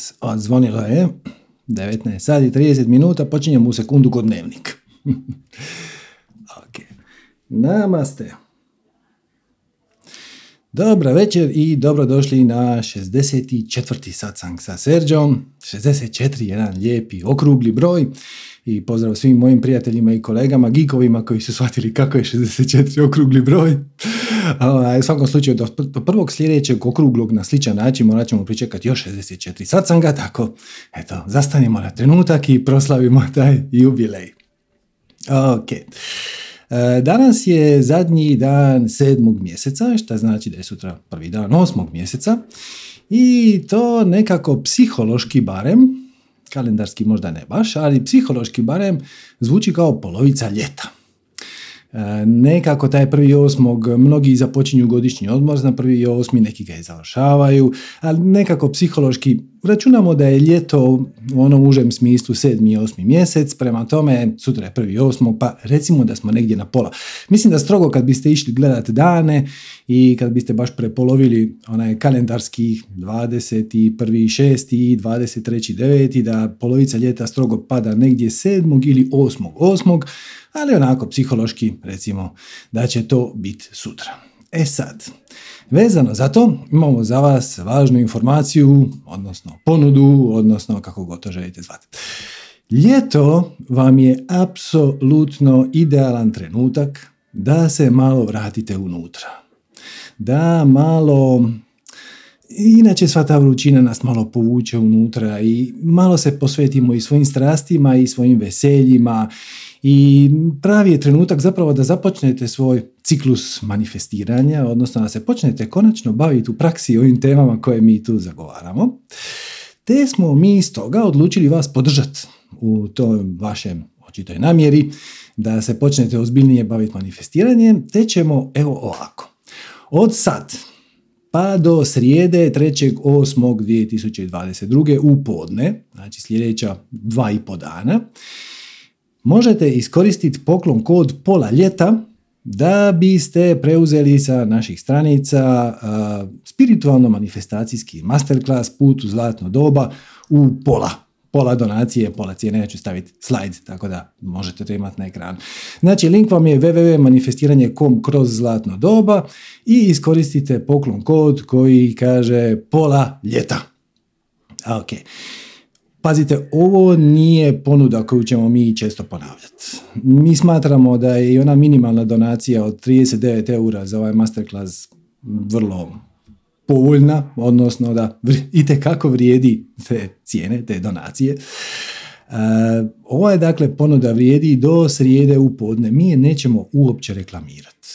nas. Odzvonilo je 19 sati 30 minuta, počinjemo u sekundu kod dnevnik. ok. Namaste. Dobra večer i dobrodošli na 64. satsang sa Serđom. 64, jedan lijepi okrugli broj. I pozdrav svim mojim prijateljima i kolegama, gikovima koji su shvatili kako je 64 okrugli broj. U svakom slučaju, do, prvog sljedećeg okruglog na sličan način morat ćemo pričekati još 64 satsanga, tako eto, zastanimo na trenutak i proslavimo taj jubilej. Ok. E, danas je zadnji dan sedmog mjeseca, što znači da je sutra prvi dan osmog mjeseca i to nekako psihološki barem, kalendarski možda ne baš, ali psihološki barem zvuči kao polovica ljeta. Nekako taj prvi osmog, mnogi započinju godišnji odmor na prvi osmi, neki ga i završavaju, ali nekako psihološki računamo da je ljeto u onom užem smislu sedmi i osmi mjesec, prema tome sutra je prvi osmog, pa recimo da smo negdje na pola. Mislim da strogo kad biste išli gledati dane i kad biste baš prepolovili onaj kalendarski 21. šesti i 23. deveti, da polovica ljeta strogo pada negdje sedmog ili osmog osmog, ali onako psihološki recimo da će to biti sutra. E sad, vezano za to imamo za vas važnu informaciju, odnosno ponudu, odnosno kako god to želite zvati. Ljeto vam je apsolutno idealan trenutak da se malo vratite unutra. Da malo Inače sva ta vrućina nas malo povuče unutra i malo se posvetimo i svojim strastima i svojim veseljima i pravi je trenutak zapravo da započnete svoj ciklus manifestiranja, odnosno da se počnete konačno baviti u praksi ovim temama koje mi tu zagovaramo. Te smo mi stoga odlučili vas podržati u toj vašem očitoj namjeri da se počnete ozbiljnije baviti manifestiranjem, te ćemo evo ovako. Od sad pa do srijede 3.8.2022. u podne, znači sljedeća dva i po dana, možete iskoristiti poklon kod pola ljeta da biste preuzeli sa naših stranica spiritualno manifestacijski masterclass put u zlatno doba u pola pola donacije, pola cijene, ja ću staviti slajd, tako da možete to imati na ekranu. Znači, link vam je www.manifestiranje.com kroz zlatno doba i iskoristite poklon kod koji kaže pola ljeta. Ok. Pazite, ovo nije ponuda koju ćemo mi često ponavljati. Mi smatramo da je i ona minimalna donacija od 39 eura za ovaj masterclass vrlo povoljna, odnosno da i kako vrijedi te cijene, te donacije. Uh, ovo je dakle ponuda vrijedi do srijede u podne. Mi je nećemo uopće reklamirati.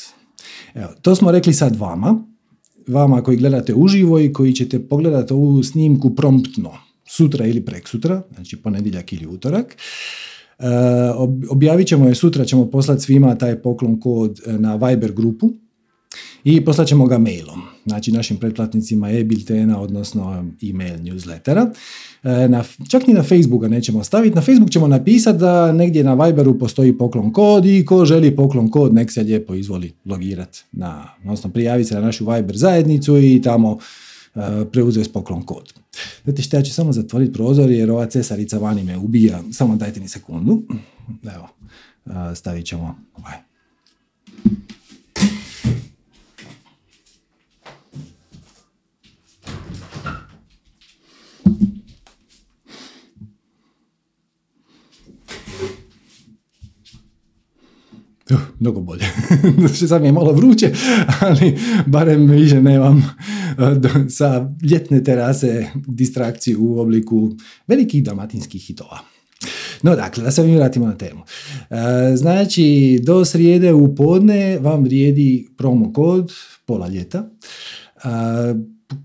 Evo, to smo rekli sad vama, vama koji gledate uživo i koji ćete pogledati ovu snimku promptno, sutra ili prek sutra, znači ponedjeljak ili utorak. Uh, objavit ćemo je sutra, ćemo poslati svima taj poklon kod na Viber grupu i poslat ćemo ga mailom, znači našim pretplatnicima e-biltena, odnosno e-mail newslettera. E, na, čak ni na Facebooka nećemo staviti, na Facebook ćemo napisati da negdje na Viberu postoji poklon kod i ko želi poklon kod nek se lijepo izvoli logirati, na, odnosno prijaviti se na našu Viber zajednicu i tamo uh, preuzeti poklon kod. Znate što, ja ću samo zatvoriti prozor jer ova cesarica vani me ubija, samo dajte mi sekundu. Evo, uh, stavit ćemo ovaj. Uh, mnogo bolje. Sad mi je malo vruće, ali barem više nemam uh, sa ljetne terase distrakciju u obliku velikih dalmatinskih hitova. No dakle, da se mi vratimo na temu. Uh, znači, do srijede u podne vam vrijedi promo kod pola ljeta,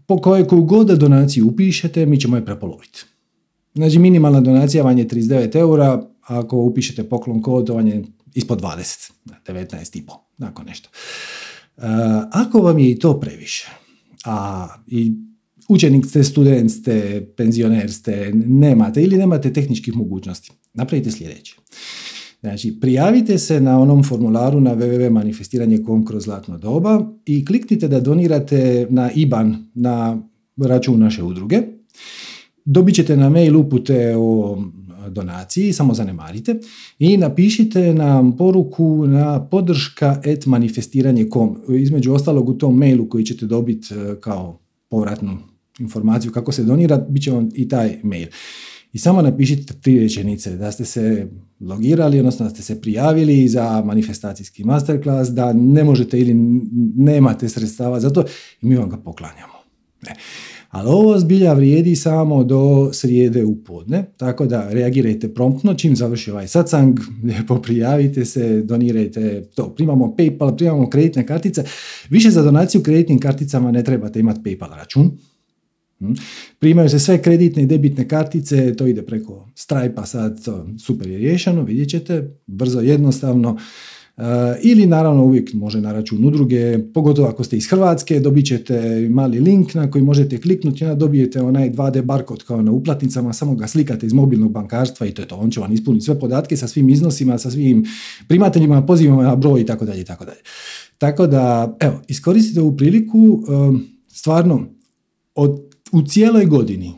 po kojoj god donaciju upišete, mi ćemo je prepoloviti. Znači, minimalna donacija vam je 39 eura, ako upišete poklon kod, to vam je ispod 20, 19 i nakon nešto. Uh, ako vam je i to previše, a i učenik ste, student ste, penzioner ste, nemate ili nemate tehničkih mogućnosti, napravite sljedeće. Znači, prijavite se na onom formularu na www.manifestiranje.com kroz zlatno doba i kliknite da donirate na IBAN na račun naše udruge dobit ćete na mail upute o donaciji, samo zanemarite i napišite nam poruku na podrška et manifestiranje.com. Između ostalog u tom mailu koji ćete dobiti e, kao povratnu informaciju kako se donira, bit će vam i taj mail. I samo napišite tri rečenice da ste se logirali, odnosno da ste se prijavili za manifestacijski masterclass, da ne možete ili nemate sredstava za to i mi vam ga poklanjamo. Ne. Ali ovo zbilja vrijedi samo do srijede u podne, tako da reagirajte promptno čim završi ovaj satsang, lijepo prijavite se, donirajte to. Primamo PayPal, primamo kreditne kartice. Više za donaciju kreditnim karticama ne trebate imati PayPal račun. Hm? Primaju se sve kreditne i debitne kartice, to ide preko Stripe-a sad, super je riješeno, vidjet ćete, brzo, jednostavno. Eh, ili naravno uvijek može na račun udruge, pogotovo ako ste iz Hrvatske, dobit ćete mali link na koji možete kliknuti i onda dobijete onaj 2D barkod kao na uplatnicama, samo ga slikate iz mobilnog bankarstva i to je to, on će vam ispuniti sve podatke sa svim iznosima, sa svim primateljima, pozivama na broj i tako dalje i tako dalje. Tako da, evo, iskoristite ovu priliku, eh, stvarno, od, u cijeloj godini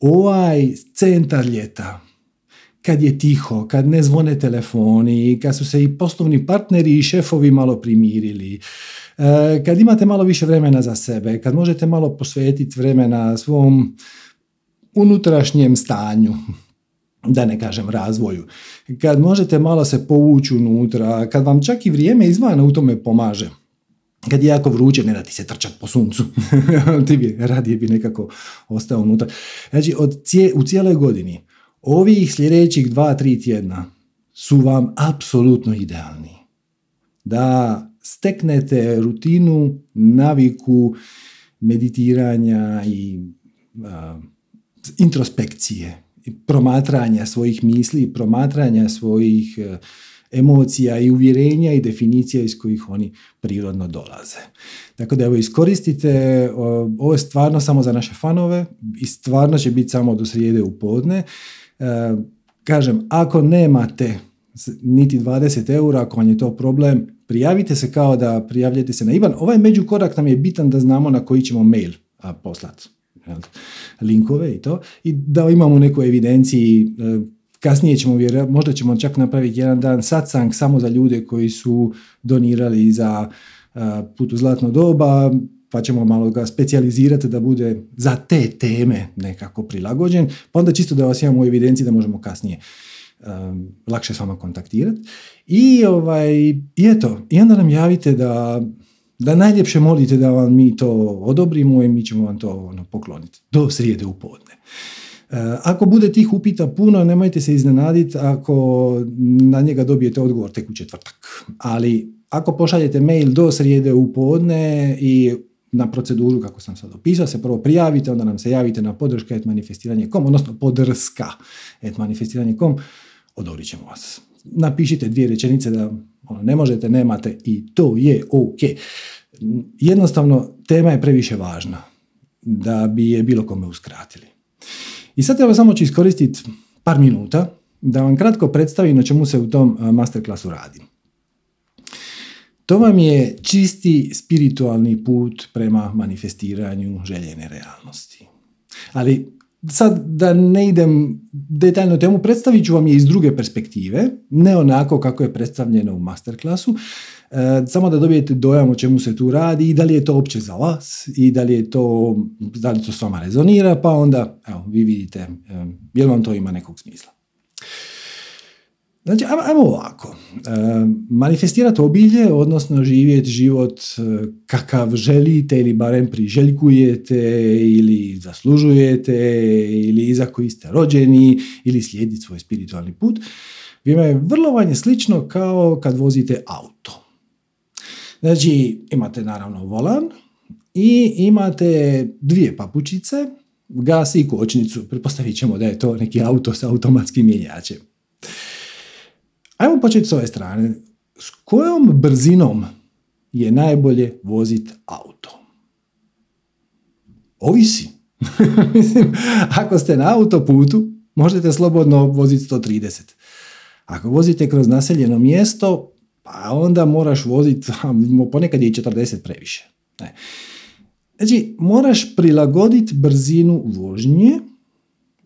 ovaj centar ljeta, kad je tiho, kad ne zvone telefoni, kad su se i poslovni partneri i šefovi malo primirili, e, kad imate malo više vremena za sebe, kad možete malo posvetiti vremena svom unutrašnjem stanju, da ne kažem razvoju, kad možete malo se povući unutra, kad vam čak i vrijeme izvana u tome pomaže, kad je jako vruće, ne da ti se trčat po suncu, ti bi radije bi nekako ostao unutra. Znači, od u cijeloj godini ovih sljedećih dva, tri tjedna su vam apsolutno idealni. Da steknete rutinu, naviku meditiranja i introspekcije, promatranja svojih misli, promatranja svojih e, emocija i uvjerenja i definicija iz kojih oni prirodno dolaze. Tako da evo iskoristite, ovo je stvarno samo za naše fanove i stvarno će biti samo do srijede u podne. E, kažem, ako nemate niti 20 eura, ako vam je to problem, prijavite se kao da prijavljate se na Ivan. Ovaj međukorak nam je bitan da znamo na koji ćemo mail poslati linkove i to i da imamo neku evidenciji e, kasnije ćemo možda ćemo čak napraviti jedan dan satsang samo za ljude koji su donirali za e, put u zlatno doba pa ćemo malo ga specijalizirati da bude za te teme nekako prilagođen, pa onda čisto da vas imamo u evidenciji da možemo kasnije um, lakše s vama kontaktirati. I, ovaj, I eto, i onda nam javite da, da najljepše molite da vam mi to odobrimo i mi ćemo vam to ono, pokloniti do srijede u podne. Uh, ako bude tih upita puno, nemojte se iznenaditi ako na njega dobijete odgovor tek u četvrtak. Ali ako pošaljete mail do srijede u podne i na proceduru kako sam sad opisao, se prvo prijavite, onda nam se javite na podrška manifestiranje.com, odnosno podrska manifestiranje.com, odobrit ćemo vas. Napišite dvije rečenice da ono, ne možete, nemate i to je ok. Jednostavno, tema je previše važna da bi je bilo kome uskratili. I sad evo samo ću iskoristiti par minuta da vam kratko predstavim na čemu se u tom masterclassu radi. To vam je čisti spiritualni put prema manifestiranju željene realnosti. Ali sad da ne idem detaljno temu, predstavit ću vam je iz druge perspektive, ne onako kako je predstavljeno u masterclassu, e, samo da dobijete dojam o čemu se tu radi i da li je to opće za vas i da li je to, da li to s vama rezonira, pa onda evo, vi vidite e, jel vam to ima nekog smisla. Znači, ajmo ovako. E, manifestirati obilje, odnosno živjeti život e, kakav želite ili barem priželjkujete ili zaslužujete ili za koji ste rođeni ili slijediti svoj spiritualni put, vima je vrlo vanje slično kao kad vozite auto. Znači, imate naravno volan i imate dvije papučice, gas i kočnicu. Pretpostavit ćemo da je to neki auto sa automatskim mjenjačem. Ajmo početi s ove strane. S kojom brzinom je najbolje voziti auto? Ovisi. Mislim, ako ste na autoputu, možete slobodno voziti 130. Ako vozite kroz naseljeno mjesto, pa onda moraš voziti, ponekad je i 40 previše. Znači, moraš prilagoditi brzinu vožnje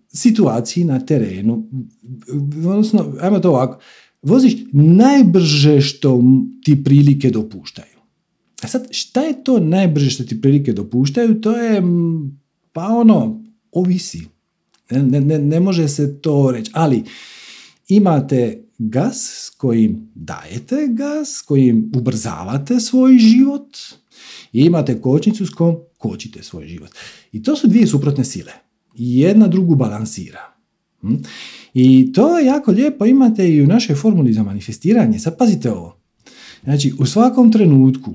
situaciji na terenu. Odnosno, ajmo to ovako, voziš najbrže što ti prilike dopuštaju. A sad, šta je to najbrže što ti prilike dopuštaju? To je, pa ono, ovisi. Ne, ne, ne može se to reći, ali imate gas s kojim dajete gas, s kojim ubrzavate svoj život i imate kočnicu s kojom kočite svoj život. I to su dvije suprotne sile. Jedna drugu balansira. Hm? I to je jako lijepo imate i u našoj formuli za manifestiranje. Sad pazite ovo. Znači, u svakom trenutku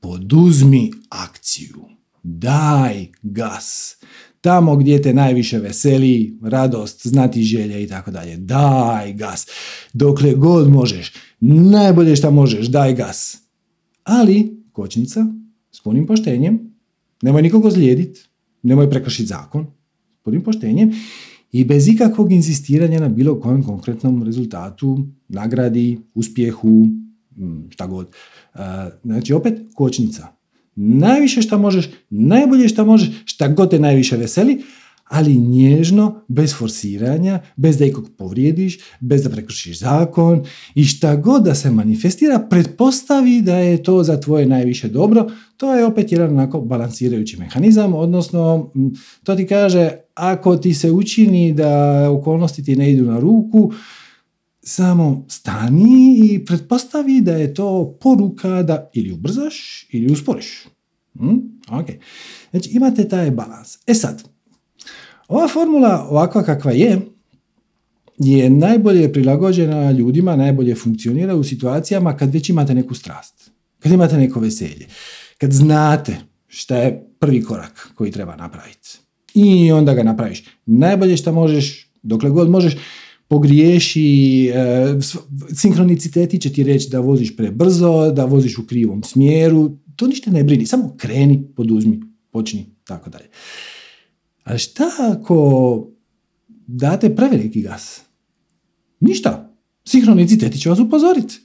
poduzmi akciju. Daj gas. Tamo gdje te najviše veseli, radost, znati želje i tako dalje. Daj gas. Dokle god možeš. Najbolje što možeš, daj gas. Ali, kočnica, s punim poštenjem, nemoj nikogo zlijediti, nemoj prekršiti zakon, s punim poštenjem i bez ikakvog insistiranja na bilo kojem konkretnom rezultatu, nagradi, uspjehu, mm, šta god. Znači, opet, kočnica. Najviše šta možeš, najbolje šta možeš, šta god te najviše veseli, ali nježno, bez forsiranja, bez da ikog povrijediš, bez da prekršiš zakon i šta god da se manifestira, pretpostavi da je to za tvoje najviše dobro, to je opet jedan onako balansirajući mehanizam, odnosno to ti kaže ako ti se učini da okolnosti ti ne idu na ruku, samo stani i pretpostavi da je to poruka da ili ubrzaš ili usporiš. Hm? Ok. Znači imate taj balans. E sad, ova formula ovakva kakva je, je najbolje prilagođena ljudima, najbolje funkcionira u situacijama kad već imate neku strast, kad imate neko veselje, kad znate šta je prvi korak koji treba napraviti. I onda ga napraviš. Najbolje što možeš, dokle god možeš, pogriješi, e, sinkroniciteti će ti reći da voziš prebrzo, da voziš u krivom smjeru, to ništa ne brini, samo kreni, poduzmi, počni, tako dalje. A šta ako date preveliki gas? Ništa. Sinhroniciteti će vas upozoriti.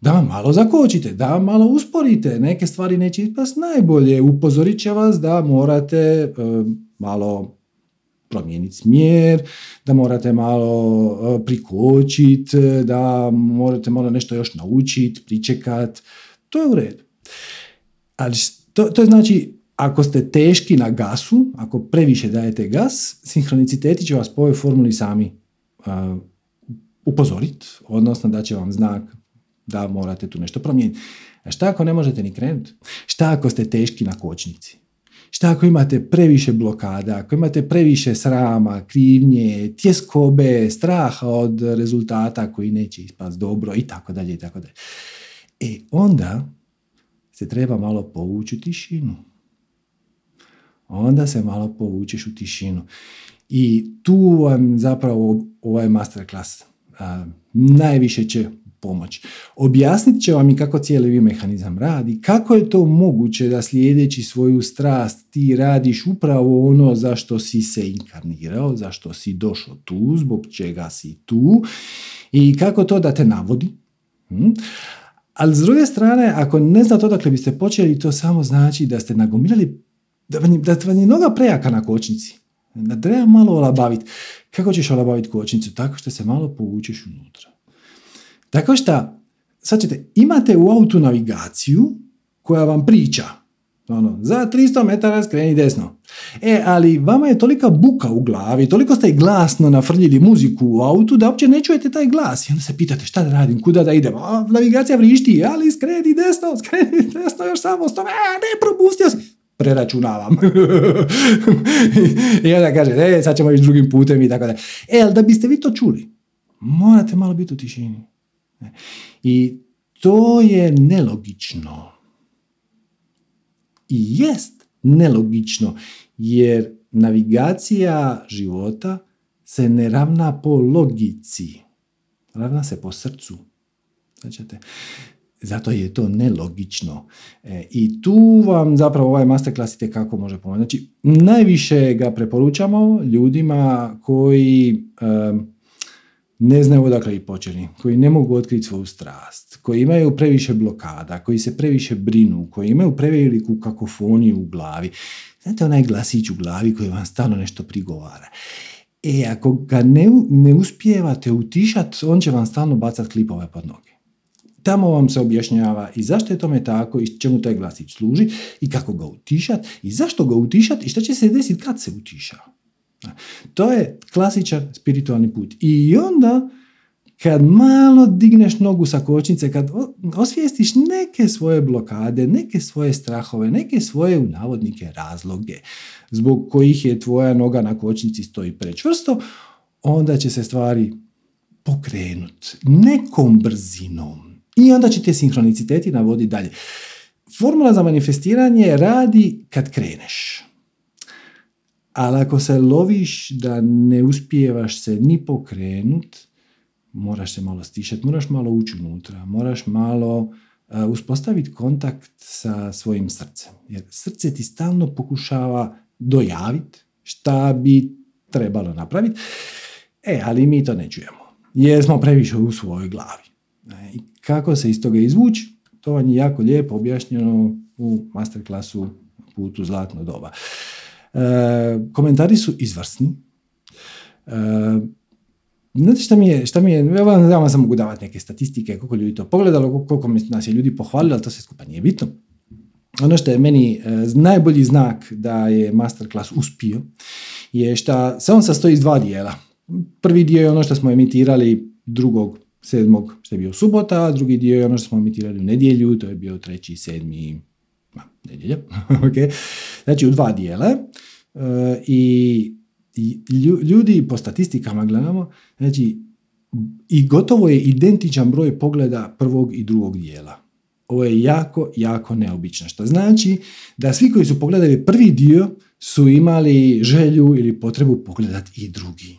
Da vam malo zakočite, da malo usporite, neke stvari neće ispast najbolje, upozorit će vas da morate e, malo promijeniti smjer, da morate malo e, prikočiti, da morate malo nešto još naučiti, pričekat. To je u redu. Ali to, to je znači ako ste teški na gasu, ako previše dajete gas, sinhroniciteti će vas po ovoj formuli sami uh, upozoriti, odnosno da će vam znak da morate tu nešto promijeniti. A šta ako ne možete ni krenuti? Šta ako ste teški na kočnici? Šta ako imate previše blokada, ako imate previše srama, krivnje, tjeskobe, straha od rezultata koji neće ispast dobro i tako dalje i tako dalje. E onda se treba malo povući tišinu onda se malo povučeš u tišinu. I tu vam zapravo ovaj masterclass a, najviše će pomoći. Objasnit će vam i kako cijeli vi mehanizam radi, kako je to moguće da slijedeći svoju strast ti radiš upravo ono za što si se inkarnirao, zašto si došao tu, zbog čega si tu i kako to da te navodi. Hm? Ali s druge strane, ako ne znate odakle biste počeli, to samo znači da ste nagomilali da vam, da vam je noga prejaka na kočnici. Da treba malo olabaviti. Kako ćeš olabaviti kočnicu? Tako što se malo povučeš unutra. Tako što, sad ćete, imate u autu navigaciju koja vam priča. Ono, za 300 metara skreni desno. E, ali vama je tolika buka u glavi, toliko ste glasno nafrljili muziku u autu da uopće ne čujete taj glas. I onda se pitate šta da radim, kuda da idem. A, navigacija vrišti, ali skreni desno, skreni desno, još samo 100 metara, ne, propustio si preračunavam. I onda kaže, e, sad ćemo ići drugim putem i tako da. E, ali da biste vi to čuli, morate malo biti u tišini. I to je nelogično. I jest nelogično, jer navigacija života se ne ravna po logici, ravna se po srcu. Znači, zato je to nelogično. E, I tu vam zapravo ovaj masterclass kako može pomoći. Znači, najviše ga preporučamo ljudima koji ne znaju odakle i počeli, koji ne mogu otkriti svoju strast, koji imaju previše blokada, koji se previše brinu, koji imaju preveliku kakofoniju u glavi. Znate onaj glasić u glavi koji vam stalno nešto prigovara. E, ako ga ne, ne uspijevate utišati, on će vam stalno bacati klipove pod noge. Tamo vam se objašnjava i zašto je tome tako i čemu taj glasić služi i kako ga utišati i zašto ga utišati i što će se desiti kad se utiša. To je klasičan spiritualni put. I onda kad malo digneš nogu sa kočnice, kad osvijestiš neke svoje blokade, neke svoje strahove, neke svoje u navodnike razloge zbog kojih je tvoja noga na kočnici stoji prečvrsto, onda će se stvari pokrenut nekom brzinom. I onda će te sinhroniciteti navoditi dalje. Formula za manifestiranje radi kad kreneš. Ali ako se loviš da ne uspijevaš se ni pokrenut, moraš se malo stišati, moraš malo ući unutra, moraš malo uh, uspostaviti kontakt sa svojim srcem. Jer srce ti stalno pokušava dojaviti šta bi trebalo napraviti. E, ali mi to ne čujemo. Jer smo previše u svojoj glavi. E, I kako se iz toga izvući, to vam je jako lijepo objašnjeno u masterklasu putu zlatno doba. E, komentari su izvrsni. E, Znate šta mi je, šta mi je, ja vam sam mogu davati neke statistike, koliko ljudi to pogledalo, koliko nas je ljudi pohvalili, ali to sve skupa nije bitno. Ono što je meni e, najbolji znak da je masterclass uspio, je što se on sastoji iz dva dijela. Prvi dio je ono što smo emitirali drugog, sedmog, što je bio subota, a drugi dio je ono što smo emitirali u nedjelju, to je bio treći, sedmi, nedjelja. okay. Znači u dva dijela. E, I ljudi po statistikama gledamo, znači i gotovo je identičan broj pogleda prvog i drugog dijela. Ovo je jako, jako neobično. Što znači da svi koji su pogledali prvi dio su imali želju ili potrebu pogledati i drugi.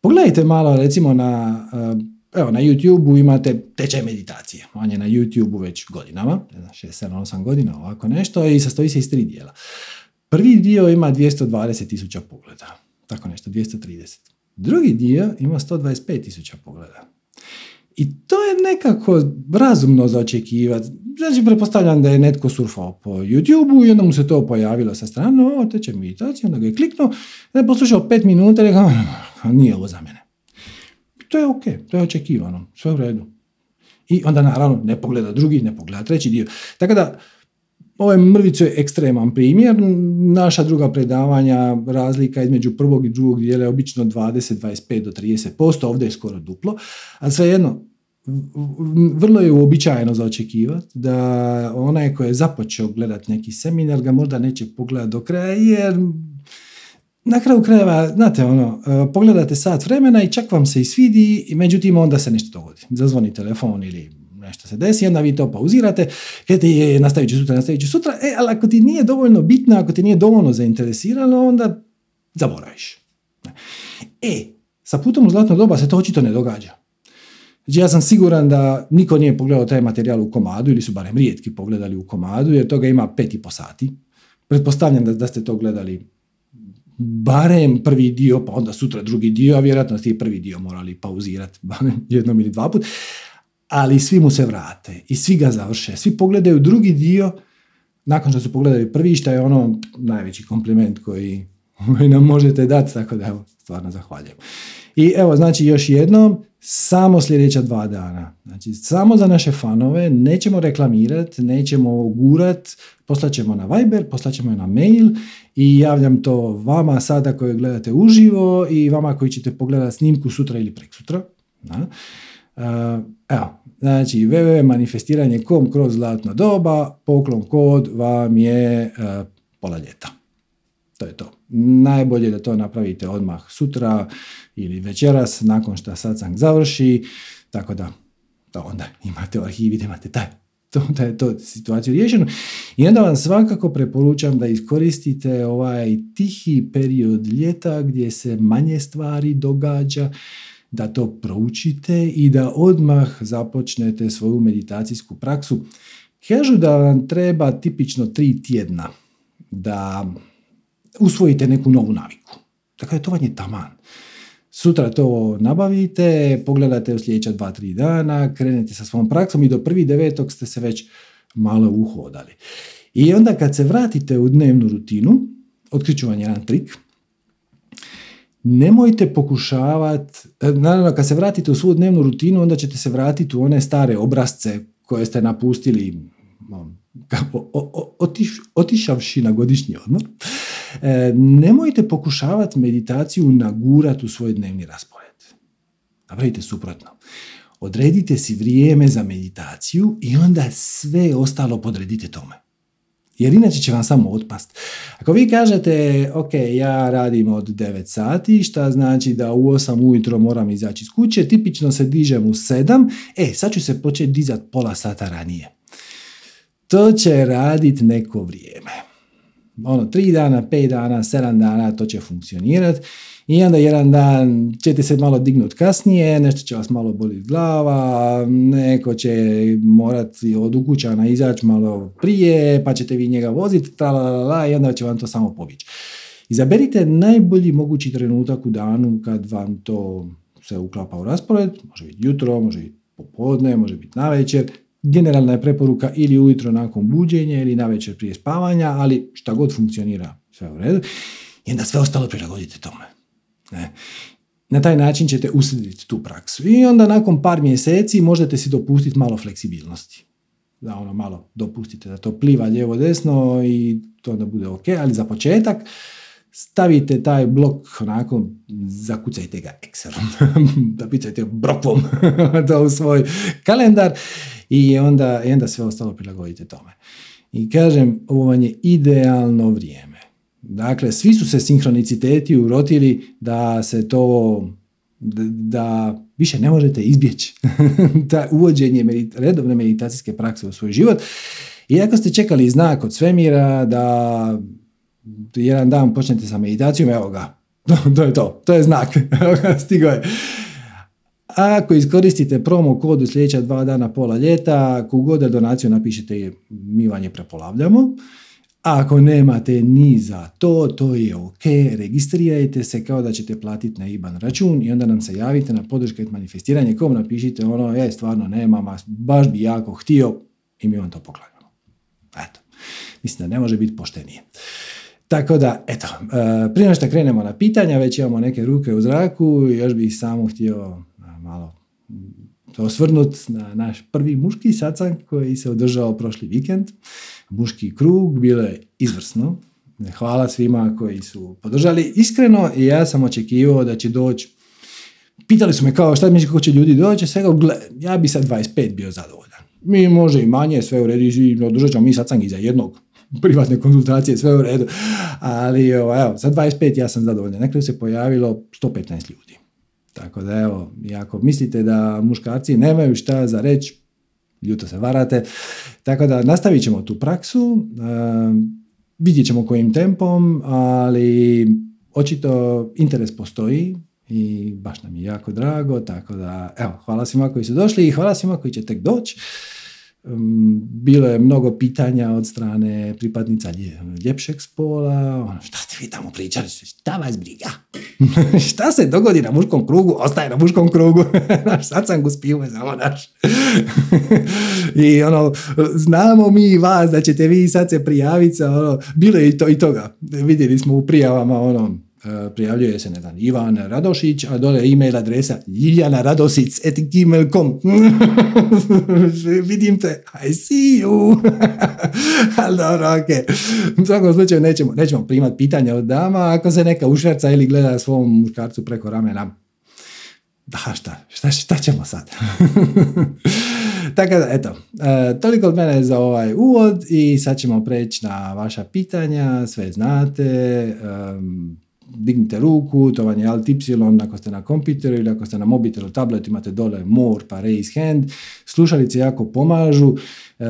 Pogledajte malo recimo na, eh, evo, na YouTube-u imate tečaj meditacije. On je na YouTube-u već godinama, 6, 7, 8 godina, ovako nešto i sastoji se iz tri dijela. Prvi dio ima 220 tisuća pogleda, tako nešto, 230. Drugi dio ima 125 tisuća pogleda. I to je nekako razumno za očekivati. Znači, pretpostavljam da je netko surfao po YouTube-u i onda mu se to pojavilo sa strane, o, teče meditacija, onda ga je kliknuo, da je poslušao pet minuta i rekao, nije ovo za mene. To je ok, to je očekivano, sve u redu. I onda naravno ne pogleda drugi, ne pogleda treći dio. Tako da, Ovaj mrvicu je ekstreman primjer. Naša druga predavanja, razlika između prvog i drugog dijela je obično 20, 25 do 30%, ovdje je skoro duplo. A svejedno, vrlo je uobičajeno za očekivati da onaj ko je započeo gledati neki seminar ga možda neće pogledati do kraja jer na kraju krajeva, znate ono, pogledate sat vremena i čak vam se i svidi i međutim onda se nešto dogodi. Zazvoni telefon ili nešto se desi, onda vi to pauzirate, kada je nastavit sutra, nastavit sutra, e, ali ako ti nije dovoljno bitno, ako ti nije dovoljno zainteresirano, onda zaboraviš. E, sa putom u zlatno doba se to očito ne događa. Znači ja sam siguran da niko nije pogledao taj materijal u komadu, ili su barem rijetki pogledali u komadu, jer toga ima pet i po sati. Pretpostavljam da, da ste to gledali barem prvi dio, pa onda sutra drugi dio, a vjerojatno ste i prvi dio morali pauzirati jednom ili dva put ali svi mu se vrate i svi ga završe. Svi pogledaju drugi dio, nakon što su pogledali prvi, što je ono najveći kompliment koji, nam možete dati, tako da evo, stvarno zahvaljujem. I evo, znači još jednom, samo sljedeća dva dana. Znači, samo za naše fanove, nećemo reklamirati, nećemo gurat, poslaćemo na Viber, poslaćemo na mail i javljam to vama sada koji gledate uživo i vama koji ćete pogledati snimku sutra ili preksutra. Da? Evo, znači www.manifestiranje.com kroz zlatno doba, poklon kod vam je uh, pola ljeta. To je to. Najbolje da to napravite odmah sutra ili večeras nakon što satsang završi, tako da, da onda imate u arhivi da imate taj to, da je to situaciju riješeno. I onda vam svakako preporučam da iskoristite ovaj tihi period ljeta gdje se manje stvari događa, da to proučite i da odmah započnete svoju meditacijsku praksu. Kažu da vam treba tipično tri tjedna da usvojite neku novu naviku. Dakle, to vam je taman. Sutra to nabavite, pogledate u sljedeća dva, tri dana, krenete sa svom praksom i do prvi devetog ste se već malo uhodali. I onda kad se vratite u dnevnu rutinu, otkriću vam jedan trik, nemojte pokušavati, e, naravno kad se vratite u svu dnevnu rutinu, onda ćete se vratiti u one stare obrazce koje ste napustili otiš, otišavši na godišnji odmor. E, nemojte pokušavati meditaciju nagurati u svoj dnevni raspored. Napravite suprotno. Odredite si vrijeme za meditaciju i onda sve ostalo podredite tome. Jer inače će vam samo otpast. Ako vi kažete, ok, ja radim od 9 sati, šta znači da u 8 ujutro moram izaći iz kuće, tipično se dižem u 7, e, sad ću se početi dizati pola sata ranije. To će raditi neko vrijeme. Ono, 3 dana, 5 dana, 7 dana, to će funkcionirati i onda jedan dan ćete se malo dignut kasnije, nešto će vas malo boliti glava, neko će morati od ukućana izaći malo prije, pa ćete vi njega voziti, i onda će vam to samo pobići. Izaberite najbolji mogući trenutak u danu kad vam to se uklapa u raspored, može biti jutro, može biti popodne, može biti navečer, generalna je preporuka ili ujutro nakon buđenja ili navečer prije spavanja, ali šta god funkcionira, sve u redu. I onda sve ostalo prilagodite tome. Ne. Na taj način ćete usrediti tu praksu. I onda nakon par mjeseci možete si dopustiti malo fleksibilnosti. Da ono malo dopustite da to pliva lijevo desno i to onda bude ok, ali za početak stavite taj blok onako, zakucajte ga Excelom, da brokvom to u svoj kalendar i onda, i onda sve ostalo prilagodite tome. I kažem, ovo vam je idealno vrijeme. Dakle, svi su se sinhroniciteti urotili da se to, da više ne možete izbjeći ta uvođenje redovne meditacijske prakse u svoj život. Iako ste čekali znak od svemira da jedan dan počnete sa meditacijom, evo ga, to je to, to je znak, stigo je. Ako iskoristite promo kod u sljedeća dva dana pola ljeta, kogod donaciju napišete mi vam je prepolavljamo. Ako nemate ni za to, to je ok, registrirajte se kao da ćete platiti na IBAN račun i onda nam se javite na podrške manifestiranje kom napišite ono, je, stvarno nemam, baš bi jako htio i mi vam to poklanjamo. Eto, mislim da ne može biti poštenije. Tako da, eto, e, prije što krenemo na pitanja, već imamo neke ruke u zraku, još bih samo htio e, malo osvrnut na naš prvi muški sacan koji se održao prošli vikend muški krug, bilo je izvrsno. Hvala svima koji su podržali. Iskreno, ja sam očekivao da će doći Pitali su me kao šta misliš kako će ljudi doći, svega, gle, ja bi sad 25 bio zadovoljan. Mi može i manje, sve u redu, i održat ćemo mi sacangi za jednog privatne konzultacije, sve u redu. Ali evo, za 25 ja sam zadovoljan. Nekada se pojavilo 115 ljudi. Tako da evo, ako mislite da muškarci nemaju šta za reći, ljuto se varate. Tako da nastavit ćemo tu praksu, vidjet ćemo kojim tempom, ali očito interes postoji i baš nam je jako drago, tako da evo, hvala svima koji su došli i hvala svima koji će tek doći. Bilo je mnogo pitanja od strane pripadnica ljepšeg spola. Ono, šta ste vi tamo pričali? Šta vas briga? šta se dogodi na muškom krugu? Ostaje na muškom krugu. sad sam samo naš. I ono, znamo mi vas da ćete vi sad se prijaviti. Ono, bilo je i, to, i toga. Vidjeli smo u prijavama ono, prijavljuje se, ne znam, Ivan Radošić, a dole e-mail adresa Ljiljana Radosic at gmail.com Vidim te, I see you. Ali dobro, ok. U svakom slučaju nećemo, nećemo primati pitanja od dama, ako se neka ušverca ili gleda svom muškarcu preko ramena. Da, šta, šta, šta ćemo sad? Tako da, eto, e, toliko od mene za ovaj uvod i sad ćemo preći na vaša pitanja, sve znate, dignite ruku, to vam je Alt Y ako ste na kompjuteru ili ako ste na mobitelu, tablet, imate dole more pa raise hand. Slušalice jako pomažu. E,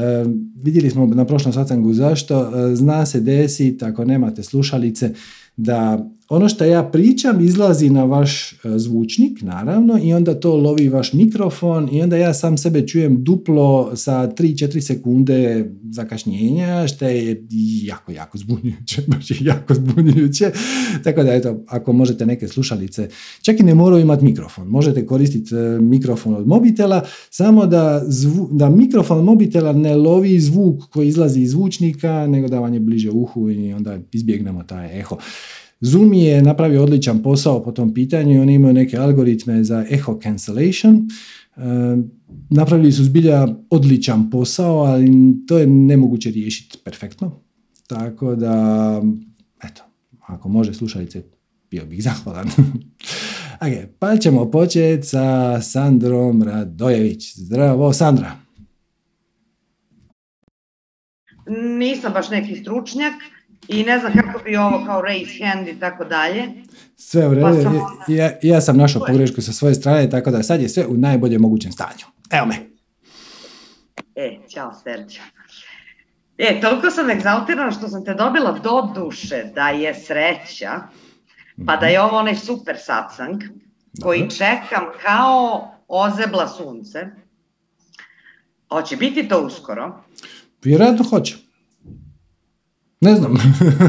vidjeli smo na prošlom sastangu zašto. E, zna se desiti ako nemate slušalice da ono što ja pričam izlazi na vaš e, zvučnik, naravno, i onda to lovi vaš mikrofon i onda ja sam sebe čujem duplo sa 3-4 sekunde zakašnjenja, što je jako, jako zbunjujuće, baš je jako zbunjujuće. Tako da, eto, ako možete neke slušalice, čak i ne moraju imati mikrofon, možete koristiti e, mikrofon od mobitela, samo da, da mikrofon mobitela ne lovi zvuk koji izlazi iz zvučnika, nego da vam je bliže uhu i onda izbjegnemo taj eho. Zoom je napravio odličan posao po tom pitanju i oni imaju neke algoritme za echo cancellation. E, napravili su zbilja odličan posao, ali to je nemoguće riješiti perfektno. Tako da, eto, ako može slušalice, bio bih zahvalan. ok, pa ćemo početi sa Sandrom Radojević. Zdravo, Sandra. Nisam baš neki stručnjak, i ne znam kako bi ovo kao raise hand i tako dalje. Sve u redu, pa ja, ja sam našao pogrešku sa svoje strane, tako da sad je sve u najboljem mogućem stanju. Evo me. E, čao Serđo. E, toliko sam egzaltirana što sam te dobila do duše da je sreća, pa da je ovo onaj super satsang koji čekam kao ozebla sunce. Hoće biti to uskoro? Vjerojatno hoće. Ne znam,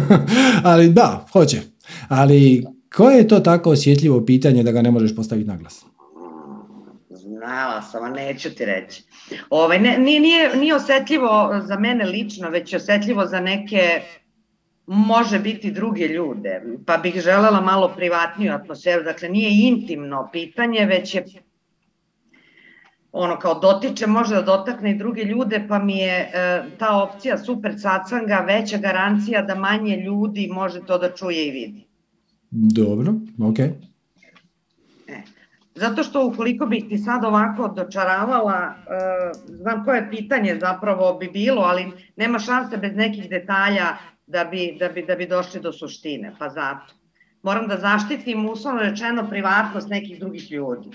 ali da, hoće. Ali koje je to tako osjetljivo pitanje da ga ne možeš postaviti na glas? Znala sam, a neću ti reći. Ove, ovaj, ne, nije, nije, nije osjetljivo za mene lično, već je osjetljivo za neke može biti druge ljude, pa bih želela malo privatniju atmosferu, dakle nije intimno pitanje, već je ono kao dotiče, može da dotakne i druge ljude, pa mi je e, ta opcija super sacanga veća garancija da manje ljudi može to da čuje i vidi. Dobro, ok. E, zato što ukoliko bih ti sad ovako dočaravala, e, znam koje pitanje zapravo bi bilo, ali nema šanse bez nekih detalja da bi, da bi, da bi došli do suštine, pa zato. Moram da zaštitim uslovno rečeno privatnost nekih drugih ljudi.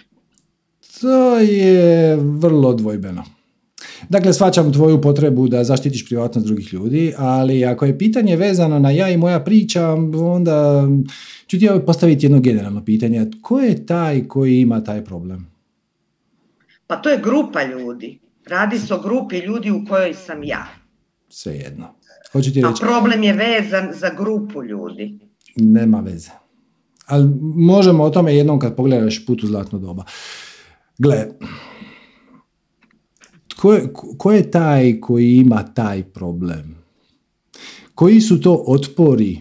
To je vrlo dvojbeno. Dakle, svačam tvoju potrebu da zaštitiš privatnost drugih ljudi, ali ako je pitanje vezano na ja i moja priča, onda ću ti postaviti jedno generalno pitanje. Ko je taj koji ima taj problem? Pa to je grupa ljudi. Radi se o grupi ljudi u kojoj sam ja. Svejedno. Hoću ti reći... A problem je vezan za grupu ljudi. Nema veze. Ali možemo o tome jednom kad pogledaš put u zlatno doba. Gle, ko je, ko je taj koji ima taj problem? Koji su to otpori?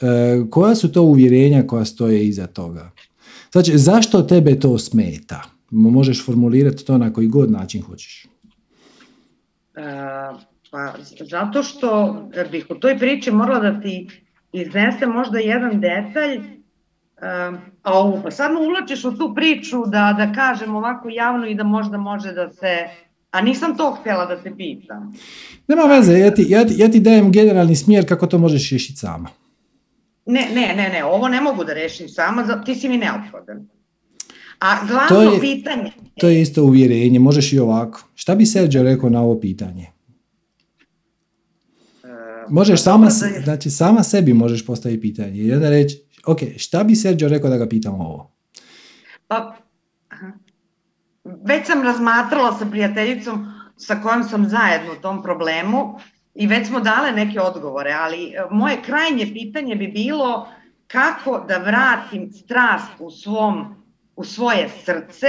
E, koja su to uvjerenja koja stoje iza toga? Znači, zašto tebe to smeta? Možeš formulirati to na koji god način hoćeš. E, pa, zato što bih u toj priči morala da ti iznesem možda jedan detalj a ovo, pa sad me uvlačiš u tu priču da, da kažem ovako javno i da možda može da se... A nisam to htjela da te pitam. Nema veze, ja ti, ja, ti, ja ti dajem generalni smjer kako to možeš riješiti sama. Ne, ne, ne, ne, ovo ne mogu da rešim sama, ti si mi neophodan. A glavno to je, pitanje... To je isto uvjerenje, možeš i ovako. Šta bi Sergio rekao na ovo pitanje? E, možeš pa sama, znači sama sebi možeš postaviti pitanje i onda reći ok, šta bi Sergio rekao da ga pitam ovo? Pa, već sam razmatrala sa prijateljicom sa kojom sam zajedno u tom problemu i već smo dale neke odgovore, ali e, moje krajnje pitanje bi bilo kako da vratim strast u, svom, u svoje srce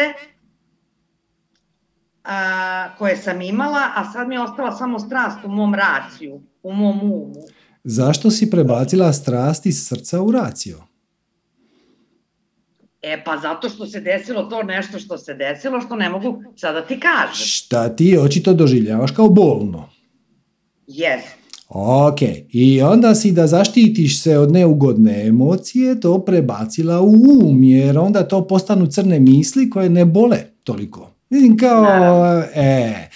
a, koje sam imala, a sad mi je ostala samo strast u mom raciju, u mom umu. Zašto si prebacila strast iz srca u raciju? E pa zato što se desilo to nešto što se desilo što ne mogu sada ti kažem. Šta ti očito doživljavaš kao bolno? Jes. Ok, i onda si da zaštitiš se od neugodne emocije to prebacila u um, jer onda to postanu crne misli koje ne bole toliko. Mislim kao, e,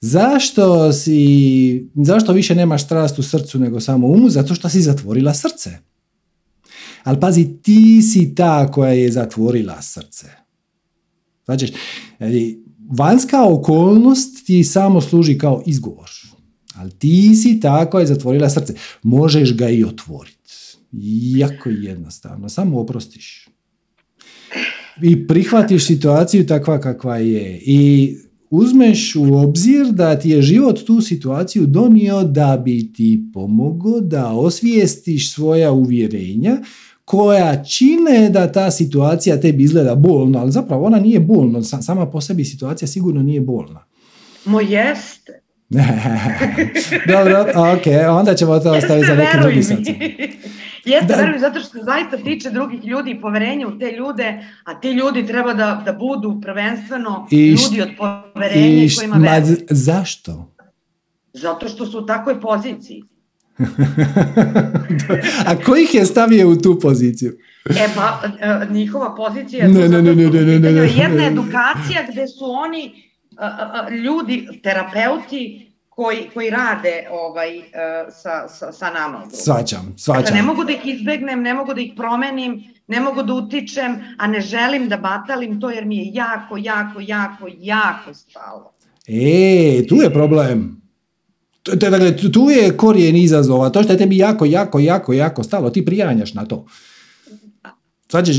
zašto si, zašto više nemaš strast u srcu nego samo umu? Zato što si zatvorila srce. Ali pazi, ti si ta koja je zatvorila srce. Znači, vanjska okolnost ti samo služi kao izgovor. Ali ti si ta koja je zatvorila srce. Možeš ga i otvoriti. jako jednostavno. Samo oprostiš. I prihvatiš situaciju takva kakva je. I uzmeš u obzir da ti je život tu situaciju donio da bi ti pomogao da osvijestiš svoja uvjerenja koja čine da ta situacija tebi izgleda bolno, ali zapravo ona nije bolna, sama po sebi situacija sigurno nije bolna. Mo jeste. Dobro, ok, onda ćemo to ostaviti za neki drugi sacin. Jeste, verujem, zato što se zaista tiče drugih ljudi i poverenja u te ljude, a ti ljudi treba da, da budu prvenstveno I ljudi od poverenja i kojima veruju. Zašto? Zato što su u takvoj poziciji. a ko ih je stavio u tu poziciju? E pa, e, njihova pozicija je ne, ne, ne, ne, ne, ne, jedna edukacija gde su oni ljudi, terapeuti, koji, koji rade ovaj, sa, sa, sa nama. Svaćam, svaćam. Dakle, ne mogu da ih izbegnem, ne mogu da ih promenim, ne mogu da utičem, a ne želim da batalim to jer mi je jako, jako, jako, jako stalo. E, tu je problem. Dakle, tu je korijen izazova, to što je tebi jako, jako, jako, jako stalo, ti prijanjaš na to. Svađeš,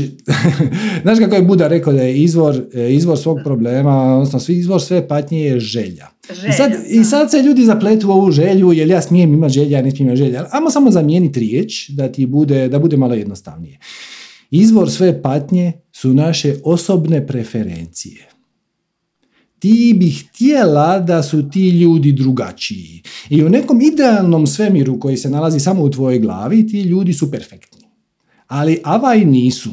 znaš kako je Buda rekao da je izvor, e, izvor svog problema, odnosno izvor sve patnje je želja. želja I, sad, I sad se ljudi zapletu u ovu želju, jer ja smijem imati želja, ja ne smijem imati želja. Amo samo zamijeniti riječ da ti bude, da bude malo jednostavnije. Izvor sve patnje su naše osobne preferencije. Ti bi htjela da su ti ljudi drugačiji. I u nekom idealnom svemiru koji se nalazi samo u tvojoj glavi, ti ljudi su perfektni ali avaj nisu.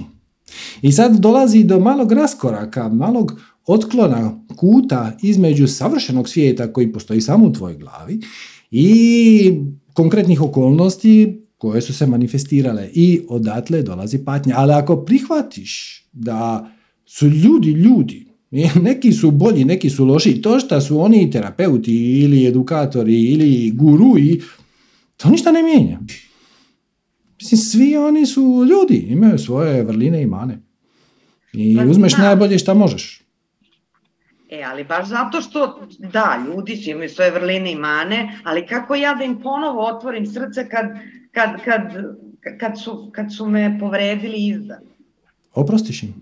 I sad dolazi do malog raskoraka, malog otklona kuta između savršenog svijeta koji postoji samo u tvojoj glavi i konkretnih okolnosti koje su se manifestirale i odatle dolazi patnja. Ali ako prihvatiš da su ljudi ljudi, neki su bolji, neki su loši, to što su oni terapeuti ili edukatori ili gurui, to ništa ne mijenja. Mislim, svi oni su ljudi, imaju svoje vrline i mane. I pa, uzmeš da. najbolje šta možeš. E, ali baš zato što, da, ljudi su imaju svoje vrline i mane, ali kako ja da im ponovo otvorim srce kad, kad, kad, kad, su, kad su me povredili izdali? Oprostiš im.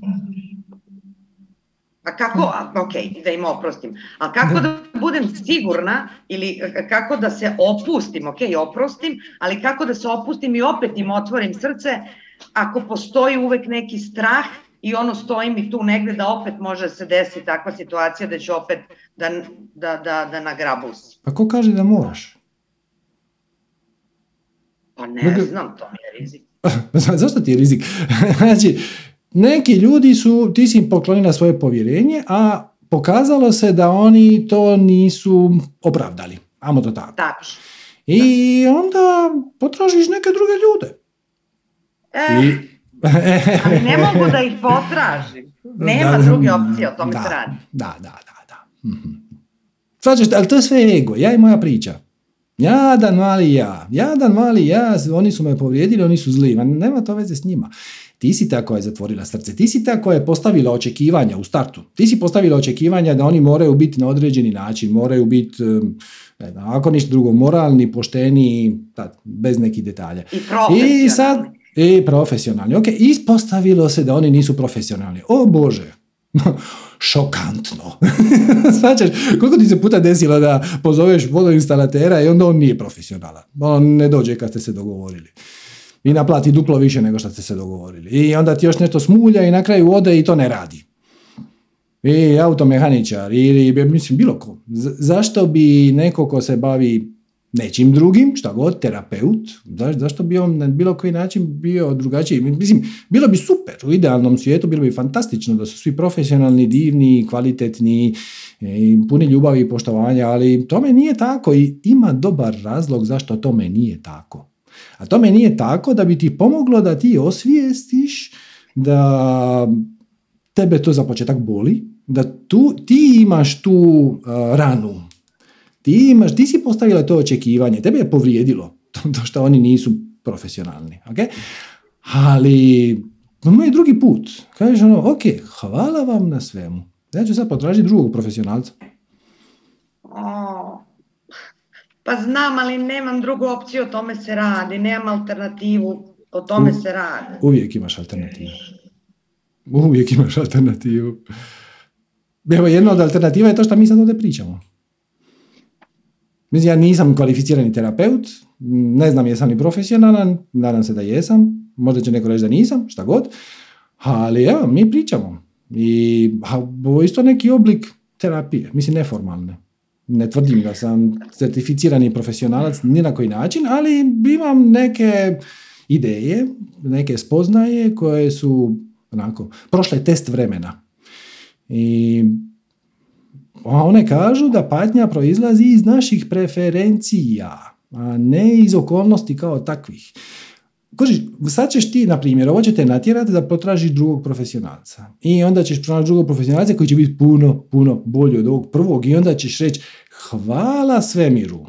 A kako, ok, da im oprostim, a kako da. budem sigurna ili kako da se opustim, ok, oprostim, ali kako da se opustim i opet im otvorim srce ako postoji uvek neki strah i ono stoji mi tu negde da opet može se desi takva situacija da ću opet da, da, da, da nagrabus. A ko kaže da moraš? Pa ne znam, to mi je rizik. Zašto ti je rizik? znači, neki ljudi su, ti si im poklonila svoje povjerenje, a pokazalo se da oni to nisu opravdali. Amo to tako. Tako. I onda potražiš neke druge ljude. E, I... ali ne mogu da ih potražim. Nema da, druge opcije, o tome da, se radi. Da, da, da. da. Mhm. Svađaš, ali to je sve ego, ja i moja priča. Jadan mali ja, jadan mali ja, oni su me povrijedili, oni su zli, nema to veze s njima. Ti si ta koja je zatvorila srce, ti si ta koja je postavila očekivanja u startu. Ti si postavila očekivanja da oni moraju biti na određeni način, moraju biti, ne znam, ako ništa drugo, moralni, pošteni, bez nekih detalja. I profesionalni. I sad, i profesionalni. Ok, ispostavilo se da oni nisu profesionalni. O Bože, šokantno. Svačaš, koliko ti se puta desilo da pozoveš vodoinstalatera i onda on nije profesionalan. On ne dođe kad ste se dogovorili i naplati duplo više nego što ste se dogovorili. I onda ti još nešto smulja i na kraju ode i to ne radi. I automehaničar ili mislim bilo ko. zašto bi neko ko se bavi nečim drugim, šta god, terapeut, zašto bi on na bilo koji način bio drugačiji? Mislim, bilo bi super, u idealnom svijetu bilo bi fantastično da su svi profesionalni, divni, kvalitetni, i puni ljubavi i poštovanja, ali tome nije tako i ima dobar razlog zašto tome nije tako. A tome nije tako da bi ti pomoglo da ti osvijestiš da tebe to za početak boli, da tu, ti imaš tu uh, ranu. Ti, imaš, ti si postavila to očekivanje, tebe je povrijedilo to što oni nisu profesionalni. Okay? Ali moj drugi put. Kažeš ono, ok, hvala vam na svemu. Ja ću sad potražiti drugog profesionalca. Pa znam, ali nemam drugu opciju, o tome se radi, nemam alternativu. po tome se radi. Uvijek imaš alternativu. Uvijek imaš alternativu. Evo, jedna od alternativa je to što mi sad ovdje pričamo. Mislim, ja nisam kvalificirani terapeut, ne znam jesam li profesionalan, nadam se da jesam, možda će neko reći da nisam, šta god, ali evo, mi pričamo. I ovo isto neki oblik terapije, mislim neformalne. Ne tvrdim da sam certificirani profesionalac ni na koji način, ali imam neke ideje, neke spoznaje koje su onako, prošle test vremena. I one kažu da patnja proizlazi iz naših preferencija, a ne iz okolnosti kao takvih. Kožiš, sad ćeš ti, na primjer, ovo će te natjerati da potražiš drugog profesionalca. I onda ćeš pronaći drugog profesionalca koji će biti puno, puno bolji od ovog prvog. I onda ćeš reći, hvala svemiru,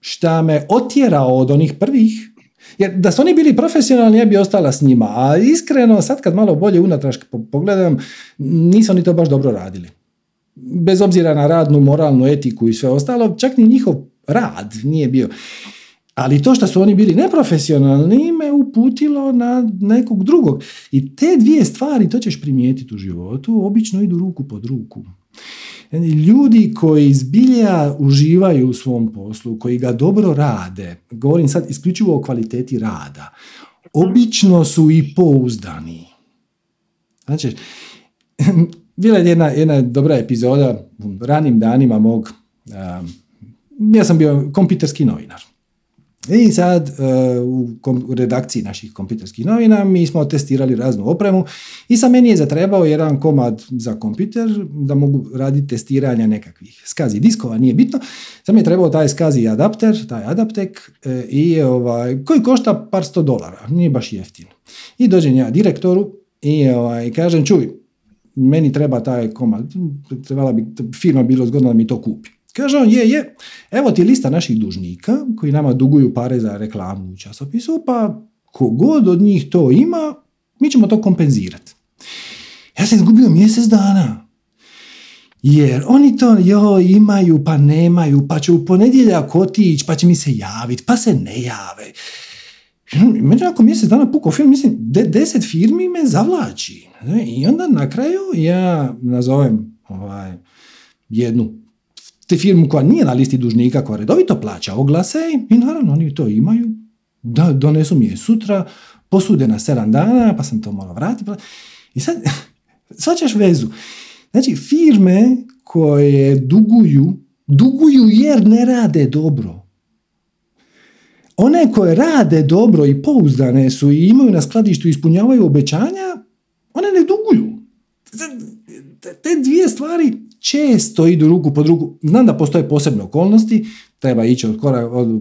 šta me otjerao od onih prvih, jer da su oni bili profesionalni, ja bi ostala s njima. A iskreno, sad kad malo bolje unatraš pogledam, nisu oni to baš dobro radili. Bez obzira na radnu, moralnu etiku i sve ostalo, čak ni njihov rad nije bio. Ali to što su oni bili neprofesionalni me uputilo na nekog drugog. I te dvije stvari, to ćeš primijetiti u životu, obično idu ruku pod ruku. Ljudi koji zbilja uživaju u svom poslu, koji ga dobro rade, govorim sad isključivo o kvaliteti rada, obično su i pouzdani. Znači, bila je jedna, jedna dobra epizoda u ranim danima mog, ja sam bio kompjuterski novinar. I sad e, u redakciji naših kompjuterskih novina mi smo testirali raznu opremu i sa meni je zatrebao jedan komad za kompjuter da mogu raditi testiranja nekakvih skazi diskova, nije bitno. Sad mi je trebao taj skazi adapter, taj adaptek e, i ovaj, koji košta par sto dolara, nije baš jeftin. I dođem ja direktoru i ovaj, kažem čuj, meni treba taj komad, trebala bi firma bilo zgodno da mi to kupi. Kaže on, je, je, evo ti lista naših dužnika koji nama duguju pare za reklamu u časopisu, pa kogod od njih to ima, mi ćemo to kompenzirati. Ja sam izgubio mjesec dana. Jer oni to jo, imaju, pa nemaju, pa će u ponedjeljak otići, pa će mi se javiti, pa se ne jave. Meni ako mjesec dana pukao film, mislim, deset firmi me zavlači. I onda na kraju ja nazovem ovaj, jednu te firmu koja nije na listi dužnika, koja redovito plaća oglase i naravno oni to imaju, da donesu mi je sutra, posude na 7 dana, pa sam to morao vratiti. Pa... I sad, svačaš vezu. Znači, firme koje duguju, duguju jer ne rade dobro. One koje rade dobro i pouzdane su i imaju na skladištu i ispunjavaju obećanja, one ne duguju. Te dvije stvari često idu ruku pod ruku. Znam da postoje posebne okolnosti, treba ići od, kora, od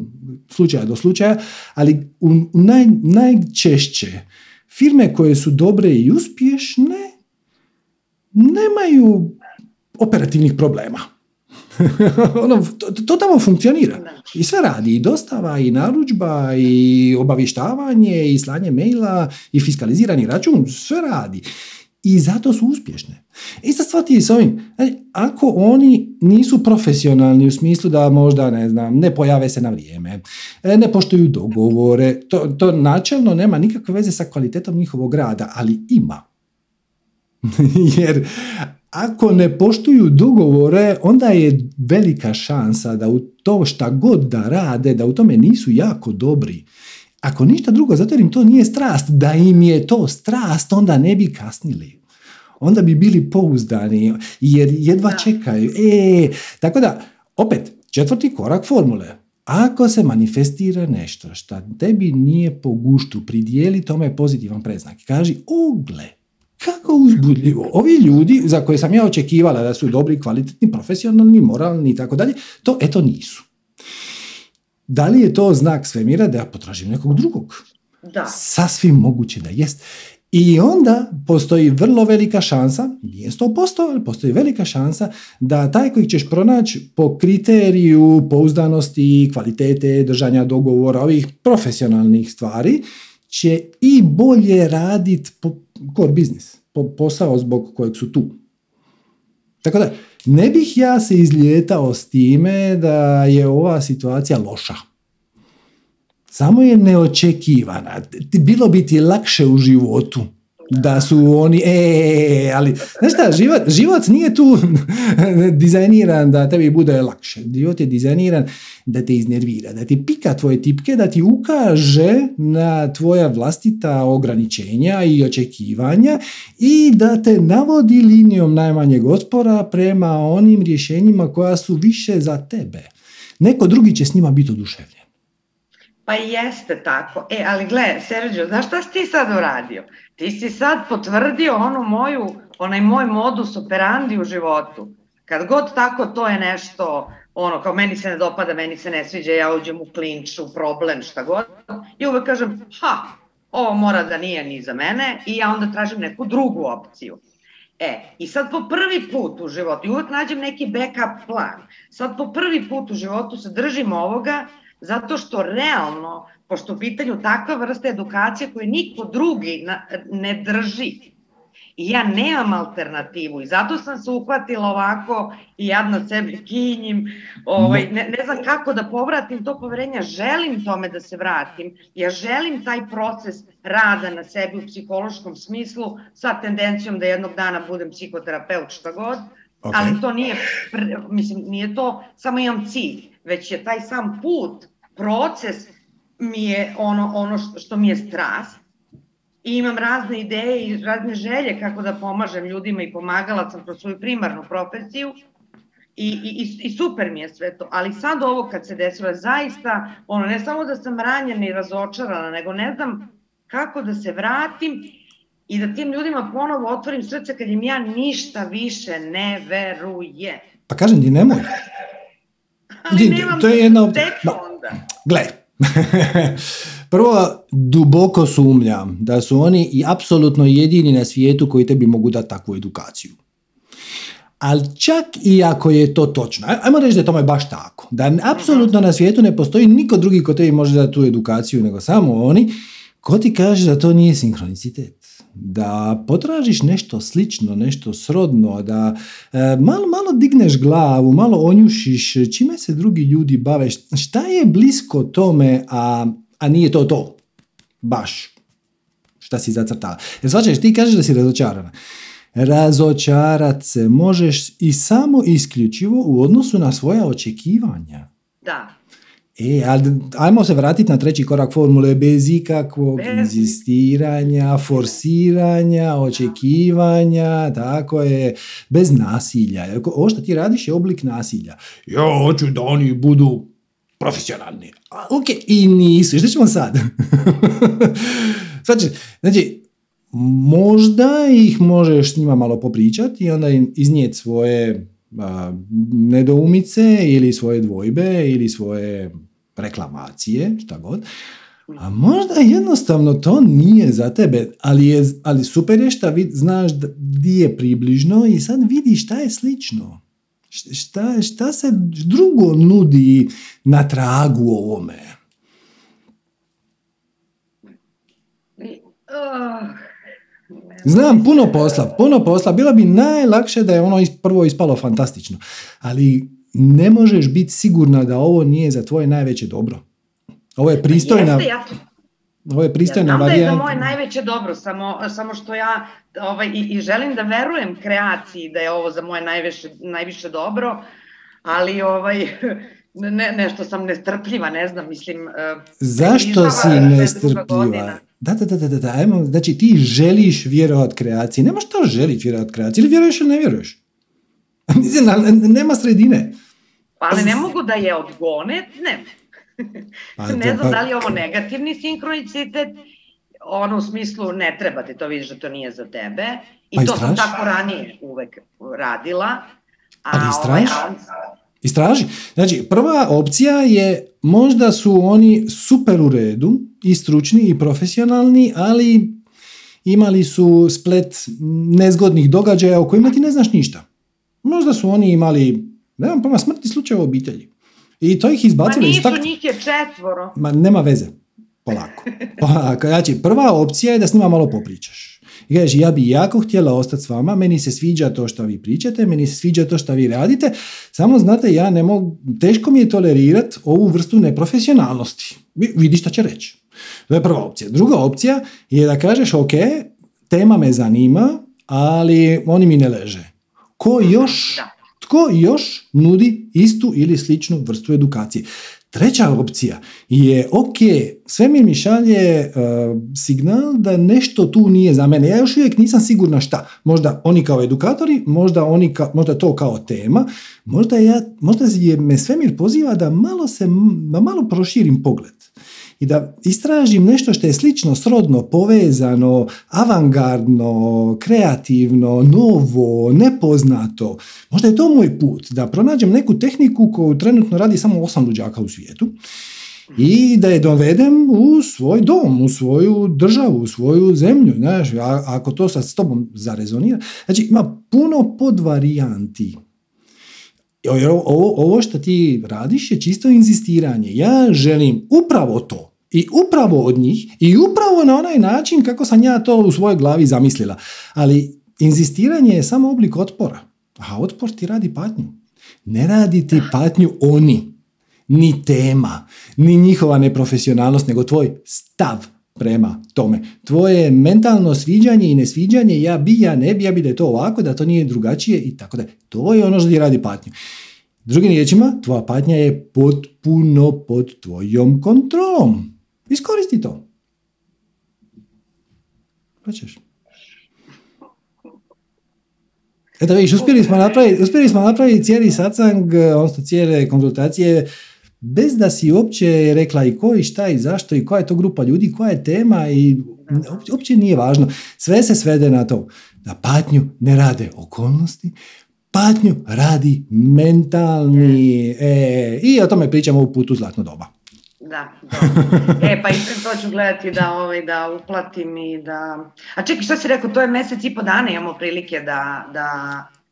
slučaja do slučaja, ali u naj, najčešće firme koje su dobre i uspješne nemaju operativnih problema. ono, to, to, tamo funkcionira. I sve radi. I dostava, i narudžba, i obavištavanje, i slanje maila, i fiskalizirani račun. Sve radi i zato su uspješne. Ista stvar ti je s ovim. Ako oni nisu profesionalni u smislu da možda, ne znam, ne pojave se na vrijeme, e, ne poštuju dogovore, to, to načelno nema nikakve veze sa kvalitetom njihovog rada, ali ima. Jer ako ne poštuju dogovore, onda je velika šansa da u to šta god da rade, da u tome nisu jako dobri. Ako ništa drugo, zato jer im to nije strast. Da im je to strast, onda ne bi kasnili. Onda bi bili pouzdani, jer jedva čekaju. E, tako da, opet, četvrti korak formule. Ako se manifestira nešto što tebi nije po guštu, pridijeli tome pozitivan preznak. Kaži, ogle, kako uzbudljivo. Ovi ljudi za koje sam ja očekivala da su dobri, kvalitetni, profesionalni, moralni i tako dalje, to eto nisu. Da li je to znak svemira da ja potražim nekog drugog? Da. Sasvim moguće da jest. I onda postoji vrlo velika šansa, nije 100%, ali postoji velika šansa da taj koji ćeš pronaći po kriteriju pouzdanosti, kvalitete, držanja dogovora, ovih profesionalnih stvari, će i bolje raditi core business, po posao zbog kojeg su tu. Tako da, ne bih ja se izlijetao s time da je ova situacija loša. samo je neočekivana. Bilo bi ti lakše u životu da su oni, e, ali, znaš šta, život, život nije tu dizajniran da tebi bude lakše. Život je dizajniran da te iznervira, da ti pika tvoje tipke, da ti ukaže na tvoja vlastita ograničenja i očekivanja i da te navodi linijom najmanjeg otpora prema onim rješenjima koja su više za tebe. Neko drugi će s njima biti oduševljen. Pa jeste tako. E, ali gle, Sergio, znaš šta si ti sad uradio? Ti si sad potvrdio onu moju, onaj moj modus operandi u životu. Kad god tako to je nešto, ono, kao meni se ne dopada, meni se ne sviđa, ja uđem u klinč, u problem, šta god. I uvek kažem, ha, ovo mora da nije ni za mene i ja onda tražim neku drugu opciju. E, i sad po prvi put u životu, i uvek nađem neki backup plan, sad po prvi put u životu se držim ovoga, zato što realno, pošto u pitanju takva vrsta edukacije koju niko drugi ne drži, i ja nemam alternativu i zato sam se uhvatila ovako i ja na sebi kinjim, ovaj, ne, ne znam kako da povratim to poverenje, želim tome da se vratim, ja želim taj proces rada na sebi u psihološkom smislu sa tendencijom da jednog dana budem psihoterapeut šta god, okay. ali to nije, mislim, nije to, samo imam cilj, već je taj sam put, proces mi je ono, ono što, što mi je strast. I imam razne ideje i razne želje kako da pomažem ljudima i pomagala sam kroz svoju primarnu profesiju. I, i, i super mi je sve to, ali sad ovo kad se desilo zaista, ono, ne samo da sam ranjena i razočarana, nego ne znam kako da se vratim i da tim ljudima ponovo otvorim srce kad im ja ništa više ne verujem. Pa kažem ti, nemoj. Ali nemam to je jedna onda. Gle, Prvo, duboko sumnjam da su oni i apsolutno jedini na svijetu koji tebi mogu dati takvu edukaciju. Ali čak i ako je to točno, ajmo reći da je tome baš tako, da apsolutno na svijetu ne postoji niko drugi ko tebi može dati tu edukaciju nego samo oni, ko ti kaže da to nije sinkronicitet? Da potražiš nešto slično, nešto srodno, da e, malo, malo digneš glavu, malo onjušiš čime se drugi ljudi bave, šta je blisko tome, a a nije to to. Baš. Šta si zacrtala. Jer svačaš, ti kažeš da si razočarana. Razočarat se možeš i samo isključivo u odnosu na svoja očekivanja. Da. E, ali ajmo se vratiti na treći korak formule bez ikakvog bez... inzistiranja, forsiranja, očekivanja, tako je, bez nasilja. Ovo što ti radiš je oblik nasilja. Ja hoću da oni budu profesionalni. A, ok, i nisu. Što ćemo sad? znači, znači, možda ih možeš s njima malo popričati i onda im iznijeti svoje a, nedoumice ili svoje dvojbe ili svoje reklamacije, šta god. A možda jednostavno to nije za tebe, ali, je, ali super je šta vid, znaš di je približno i sad vidiš šta je slično. Šta, šta se drugo nudi na tragu ovome? Znam, puno posla, puno posla. Bilo bi najlakše da je ono prvo ispalo fantastično. Ali ne možeš biti sigurna da ovo nije za tvoje najveće dobro. Ovo je pristojna... Jeste, ja ovo je pristojna ja znam varijanta. da je za moje najveće dobro, samo, samo što ja ovaj, i, i želim da verujem kreaciji da je ovo za moje najviše, najviše dobro, ali ovaj, ne, nešto sam nestrpljiva, ne znam, mislim... E, Zašto si nestrpljiva? Da, da, da, da, da, ajmo, znači ti želiš vjerovat kreaciji, nema što želiš vjerovat kreaciji, ili vjeruješ ili ne vjeruješ? nema sredine. Pa ali ne mogu da je odgone, ne. Pa, ne znam pa... da li je ovo negativni sinkronicitet, ono u smislu ne treba ti to vidiš da to nije za tebe. I pa to istraži. sam tako ranije uvek radila. A Ali istraži. Ovaj, Istraži. Znači, prva opcija je možda su oni super u redu i stručni i profesionalni, ali imali su splet nezgodnih događaja o kojima ti ne znaš ništa. Možda su oni imali, ne znam, prema smrti slučaja u obitelji. I to ih izbacilo iz tak... njih je četvoro. Ma nema veze. Polako. Polako. Znači, prva opcija je da s njima malo popričaš. I kažeš, ja bi jako htjela ostati s vama, meni se sviđa to što vi pričate, meni se sviđa to što vi radite, samo znate, ja ne mogu, teško mi je tolerirati ovu vrstu neprofesionalnosti. Vidi šta će reći. To je prva opcija. Druga opcija je da kažeš, ok, tema me zanima, ali oni mi ne leže. Ko još, tko još nudi istu ili sličnu vrstu edukacije? Treća opcija je, ok, sve mi šalje uh, signal da nešto tu nije za mene. Ja još uvijek nisam sigurna šta. Možda oni kao edukatori, možda, oni ka, možda to kao tema, možda, ja, možda je me svemir poziva da malo se, da malo proširim pogled i da istražim nešto što je slično, srodno, povezano, avangardno, kreativno, novo, nepoznato. Možda je to moj put, da pronađem neku tehniku koju trenutno radi samo osam luđaka u svijetu i da je dovedem u svoj dom, u svoju državu, u svoju zemlju. Znaš, ako to sa s tobom zarezonira. Znači, ima puno podvarijanti ovo, ovo što ti radiš je čisto inzistiranje. Ja želim upravo to. I upravo od njih i upravo na onaj način kako sam ja to u svojoj glavi zamislila. Ali inzistiranje je samo oblik otpora. A otpor ti radi patnju. Ne radi ti patnju oni, ni tema, ni njihova neprofesionalnost, nego tvoj stav prema tome. Tvoje mentalno sviđanje i nesviđanje, ja bi, ja ne bi, ja bi da je to ovako, da to nije drugačije i tako da. To je ono što ti radi patnju. Drugim riječima, tvoja patnja je potpuno pod tvojom kontrolom. Iskoristi to. Hoćeš? Eto vidiš, uspjeli smo napraviti, uspjeli smo napraviti cijeli satsang, odnosno cijele konzultacije bez da si uopće rekla i ko i šta i zašto i koja je to grupa ljudi, koja je tema i uopće nije važno. Sve se svede na to da patnju ne rade okolnosti, patnju radi mentalni e, i o tome pričamo u putu zlatno doba. Da, E, pa ispred to ću gledati da, ovaj, da uplatim i da... A čekaj, što si rekao, to je mjesec i po dana imamo prilike da, da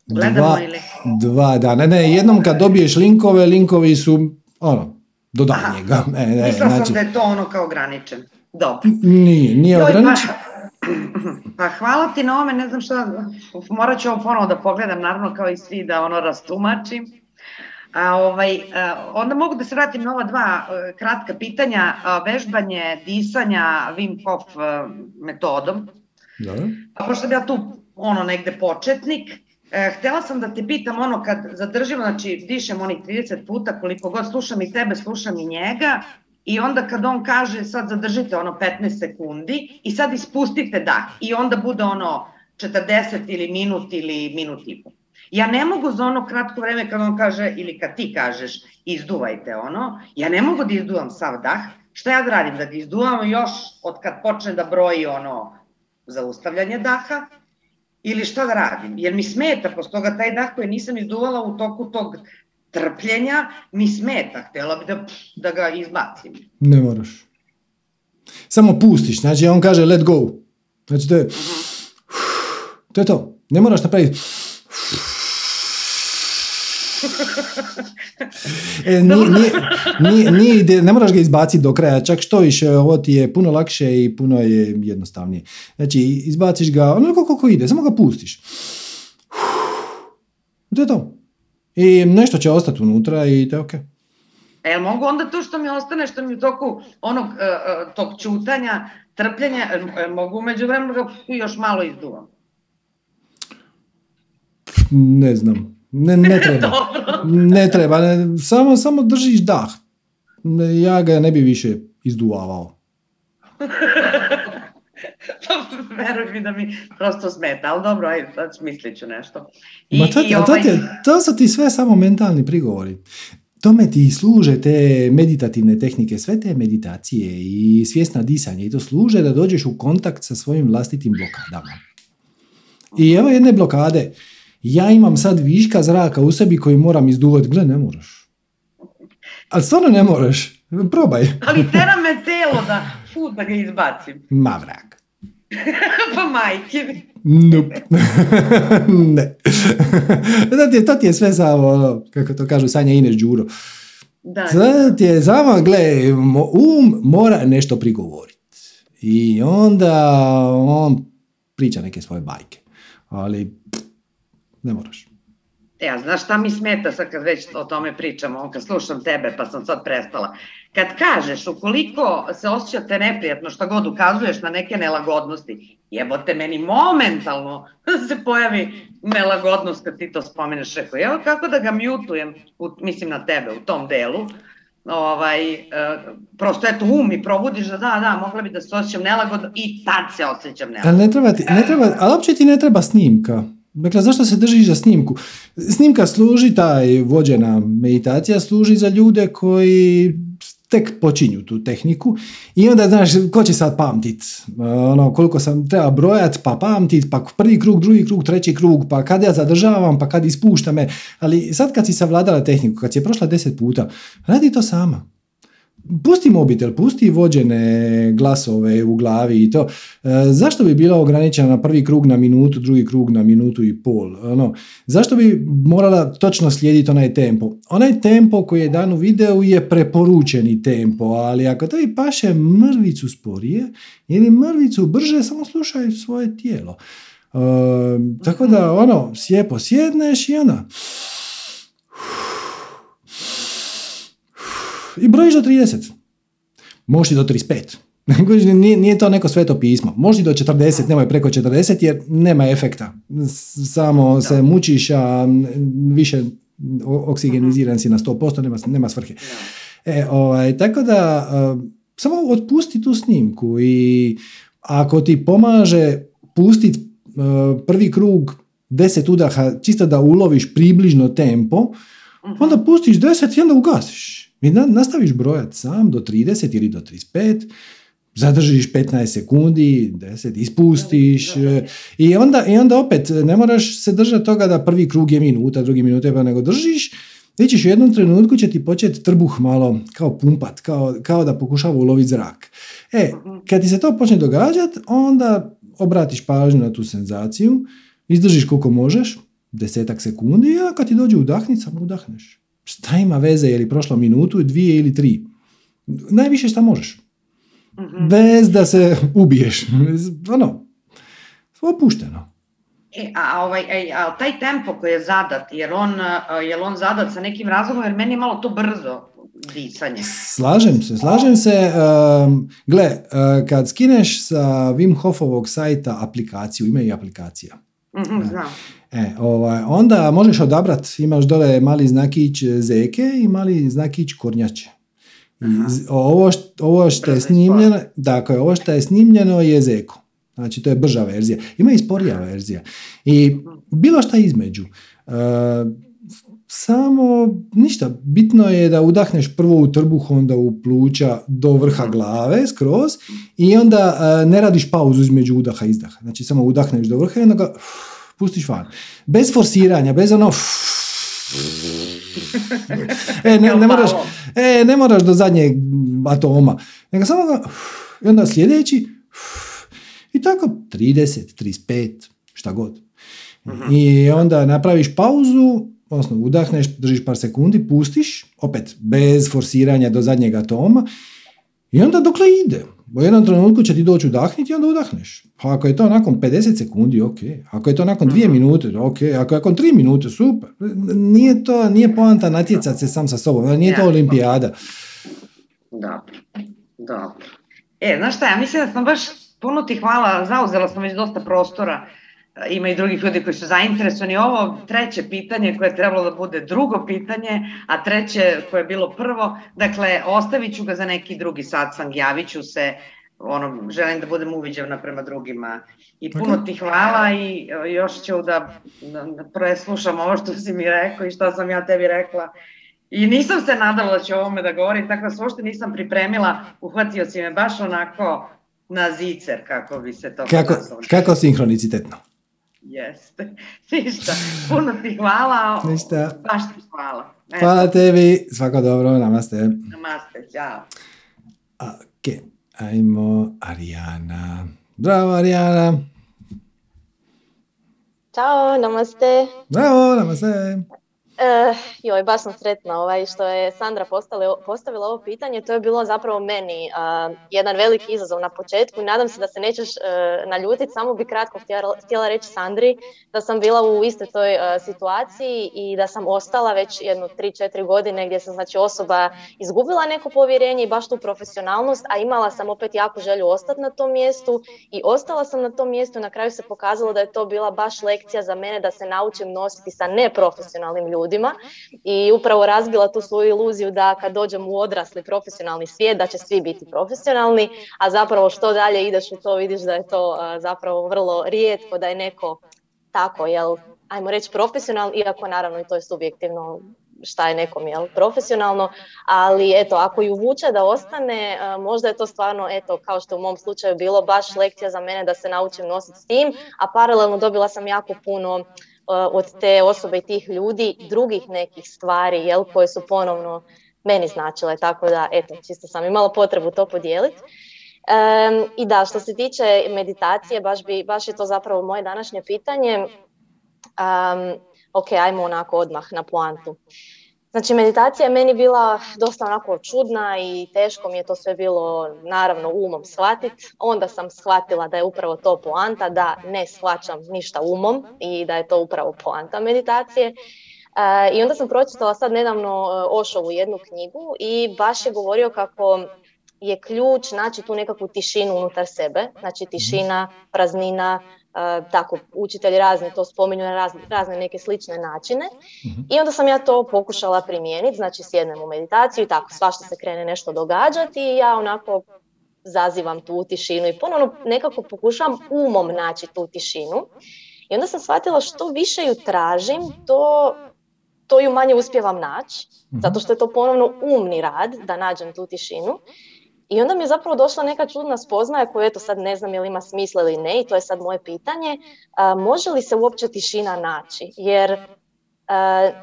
gledamo dva, ili... Dva dana, ne, jednom kad dobiješ linkove, linkovi su ono, do daljnjega. E, ne, Mislila znači... sam da je to ono kao ograničen. Dobro. Nije, nije pa- ograničen. Pa, hvala ti na ome, ne znam šta, morat ću ovo ponovo da pogledam, naravno kao i svi da ono rastumačim. A, ovaj, onda mogu da se vratim na ova dva e, kratka pitanja, vežbanje disanja Wim Hof e, metodom. Da. Pošto ja tu ono negde početnik, E, htjela sam da te pitam ono kad zadržimo, znači dišem onih 30 puta koliko god slušam i tebe, slušam i njega i onda kad on kaže sad zadržite ono 15 sekundi i sad ispustite dah i onda bude ono 40 ili minut ili minut i po. Ja ne mogu za ono kratko vreme kad on kaže ili kad ti kažeš izduvajte ono, ja ne mogu da izduvam sav dah. Šta ja da radim? Da ga izduvam još od kad počne da broji ono zaustavljanje daha ili šta da radim? Jer mi smeta, posto toga taj dah koji nisam izduvala u toku tog trpljenja, mi smeta. Htjela bi da, da ga izbacim. Ne moraš. Samo pustiš, znači on kaže let go. Znači to je, to je to. Ne moraš napraviti E, nije, nije, ne moraš ga izbaciti do kraja, čak što više, ovo ti je puno lakše i puno je jednostavnije. Znači, izbaciš ga onako kako ide, samo ga pustiš. To je to. I nešto će ostati unutra i to je okej. Okay. E, mogu onda to što mi ostane, što mi u toku onog uh, tog čutanja, trpljenja, mogu među vremenu još malo izduvam? Ne znam. Ne, ne treba. ne treba. Ne, samo, samo držiš dah. Ja ga ne bi više izduvavao. Veruj mi da mi prosto smeta, ali dobro, ajde, sad smislit ću nešto. I, Ma to, i ovaj... to, to su ti sve samo mentalni prigovori. Tome ti služe te meditativne tehnike, sve te meditacije i svjesna disanje i to služe da dođeš u kontakt sa svojim vlastitim blokadama. I evo jedne blokade ja imam sad viška zraka u sebi koji moram izduvati. Gle, ne moraš. Ali stvarno ne moraš. Probaj. Ali tera me telo da, fu, da ga izbacim. Ma vrak. pa majke Nope. ne. to, ti je, to ti je sve samo, ono, kako to kažu, Sanja Ines Đuro. Da. Ti je samo, gle, um mora nešto prigovoriti. I onda on priča neke svoje bajke. Ali ne moraš. E, a znaš šta mi smeta sad kad već o tome pričamo, kad slušam tebe pa sam sad prestala. Kad kažeš, ukoliko se osjećate neprijatno, šta god ukazuješ na neke nelagodnosti, jebote, meni momentalno se pojavi nelagodnost kad ti to spomeneš. Rekao, evo kako da ga mjutujem, u, mislim na tebe, u tom delu, ovaj, e, prosto eto um i probudiš da da, da, mogla bi da se osjećam nelagodno i tad se osjećam nelagodno. Ali ne treba ti, ne treba, ali uopće ti ne treba snimka. Dakle, zašto se držiš za snimku? Snimka služi, taj vođena meditacija služi za ljude koji tek počinju tu tehniku i onda znaš ko će sad pamtit? Ono, koliko sam treba brojat pa pamtit pa prvi krug, drugi krug, treći krug pa kad ja zadržavam pa kad ispušta me. Ali sad kad si savladala tehniku kad si je prošla deset puta radi to sama pusti mobitel, pusti vođene glasove u glavi i to. E, zašto bi bila ograničena na prvi krug na minutu, drugi krug na minutu i pol? Ono, zašto bi morala točno slijediti onaj tempo? Onaj tempo koji je dan u videu je preporučeni tempo, ali ako tebi paše mrvicu sporije ili mrvicu brže, samo slušaj svoje tijelo. E, tako da, ono, slijepo sjedneš i ono, i brojiš do 30. Možeš i do 35. nije, nije to neko sveto pismo. Možeš i do 40, nemoj preko 40 jer nema efekta. Samo se mučiš, a više oksigeniziran si na 100%, nema, nema svrhe. E, ovaj, tako da, samo otpusti tu snimku i ako ti pomaže pustiti prvi krug 10 udaha čisto da uloviš približno tempo, onda pustiš 10 i onda ugasiš. I nastaviš brojati sam do 30 ili do 35, zadržiš 15 sekundi, 10, ispustiš i onda, i onda opet ne moraš se držati toga da prvi krug je minuta, drugi minute, pa nego držiš Ti ćeš u jednom trenutku će ti početi trbuh malo kao pumpat, kao, kao da pokušava uloviti zrak. E, kad ti se to počne događati, onda obratiš pažnju na tu senzaciju, izdržiš koliko možeš, desetak sekundi, a kad ti dođe udahnica, udahneš. Šta ima veze je li prošlo minutu, dvije ili tri? Najviše šta možeš. mm Bez da se ubiješ. Ono, opušteno. E, a, ovaj, e, a taj tempo koji je zadat, jer on, je on zadat sa nekim razlogom, jer meni je malo to brzo disanje. Slažem se, slažem se. Um, gle, uh, kad skineš sa Wim Hofovog sajta aplikaciju, ima i aplikacija. Mm-hmm, znam. E, ovaj, onda možeš odabrati, imaš dole mali znakić zeke i mali znakić kornjače. I ovo, što, ovo što je snimljeno, dakle, ovo što je snimljeno je zeko. Znači, to je brža verzija. Ima i sporija verzija. I bilo šta između. E, samo ništa. Bitno je da udahneš prvo u trbuh, onda u pluća do vrha glave, skroz, i onda e, ne radiš pauzu između udaha i izdaha. Znači, samo udahneš do vrha i onda ga pustiš van. Bez forsiranja, bez ono... e, ne, ne, moraš, e, ne moraš do zadnjeg atoma. Nego samo ga... I onda sljedeći... I tako 30, 35, šta god. I onda napraviš pauzu, odnosno udahneš, držiš par sekundi, pustiš, opet bez forsiranja do zadnjeg atoma i onda dokle ide. U jednom trenutku će ti doći udahniti i onda udahneš. Pa ako je to nakon 50 sekundi, ok. Ako je to nakon 2 minute, ok. Ako je nakon 3 minute, super. Nije to, nije poanta natjecati se sam sa sobom. Nije to olimpijada. Dobro, dobro. E, znaš šta, ja mislim da sam baš puno ti hvala, zauzela sam već dosta prostora ima i drugih ljudi koji su zainteresovani. Ovo treće pitanje koje je trebalo da bude drugo pitanje, a treće koje je bilo prvo, dakle, ostavit ću ga za neki drugi satsang, javit ću se, ono, želim da budem uviđavna prema drugima. I puno ti hvala i još ću da, preslušam ovo što si mi rekao i šta sam ja tebi rekla. I nisam se nadala da ću ovome da govorim, tako da svošte nisam pripremila, uhvatio si me baš onako na zicer, kako bi se to kako, kako sinhronicitetno. Jeste. Ništa. Puno ti hvala. Ništa. Baš ti hvala. Eto. Hvala tebi. Svako dobro. Namaste. Namaste. Ćao. Ok. Ajmo Arijana. Bravo Arijana. Ćao. Namaste. Bravo. Namaste. Uh, joj, baš sam sretna ovaj, što je Sandra postavila ovo pitanje. To je bilo zapravo meni uh, jedan veliki izazov na početku. Nadam se da se nećeš uh, naljutiti. Samo bi kratko htjela, htjela reći Sandri da sam bila u istoj toj situaciji i da sam ostala već jedno 3-4 godine gdje sam znači osoba izgubila neko povjerenje i baš tu profesionalnost, a imala sam opet jako želju ostati na tom mjestu i ostala sam na tom mjestu. Na kraju se pokazalo da je to bila baš lekcija za mene da se naučim nositi sa neprofesionalnim ljudima ljudima i upravo razbila tu svoju iluziju da kad dođem u odrasli profesionalni svijet da će svi biti profesionalni, a zapravo što dalje ideš u to vidiš da je to zapravo vrlo rijetko da je neko tako, jel, ajmo reći profesional, iako naravno i to je subjektivno šta je nekom jel, profesionalno, ali eto, ako ju vuče da ostane, možda je to stvarno, eto, kao što u mom slučaju bilo, baš lekcija za mene da se naučim nositi s tim, a paralelno dobila sam jako puno od te osobe i tih ljudi drugih nekih stvari jel, koje su ponovno meni značile, tako da eto, čisto sam imala potrebu to podijeliti. I da, što se tiče meditacije, baš, bi, baš je to zapravo moje današnje pitanje. Um, ok, ajmo onako odmah na poantu. Znači meditacija je meni bila dosta onako čudna i teško mi je to sve bilo naravno umom shvatiti. Onda sam shvatila da je upravo to poanta, da ne shvaćam ništa umom i da je to upravo poanta meditacije. E, I onda sam pročitala sad nedavno e, Ošovu jednu knjigu i baš je govorio kako je ključ naći tu nekakvu tišinu unutar sebe, znači tišina, praznina, tako učitelji razni to spominju na razne, razne neke slične načine mhm. i onda sam ja to pokušala primijeniti, znači sjednem u meditaciju i tako svašta se krene nešto događati i ja onako zazivam tu tišinu i ponovno nekako pokušavam umom naći tu tišinu i onda sam shvatila što više ju tražim, to, to ju manje uspijevam naći, mhm. zato što je to ponovno umni rad da nađem tu tišinu i onda mi je zapravo došla neka čudna spoznaja koju eto sad ne znam je li ima smisla ili ne i to je sad moje pitanje. može li se uopće tišina naći? Jer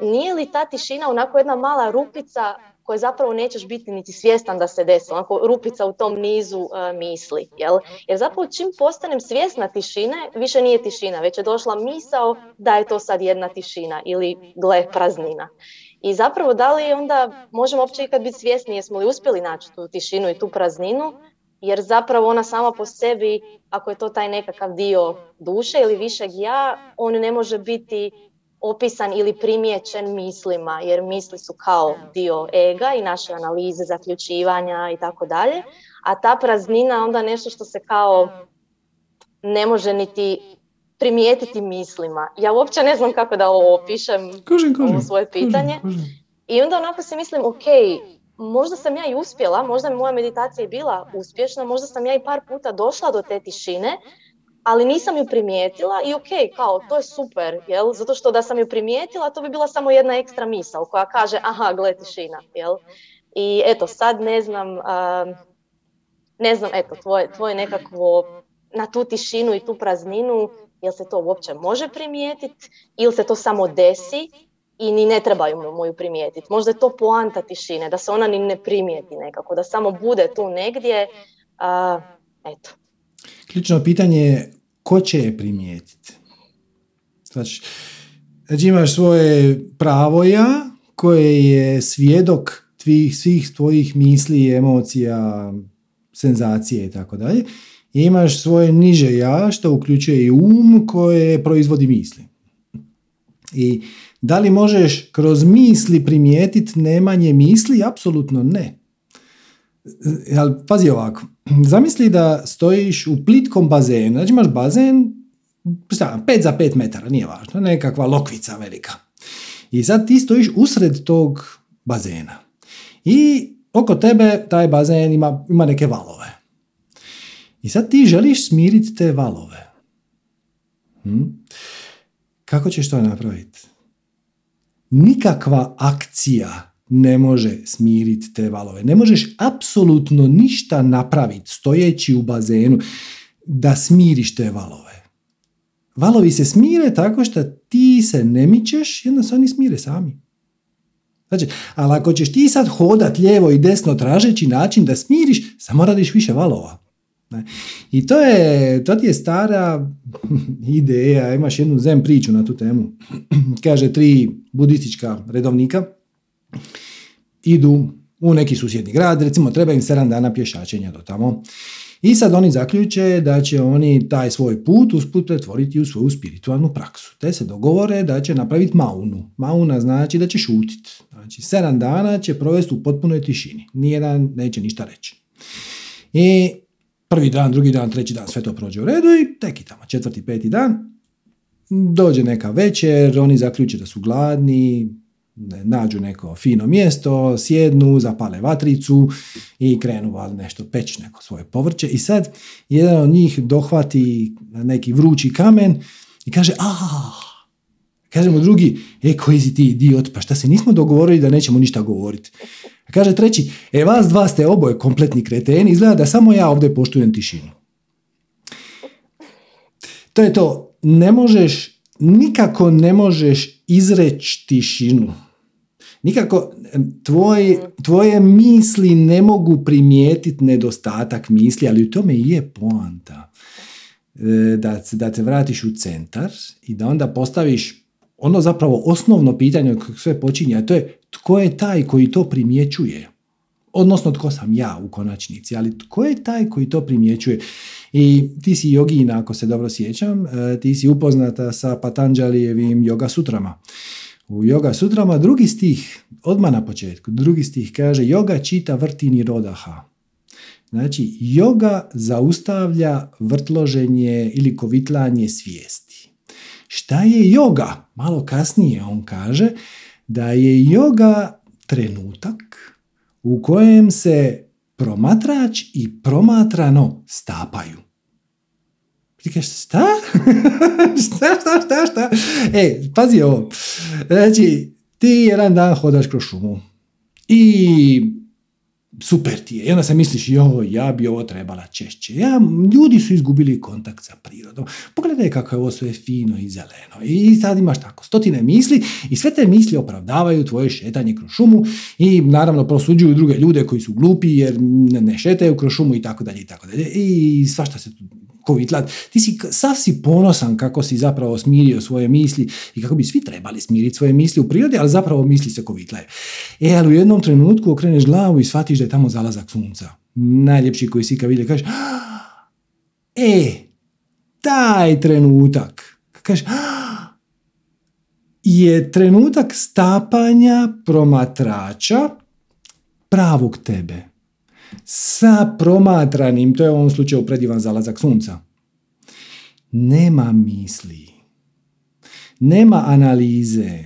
nije li ta tišina onako jedna mala rupica koje zapravo nećeš biti niti svjestan da se desi, onako rupica u tom nizu misli. Jel? Jer zapravo čim postanem svjesna tišine, više nije tišina, već je došla misao da je to sad jedna tišina ili gle praznina. I zapravo da li onda možemo uopće ikad biti svjesni jesmo li uspjeli naći tu tišinu i tu prazninu, jer zapravo ona sama po sebi, ako je to taj nekakav dio duše ili višeg ja, on ne može biti opisan ili primijećen mislima, jer misli su kao dio ega i naše analize, zaključivanja i tako dalje, a ta praznina onda nešto što se kao ne može niti primijetiti mislima. Ja uopće ne znam kako da ovo opišem, ovo svoje pitanje. I onda onako si mislim, ok, možda sam ja i uspjela, možda mi moja meditacija i bila uspješna, možda sam ja i par puta došla do te tišine, ali nisam ju primijetila i ok, kao to je super, jel? Zato što da sam ju primijetila, to bi bila samo jedna ekstra misao koja kaže, aha, gle tišina, jel? I eto, sad ne znam, ne znam, eto, tvoje, tvoje nekakvo na tu tišinu i tu prazninu, jel se to uopće može primijetiti ili se to samo desi i ni ne trebaju mu ju primijetiti. Možda je to poanta tišine, da se ona ni ne primijeti nekako, da samo bude tu negdje. A, eto. Ključno pitanje je ko će je primijetiti? Znači, znači imaš svoje pravo ja koje je svjedok tvih, svih tvojih misli, emocija, senzacije i tako dalje imaš svoje niže ja što uključuje i um koje proizvodi misli. I da li možeš kroz misli primijetiti nemanje misli? Apsolutno ne. Ali pazi ovako, zamisli da stojiš u plitkom bazenu, znači imaš bazen, šta, 5 za 5 metara, nije važno, nekakva lokvica velika. I sad ti stojiš usred tog bazena. I oko tebe taj bazen ima, ima neke valove. I sad ti želiš smiriti te valove. Hm? Kako ćeš to napraviti? Nikakva akcija ne može smiriti te valove. Ne možeš apsolutno ništa napraviti stojeći u bazenu da smiriš te valove. Valovi se smire tako što ti se ne mičeš onda se oni smire sami. Znači, ali ako ćeš ti sad hodat lijevo i desno tražeći način da smiriš, samo radiš više valova. I to, je, to ti je stara ideja, imaš jednu zem priču na tu temu. Kaže tri budistička redovnika idu u neki susjedni grad, recimo treba im 7 dana pješačenja do tamo. I sad oni zaključe da će oni taj svoj put usput pretvoriti u svoju spiritualnu praksu. Te se dogovore da će napraviti maunu. Mauna znači da će šutiti. Znači, sedam dana će provesti u potpunoj tišini. Nijedan neće ništa reći. I prvi dan, drugi dan, treći dan, sve to prođe u redu i tek i tamo četvrti, peti dan. Dođe neka večer, oni zaključe da su gladni, nađu neko fino mjesto, sjednu, zapale vatricu i krenu val nešto peć neko svoje povrće. I sad jedan od njih dohvati neki vrući kamen i kaže a kaže mu drugi, e koji si ti idiot, pa šta se nismo dogovorili da nećemo ništa govoriti. Kaže treći, e vas dva ste oboje kompletni kreteni, izgleda da samo ja ovdje poštujem tišinu. To je to, ne možeš, nikako ne možeš izreći tišinu. Nikako tvoj, tvoje misli ne mogu primijetiti nedostatak misli, ali u tome i je poanta. E, da, da te vratiš u centar i da onda postaviš ono zapravo osnovno pitanje kako sve počinje, a to je tko je taj koji to primjećuje? Odnosno tko sam ja u konačnici, ali tko je taj koji to primjećuje? I ti si jogina, ako se dobro sjećam, e, ti si upoznata sa Patanđalijevim yoga sutrama. U yoga sutrama drugi stih, odmah na početku, drugi stih kaže yoga čita vrtini rodaha. Znači, yoga zaustavlja vrtloženje ili kovitlanje svijesti. Šta je yoga? Malo kasnije on kaže da je yoga trenutak u kojem se promatrač i promatrano stapaju. Ti kažeš, šta? šta, šta, šta, šta? E, pazi ovo. Znači, ti jedan dan hodaš kroz šumu i super ti je. I onda se misliš, jo, ja bi ovo trebala češće. Ja, ljudi su izgubili kontakt sa prirodom. Pogledaj kako je ovo sve fino i zeleno. I sad imaš tako stotine misli i sve te misli opravdavaju tvoje šetanje kroz šumu i naravno prosuđuju druge ljude koji su glupi jer ne šetaju kroz šumu i tako dalje i tako dalje. I svašta se tu kovitlat. Ti si, sav si ponosan kako si zapravo smirio svoje misli i kako bi svi trebali smiriti svoje misli u prirodi, ali zapravo misli se kovitlaju. E, ali u jednom trenutku okreneš glavu i shvatiš da je tamo zalazak sunca. Najljepši koji si kad vidi, kažeš, e, taj trenutak, kažeš, je trenutak stapanja promatrača pravog tebe sa promatranim, to je u ovom slučaju predivan zalazak sunca. Nema misli, nema analize,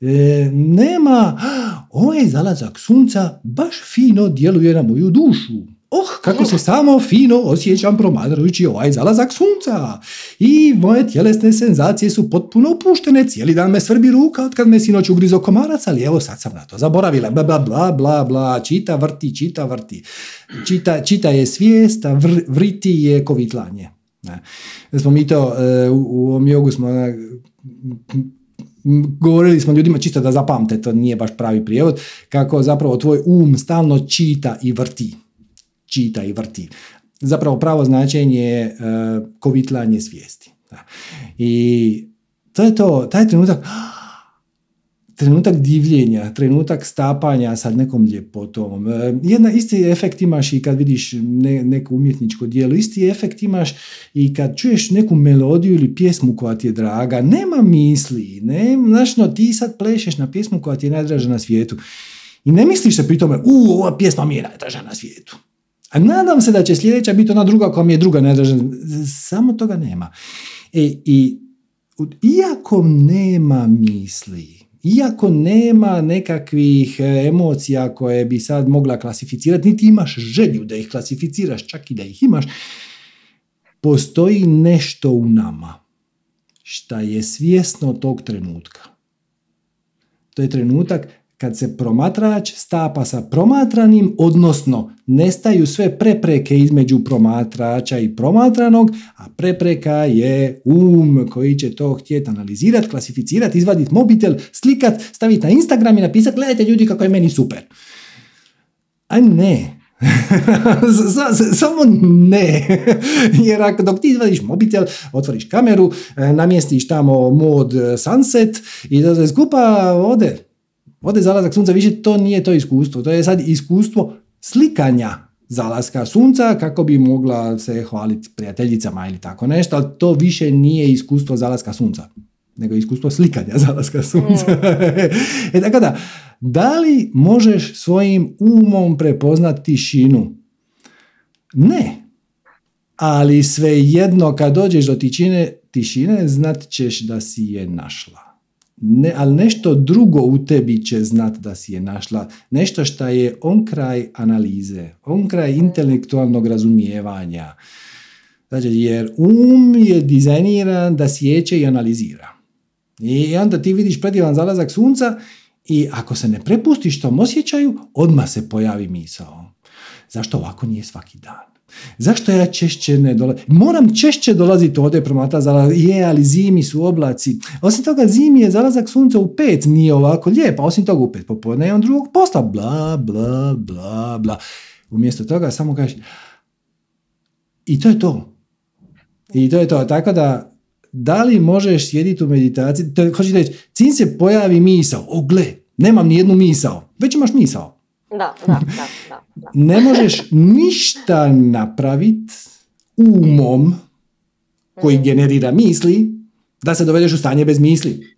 e, nema ovaj zalazak sunca baš fino djeluje na moju dušu. Oh, kako se samo fino osjećam promatrajući ovaj zalazak sunca. I moje tjelesne senzacije su potpuno opuštene. Cijeli dan me svrbi ruka od kad me sinoć ugrizo komarac, ali evo sad sam na to zaboravila. Bla, bla, bla, bla, bla. Čita, vrti, čita, vrti. Čita, čita je svijest, a vriti je kovitlanje. Ne. Smo mi to e, u ovom jogu smo govorili smo ljudima čisto da zapamte, to nije baš pravi prijevod, kako zapravo tvoj um stalno čita i vrti čita i vrti. Zapravo pravo značenje je uh, kovitlanje svijesti. I to je to, taj trenutak, trenutak divljenja, trenutak stapanja sa nekom ljepotom. E, jedna isti efekt imaš i kad vidiš ne, neko umjetničko dijelo, isti efekt imaš i kad čuješ neku melodiju ili pjesmu koja ti je draga, nema misli, ne, znaš, no, ti sad plešeš na pjesmu koja ti je najdraža na svijetu i ne misliš se pri tome, u, ova pjesma mi je najdraža na svijetu. A nadam se da će sljedeća biti ona druga koja mi je druga najdraža. Samo toga nema. E, I iako nema misli, iako nema nekakvih e, emocija koje bi sad mogla klasificirati, niti imaš želju da ih klasificiraš, čak i da ih imaš, postoji nešto u nama šta je svjesno tog trenutka. To je trenutak kad se promatrač stapa sa promatranim, odnosno nestaju sve prepreke između promatrača i promatranog, a prepreka je um koji će to htjeti analizirati, klasificirati, izvaditi mobitel, slikat, staviti na Instagram i napisati gledajte ljudi kako je meni super. A ne, Samo ne. Jer ako dok ti izvadiš mobitel, otvoriš kameru, e, namjestiš tamo mod sunset i da se skupa ode. Ode zalazak sunca, više to nije to iskustvo. To je sad iskustvo slikanja zalaska sunca kako bi mogla se hvaliti prijateljicama ili tako nešto, ali to više nije iskustvo zalaska sunca, nego iskustvo slikanja zalaska sunca. Mm. e, tako da, da li možeš svojim umom prepoznati tišinu? Ne. Ali svejedno kad dođeš do tičine, tišine, znat ćeš da si je našla. Ne, ali nešto drugo u tebi će znat da si je našla. Nešto što je on kraj analize, on kraj intelektualnog razumijevanja. Znači, jer um je dizajniran da sjeće i analizira. I onda ti vidiš predivan zalazak sunca i ako se ne prepustiš tom osjećaju, odmah se pojavi misao. Zašto ovako nije svaki dan? Zašto ja češće ne dolazim? Moram češće dolaziti ovdje promata zalazak. Je, ali zimi su oblaci. Osim toga, zimi je zalazak sunca u pet, nije ovako lijepo. Osim toga, u pet popodne on drugog posta. Bla, bla, bla, bla. Umjesto toga samo kažeš i to je to. I to je to. Tako da, da li možeš sjediti u meditaciji? Hoćeš reći, cin se pojavi misao. O, gle, nemam ni jednu misao. Već imaš misao. Da, da, da, da, Ne možeš ništa napraviti umom koji mm. generira misli da se dovedeš u stanje bez misli.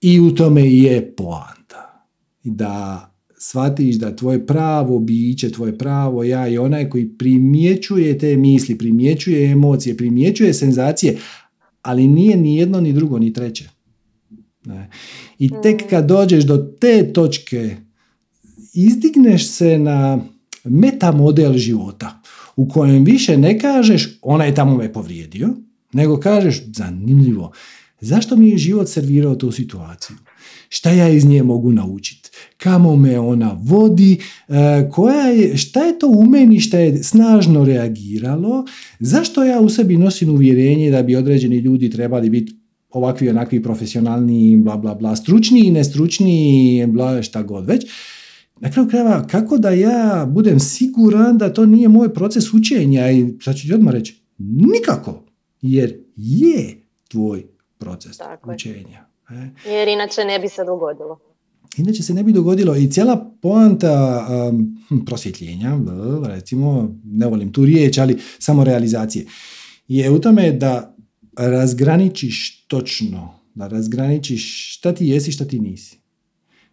I u tome je poanta. Da shvatiš da tvoje pravo biće, tvoje pravo ja i onaj koji primjećuje te misli, primjećuje emocije, primjećuje senzacije, ali nije ni jedno, ni drugo, ni treće. I tek mm. kad dođeš do te točke izdigneš se na metamodel života u kojem više ne kažeš ona je tamo me povrijedio, nego kažeš zanimljivo, zašto mi je život servirao tu situaciju? Šta ja iz nje mogu naučiti? Kamo me ona vodi? E, koja je, šta je to u meni šta je snažno reagiralo? Zašto ja u sebi nosim uvjerenje da bi određeni ljudi trebali biti ovakvi, onakvi profesionalni, bla, bla, bla, stručni, nestručni, bla, šta god već na kraju krajeva, kako da ja budem siguran da to nije moj proces učenja i sad ću ti odmah reći, nikako, jer je tvoj proces Tako učenja. E. Jer inače ne bi se dogodilo. Inače se ne bi dogodilo i cijela poanta um, prosvjetljenja, recimo, ne volim tu riječ, ali samo realizacije, je u tome da razgraničiš točno, da razgraničiš šta ti jesi, šta ti nisi.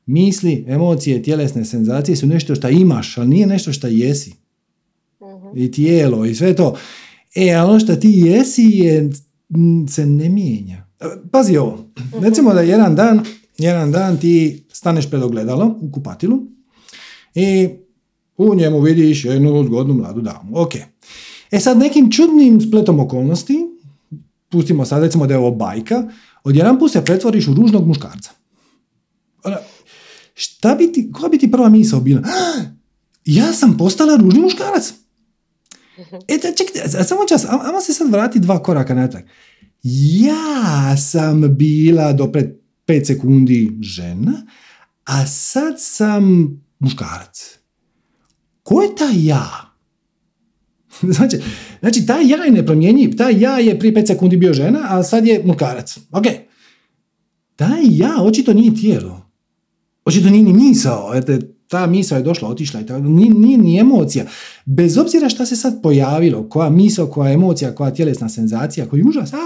Misli, emocije, tjelesne senzacije su nešto što imaš, ali nije nešto što jesi. uh I tijelo i sve to. E, ali ono što ti jesi je, se ne mijenja. E, pazi ovo. uh Recimo da jedan dan, jedan dan ti staneš pred ogledalo u kupatilu i u njemu vidiš jednu zgodnu mladu damu. Ok. E sad nekim čudnim spletom okolnosti, pustimo sad recimo da je ovo bajka, odjedan put se pretvoriš u ružnog muškarca. Šta bi ti, koja bi ti prva misao bila? Ja sam postala ružni muškarac. E, čekajte, samo čas, ajmo se sad vrati dva koraka natrag. Ja sam bila do pred pet sekundi žena, a sad sam muškarac. Ko je taj ja? Znači, znači taj ja je nepromjenjiv. Taj ja je prije pet sekundi bio žena, a sad je muškarac. Ok. Taj ja očito nije tijelo. Očito nije ni misao, jer ta misao je došla, otišla i tako, nije, nije ni emocija. Bez obzira šta se sad pojavilo, koja misao, koja emocija, koja tjelesna senzacija, koji užas, a,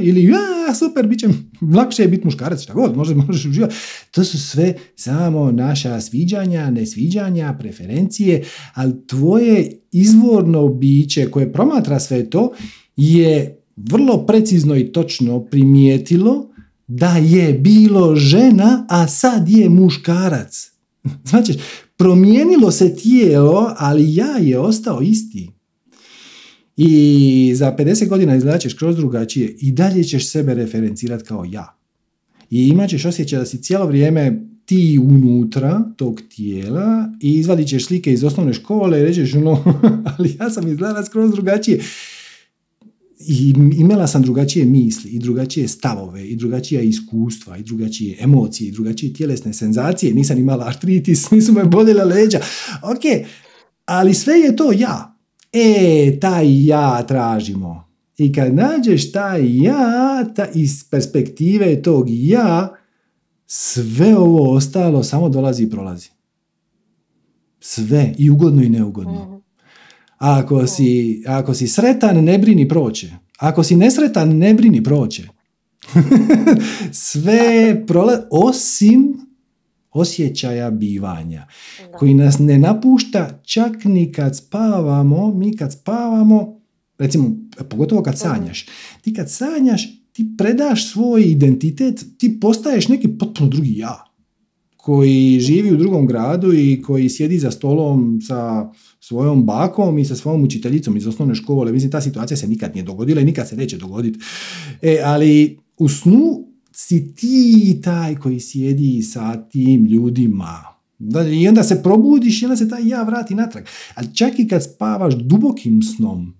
ili ja, super, bit će lakše je biti muškarac, šta god, može, možeš uživati. To su sve samo naša sviđanja, nesviđanja, preferencije, ali tvoje izvorno biće koje promatra sve to je vrlo precizno i točno primijetilo da je bilo žena, a sad je muškarac. Znači, promijenilo se tijelo, ali ja je ostao isti. I za 50 godina izgledat ćeš kroz drugačije i dalje ćeš sebe referencirati kao ja. I imat ćeš osjećaj da si cijelo vrijeme ti unutra tog tijela i izvadit ćeš slike iz osnovne škole i rećeš no, ali ja sam izgledala skroz drugačije i imala sam drugačije misli i drugačije stavove i drugačija iskustva i drugačije emocije i drugačije tjelesne senzacije, nisam imala artritis, nisu me boljela leđa. Ok, Ali sve je to ja. E, taj ja tražimo. I kad nađeš taj ja, ta, iz perspektive tog ja, sve ovo ostalo samo dolazi i prolazi. Sve, i ugodno i neugodno. Ako si, ako si sretan, ne brini proće. Ako si nesretan, ne brini proće. Sve prolazi, osim osjećaja bivanja, koji nas ne napušta čak ni kad spavamo, mi kad spavamo, recimo, pogotovo kad sanjaš, ti kad sanjaš, ti predaš svoj identitet, ti postaješ neki potpuno drugi ja, koji živi u drugom gradu i koji sjedi za stolom sa svojom bakom i sa svojom učiteljicom iz osnovne škole. Mislim, ta situacija se nikad nije dogodila i nikad se neće dogoditi. E, ali u snu si ti taj koji sjedi sa tim ljudima. I onda se probudiš i onda se taj ja vrati natrag. Ali čak i kad spavaš dubokim snom,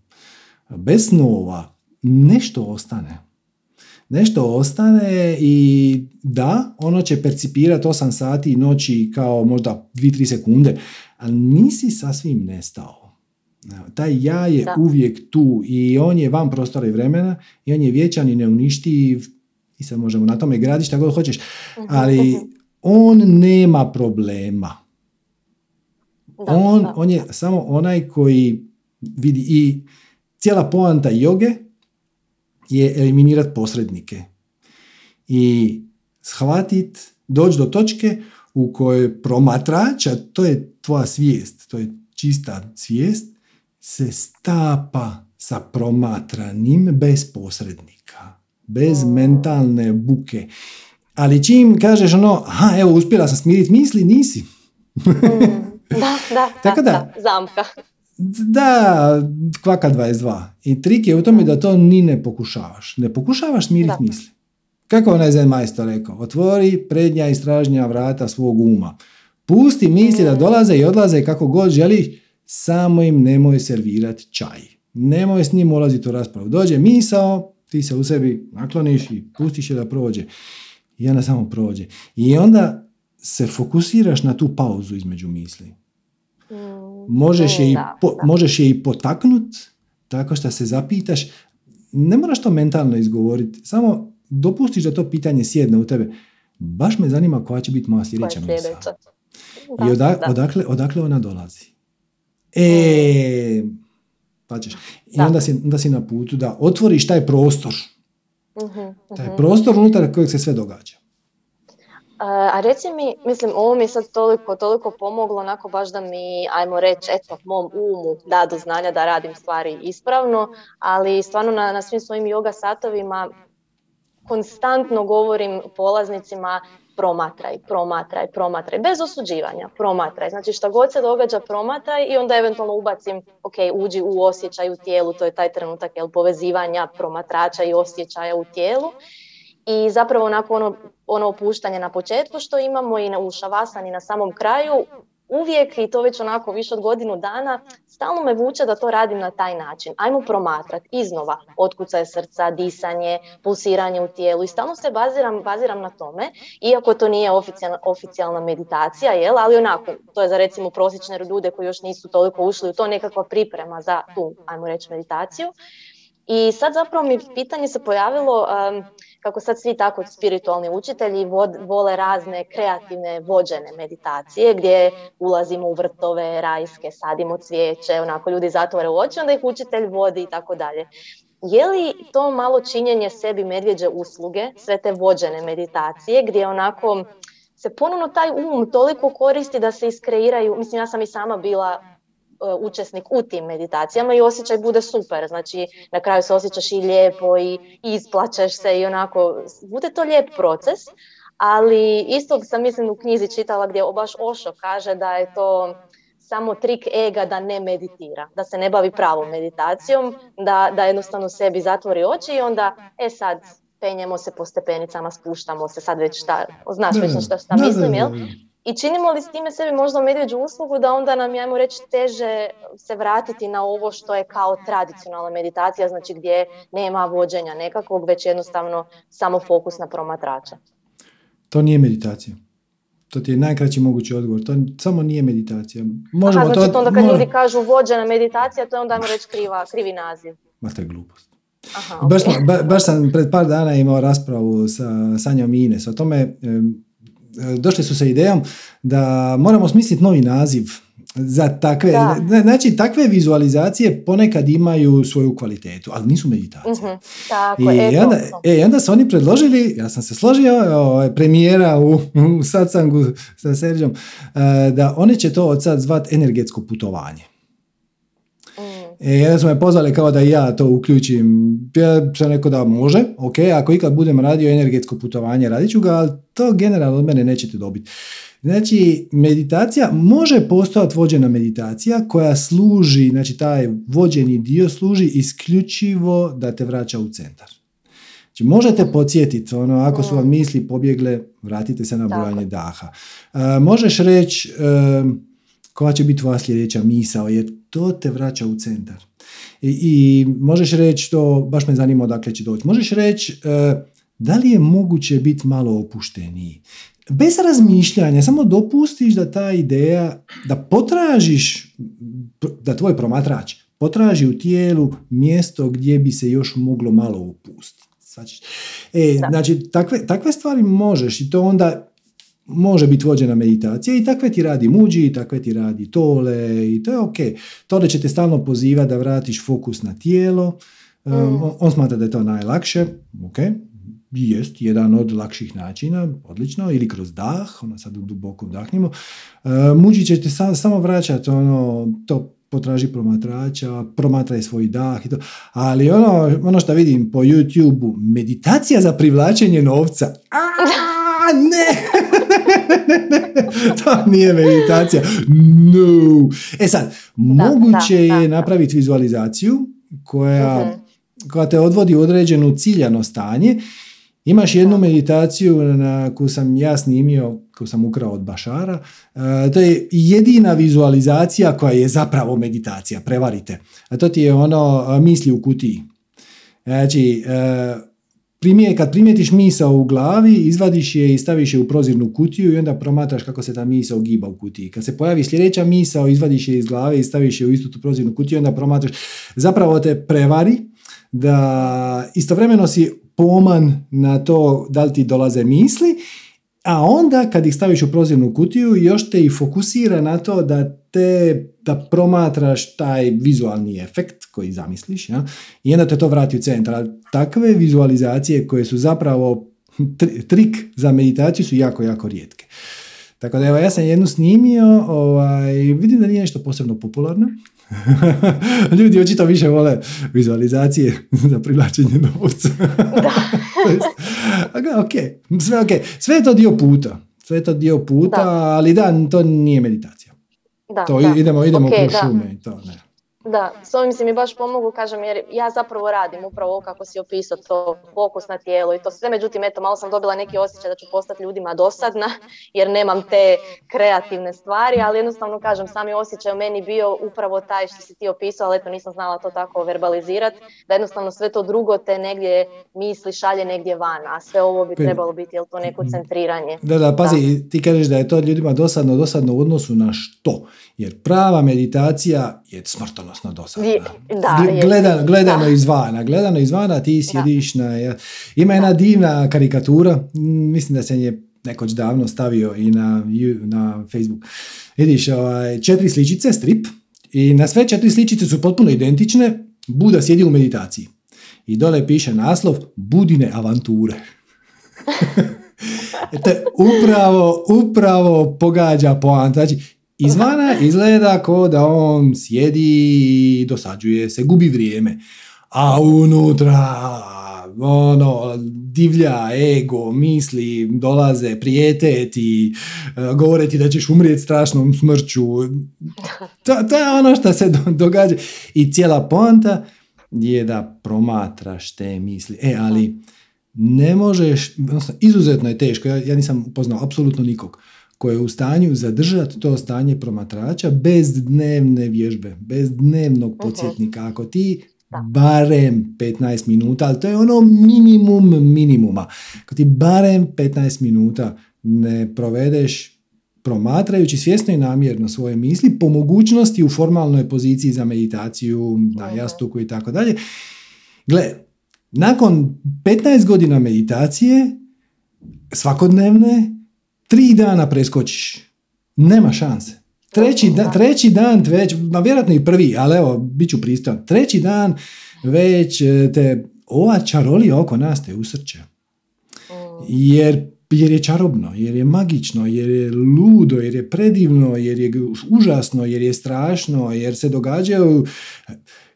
bez snova, nešto ostane. Nešto ostane i da, ono će percipirati 8 sati noći kao možda 2-3 sekunde, ali nisi sasvim nestao. Taj ja je uvijek tu i on je van prostora i vremena i on je vječan i neuništiv i sad možemo na tome graditi šta god hoćeš, mhm, ali on nema problema. on, on je samo onaj koji vidi i cijela poanta joge je eliminirati posrednike i shvatit, doći do točke u kojoj promatrač, a to je tvoja svijest, to je čista svijest, se stapa sa promatranim bez posrednika, bez mentalne buke. Ali čim kažeš ono, aha, evo, uspjela sam smiriti misli, nisi. Mm, da, da, Tako da, da, zamka. Da, kvaka 22. I trik je u tome da to ni ne pokušavaš. Ne pokušavaš smiriti misli. Kako onaj zen majstor rekao? Otvori prednja i stražnja vrata svog uma. Pusti misli da dolaze i odlaze kako god želiš, samo im nemoj servirati čaj. Nemoj s njim ulaziti u raspravu. Dođe misao, ti se u sebi nakloniš i pustiš je da prođe. I ona samo prođe. I onda se fokusiraš na tu pauzu između misli. Mm, možeš je, i možeš je i potaknut tako što se zapitaš. Ne moraš to mentalno izgovoriti. Samo dopustiš da to pitanje sjedne u tebe. Baš me zanima koja će biti moja sljedeća. I odakle, odakle ona dolazi. E, pa ćeš. I onda si, onda si na putu da otvoriš taj prostor. Uh-huh, Taj prostor unutar kojeg se sve događa. A reci mi, mislim, ovo mi je sad toliko, toliko pomoglo, onako baš da mi, ajmo reći, eto, mom umu da do znanja da radim stvari ispravno, ali stvarno na, na svim svojim yoga satovima konstantno govorim polaznicima promatraj, promatraj, promatraj, bez osuđivanja, promatraj. Znači šta god se događa, promatraj i onda eventualno ubacim, ok, uđi u osjećaj u tijelu, to je taj trenutak jel, povezivanja promatrača i osjećaja u tijelu. I zapravo onako ono, ono opuštanje na početku što imamo i na, u šavasani na samom kraju, uvijek i to već onako više od godinu dana, stalno me vuče da to radim na taj način. Ajmo promatrati iznova otkucaj srca, disanje, pulsiranje u tijelu i stalno se baziram, baziram na tome, iako to nije oficijalna, oficijalna meditacija, jel? ali onako, to je za recimo prosječne ljude koji još nisu toliko ušli u to nekakva priprema za tu, ajmo reći, meditaciju. I sad zapravo mi pitanje se pojavilo, kako sad svi tako spiritualni učitelji vole razne kreativne vođene meditacije gdje ulazimo u vrtove rajske, sadimo cvijeće, onako ljudi zatvore u oči, onda ih učitelj vodi i tako dalje. Je li to malo činjenje sebi medvjeđe usluge, sve te vođene meditacije gdje onako se ponovno taj um toliko koristi da se iskreiraju, mislim ja sam i sama bila učesnik u tim meditacijama i osjećaj bude super. Znači na kraju se osjećaš i lijepo i, isplaćeš se i onako, bude to lijep proces. Ali isto sam mislim u knjizi čitala gdje baš Ošo kaže da je to samo trik ega da ne meditira, da se ne bavi pravom meditacijom, da, da jednostavno sebi zatvori oči i onda, e sad, penjemo se po stepenicama, spuštamo se, sad već šta, znaš već šta, šta mislim, jel? I činimo li s time sebi možda medvjeđu uslugu da onda nam, ajmo reći, teže se vratiti na ovo što je kao tradicionalna meditacija, znači gdje nema vođenja nekakvog, već jednostavno samo fokus na promatrača. To nije meditacija. To ti je najkraći mogući odgovor. To samo nije meditacija. Možemo Aha, znači to, onda kad ljudi kažu vođena meditacija, to je onda ajmo reći kriva, krivi naziv. Ma to je glupost. Aha, baš, baš sam pred par dana imao raspravu sa Sanjom Ines o tome. Došli su sa idejom da moramo smisliti novi naziv za takve, znači takve vizualizacije ponekad imaju svoju kvalitetu, ali nisu meditacije. Uh-huh. Tako, I, e, onda, e, onda su oni predložili, ja sam se složio, ovaj, premijera u, u satsangu sa Serđom, e, da oni će to od sad zvat energetsko putovanje. E, jedan su me pozvali kao da ja to uključim. Ja sam rekao da može, ok, ako ikad budem radio energetsko putovanje, radit ću ga, ali to generalno od mene nećete dobiti. Znači, meditacija može postojati vođena meditacija koja služi, znači taj vođeni dio služi isključivo da te vraća u centar. Znači, možete podsjetiti, ono, ako su vam misli pobjegle, vratite se na brojanje daha. E, možeš reći e, koja će biti tvoja sljedeća misao, jer to te vraća u centar. I, i možeš reći to, baš me zanima odakle će doći, možeš reći e, da li je moguće biti malo opušteniji? Bez razmišljanja, samo dopustiš da ta ideja, da potražiš, da tvoj promatrač potraži u tijelu mjesto gdje bi se još moglo malo opustiti. E, znači, takve, takve stvari možeš i to onda može biti vođena meditacija i takve ti radi muđi, i takve ti radi tole i to je ok. To da će te stalno pozivati da vratiš fokus na tijelo, mm. um, on smatra da je to najlakše, ok, jest jedan od lakših načina, odlično, ili kroz dah, ono sad duboko vdahnimo. E, muđi će te sam, samo vraćati, ono, to potraži promatrača, promatraj svoj dah i to. Ali ono, ono što vidim po YouTube-u, meditacija za privlačenje novca. A, ne! to nije meditacija. No. E sad, moguće je napraviti vizualizaciju koja, mhm. koja te odvodi u određenu ciljano stanje Imaš jednu meditaciju na koju sam ja snimio, koju sam ukrao od Bašara. E, to je jedina vizualizacija koja je zapravo meditacija, prevarite. A to ti je ono misli u kutiji. Znači, e, primije, kad primijetiš misao u glavi, izvadiš je i staviš je u prozirnu kutiju i onda promatraš kako se ta misao giba u kutiji. Kad se pojavi sljedeća misao, izvadiš je iz glave i staviš je u istu tu prozirnu kutiju i onda promatraš. Zapravo te prevari da istovremeno si poman na to da li ti dolaze misli, a onda kad ih staviš u prozirnu kutiju još te i fokusira na to da te da promatraš taj vizualni efekt koji zamisliš ja? i onda te to vrati u centar. Takve vizualizacije koje su zapravo trik za meditaciju su jako, jako rijetke. Tako da evo, ja sam jednu snimio, ovaj, vidim da nije nešto posebno popularno, Ljudi očito više vole vizualizacije za privlačenje novca. da. ok, sve ok. Sve je to dio puta. Sve je to dio puta, ali da, to nije meditacija. Da, to da. idemo, idemo okay, kroz šume i to, ne. Da, s ovim si mi baš pomogu, kažem, jer ja zapravo radim upravo kako si opisao to fokus na tijelo i to sve, međutim, eto, malo sam dobila neki osjećaj da ću postati ljudima dosadna, jer nemam te kreativne stvari, ali jednostavno kažem, sami osjećaj u meni bio upravo taj što si ti opisao, ali eto, nisam znala to tako verbalizirati, da jednostavno sve to drugo te negdje misli šalje negdje van, a sve ovo bi trebalo biti, jel to neko centriranje. Da, da, pazi, ti kažeš da je to ljudima dosadno, dosadno u odnosu na što? Jer prava meditacija je smrtonosno dosadna. Da, gledano, gledano izvana, gledano izvana ti sjediš na... Ima jedna divna karikatura, mislim da se je nekoć davno stavio i na, na Facebook. Vidiš, ovaj, četiri sličice, strip, i na sve četiri sličice su potpuno identične, Buda sjedi u meditaciji. I dole piše naslov Budine avanture. to upravo, upravo pogađa poanta. Znači, Izvana izgleda kao da on sjedi i dosađuje se, gubi vrijeme. A unutra ono, divlja, ego, misli, dolaze, prijeteti, e, govore ti da ćeš umrijeti strašnom smrću. To, to je ono što se događa. I cijela poanta je da promatraš te misli. E, ali ne možeš, odnosno, izuzetno je teško, ja, ja nisam poznao apsolutno nikog koje je u stanju zadržati to stanje promatrača bez dnevne vježbe, bez dnevnog mhm. podsjetnika. Ako ti barem 15 minuta, ali to je ono minimum minimuma. Ako ti barem 15 minuta ne provedeš promatrajući svjesno i namjerno svoje misli, po mogućnosti u formalnoj poziciji za meditaciju, na Mhm. jastuku i tako dalje. Gle, nakon 15 godina meditacije, svakodnevne, tri dana preskočiš. Nema šanse. Treći, da, treći dan već, ma vjerojatno i prvi, ali evo, bit ću pristojan. Treći dan već e, te ova čarolija oko nas te usrče. Jer, jer je čarobno, jer je magično, jer je ludo, jer je predivno, jer je užasno, jer je strašno, jer se događaju...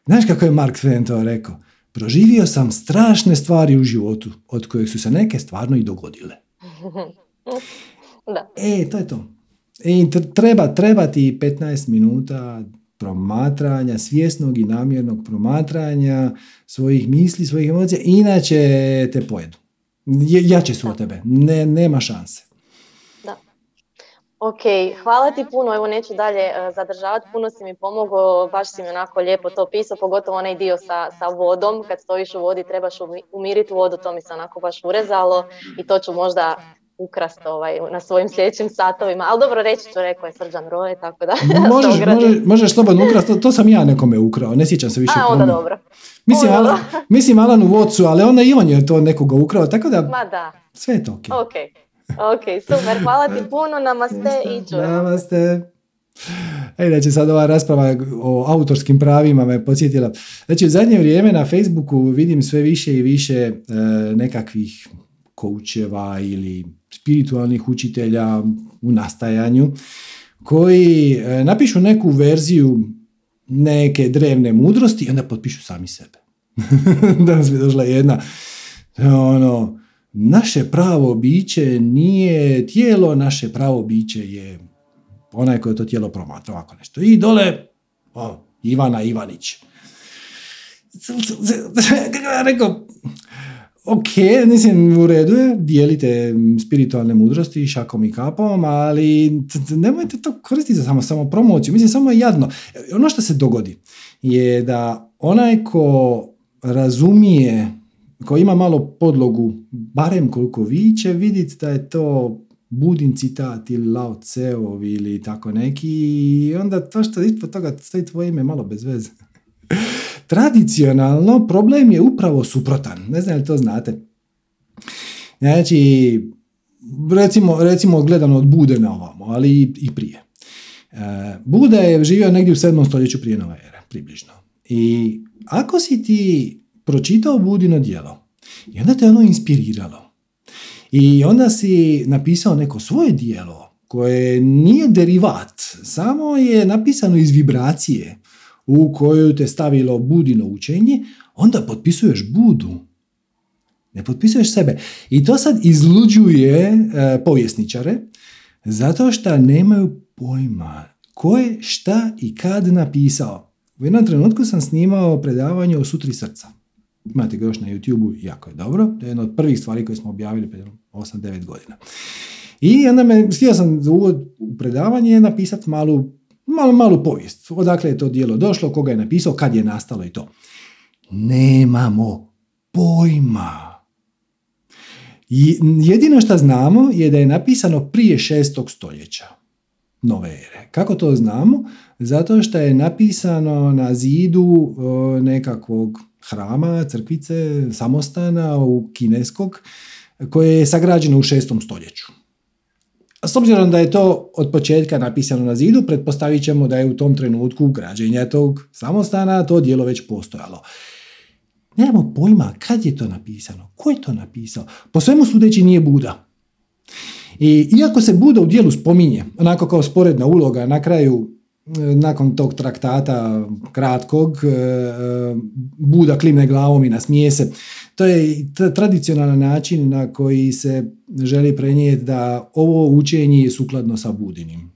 Znaš kako je Mark Twain to rekao? Proživio sam strašne stvari u životu, od kojih su se neke stvarno i dogodile. Da. E, to je to. E, tr- treba, treba ti 15 minuta promatranja, svjesnog i namjernog promatranja svojih misli, svojih emocija, inače te pojedu. Je- Jače su od tebe. Ne, nema šanse. Ok, hvala ti puno, evo neću dalje e, zadržavati, puno si mi pomogao, baš si mi onako lijepo to pisao, pogotovo onaj dio sa, sa vodom, kad stojiš u vodi trebaš umi- umiriti vodu, to mi se onako baš urezalo i to ću možda ukrast ovaj, na svojim sljedećim satovima, ali dobro reći ću, rekao je Srđan Roje, tako da Možeš, možeš, možeš slobodno ukrasti, to, to sam ja nekome ukrao, ne sjećam se više A, onda dobro. Mislim, Onda Alan, mislim Alan u Vocu, ali onda i on je to nekoga ukrao, tako da Ma da, sve je to ok. ok, ok, super, hvala ti puno, namaste i čujemo. se. Namaste. E, znači sad ova rasprava o autorskim pravima me podsjetila. Znači u zadnje vrijeme na Facebooku vidim sve više i više e, nekakvih koučeva ili spiritualnih učitelja u nastajanju koji e, napišu neku verziju neke drevne mudrosti i onda potpišu sami sebe. Danas mi došla jedna ono, naše pravo biće nije tijelo, naše pravo biće je onaj koji to tijelo promatra, ovako nešto. I dole, o, Ivana Ivanić. Rekao, ok, mislim, u redu je, dijelite spiritualne mudrosti šakom i kapom, ali nemojte to koristiti za samo, samo promociju. Mislim, samo je jadno. Ono što se dogodi je da onaj ko razumije, ko ima malo podlogu, barem koliko vi će vidjeti da je to Budin citat ili Lao Tseov ili tako neki i onda to što ispod toga stoji tvoje ime malo bez veze. Tradicionalno problem je upravo suprotan. Ne znam li to znate. Znači, recimo, recimo gledano od Bude na ovamo, ali i, prije. E, Buda je živio negdje u 7. stoljeću prije nove ere, približno. I ako si ti pročitao Budino djelo i onda te ono inspiriralo i onda si napisao neko svoje dijelo koje nije derivat, samo je napisano iz vibracije u koju te stavilo Budino učenje, onda potpisuješ Budu. Ne potpisuješ sebe. I to sad izluđuje e, povjesničare zato što nemaju pojma ko je šta i kad napisao. U jednom trenutku sam snimao predavanje o sutri srca. Imate ga još na YouTube, jako je dobro. To je jedna od prvih stvari koje smo objavili prije 8-9 godina. I onda me, htio sam za u predavanje napisati malu, malu, malu povijest. Odakle je to dijelo došlo, koga je napisao, kad je nastalo i to. Nemamo pojma. Jedino što znamo je da je napisano prije šestog stoljeća nove ere. Kako to znamo? Zato što je napisano na zidu e, nekakvog hrama, crkvice, samostana u kineskog, koje je sagrađeno u šestom stoljeću. S obzirom da je to od početka napisano na zidu, pretpostavit ćemo da je u tom trenutku građenja tog samostana to dijelo već postojalo. Nemamo pojma kad je to napisano, ko je to napisao. Po svemu sudeći nije Buda. I iako se Buda u dijelu spominje, onako kao sporedna uloga, na kraju, e, nakon tog traktata kratkog, e, e, Buda klimne glavom i nasmije se. To je tradicionalan način na koji se želi prenijeti da ovo učenje je sukladno sa Budinim.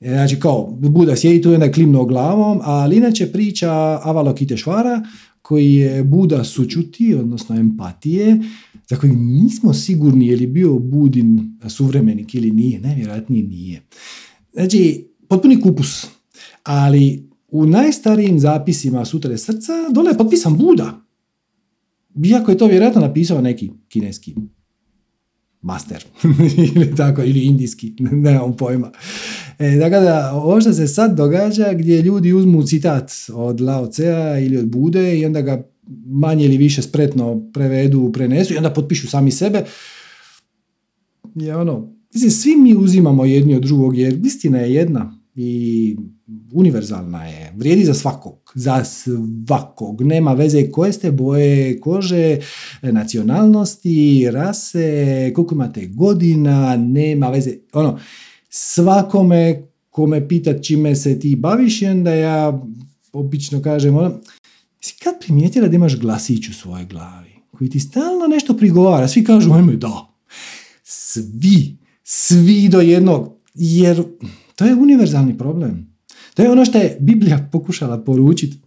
Znači kao Buda sjedi tu i onda je klimnuo glavom, ali inače priča Avalokiteshvara koji je Buda sučuti, odnosno empatije, za kojeg nismo sigurni je li bio Budin suvremenik ili nije, najvjerojatnije nije. Znači, potpuni kupus. Ali u najstarijim zapisima Sutre srca dole je potpisan Buda. Iako je to vjerojatno napisao neki kineski master ili tako, ili indijski, nemam pojma. E, dakle, da, ovo što se sad događa gdje ljudi uzmu citat od Lao Tse ili od Bude i onda ga manje ili više spretno prevedu, prenesu i onda potpišu sami sebe, je ono, mislim, svi mi uzimamo jedni od drugog jer istina je jedna i univerzalna je, vrijedi za svakog, za svakog, nema veze koje ste boje kože, nacionalnosti, rase, koliko imate godina, nema veze, ono, svakome kome pita čime se ti baviš i onda ja obično kažem, ono, si kad primijetila da imaš glasić u svojoj glavi koji ti stalno nešto prigovara, svi kažu, ajme da, svi, svi do jednog, jer to je univerzalni problem. To je ono što je Biblija pokušala poručiti.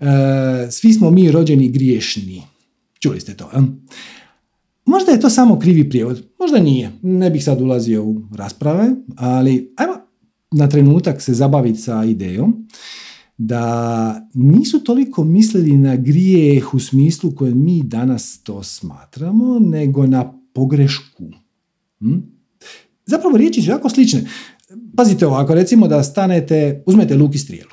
E, svi smo mi rođeni griješni. Čuli ste to, Možda je to samo krivi prijevod, možda nije. Ne bih sad ulazio u rasprave, ali ajmo na trenutak se zabaviti sa idejom da nisu toliko mislili na grijeh u smislu koje mi danas to smatramo, nego na pogrešku. Hm? Zapravo riječi su jako slične. Pazite ovako, recimo da stanete, uzmete luk i strijelu.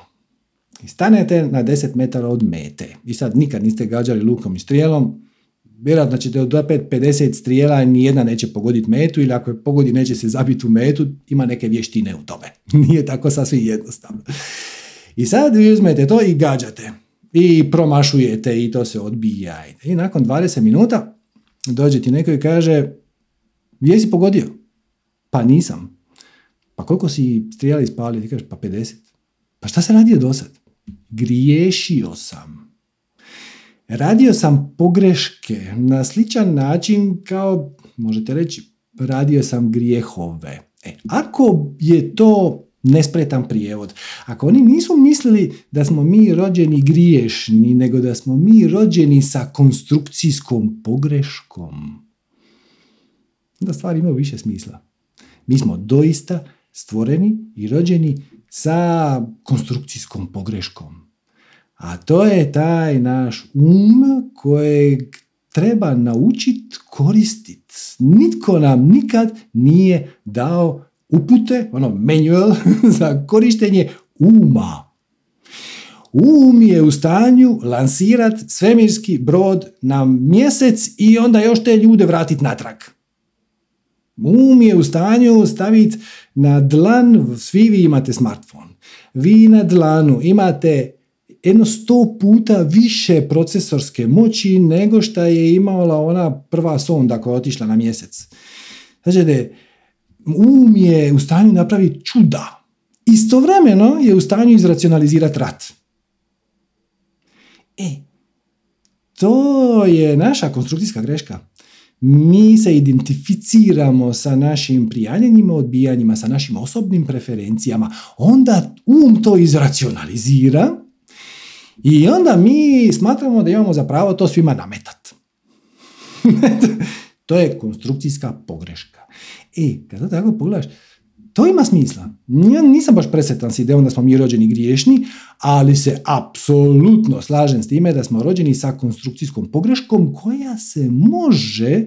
I stanete na 10 metara od mete. I sad nikad niste gađali lukom i strijelom, vjerojatno ćete od 50 strijela nijedna neće pogoditi metu ili ako je pogodi neće se zabiti u metu, ima neke vještine u tome. Nije tako sasvim jednostavno. I sad vi uzmete to i gađate. I promašujete i to se odbija. I nakon 20 minuta dođe ti neko i kaže jesi pogodio? Pa nisam. Pa koliko si strijela ispalio? Ti kažeš pa 50. Pa šta se radio do sad? Griješio sam. Radio sam pogreške na sličan način kao, možete reći, radio sam grijehove. E, ako je to nespretan prijevod. Ako oni nisu mislili da smo mi rođeni griješni, nego da smo mi rođeni sa konstrukcijskom pogreškom, da stvari imaju više smisla. Mi smo doista stvoreni i rođeni sa konstrukcijskom pogreškom. A to je taj naš um kojeg treba naučiti koristiti. Nitko nam nikad nije dao upute, ono manual za korištenje uma. Um je u stanju lansirati svemirski brod na mjesec i onda još te ljude vratiti natrag. Um je u stanju staviti na dlan, svi vi imate smartphone, vi na dlanu imate jedno sto puta više procesorske moći nego što je imala ona prva sonda koja je otišla na mjesec. Znači um je u stanju napraviti čuda. Istovremeno je u stanju izracionalizirati rat. E, to je naša konstrukcijska greška. Mi se identificiramo sa našim prijanjenjima, odbijanjima, sa našim osobnim preferencijama. Onda um to izracionalizira i onda mi smatramo da imamo za pravo to svima nametat. to je konstrukcijska pogreška. E, kada tako pogledaš, to ima smisla. Ja nisam baš presretan s idejom da smo mi rođeni griješni, ali se apsolutno slažem s time da smo rođeni sa konstrukcijskom pogreškom koja se može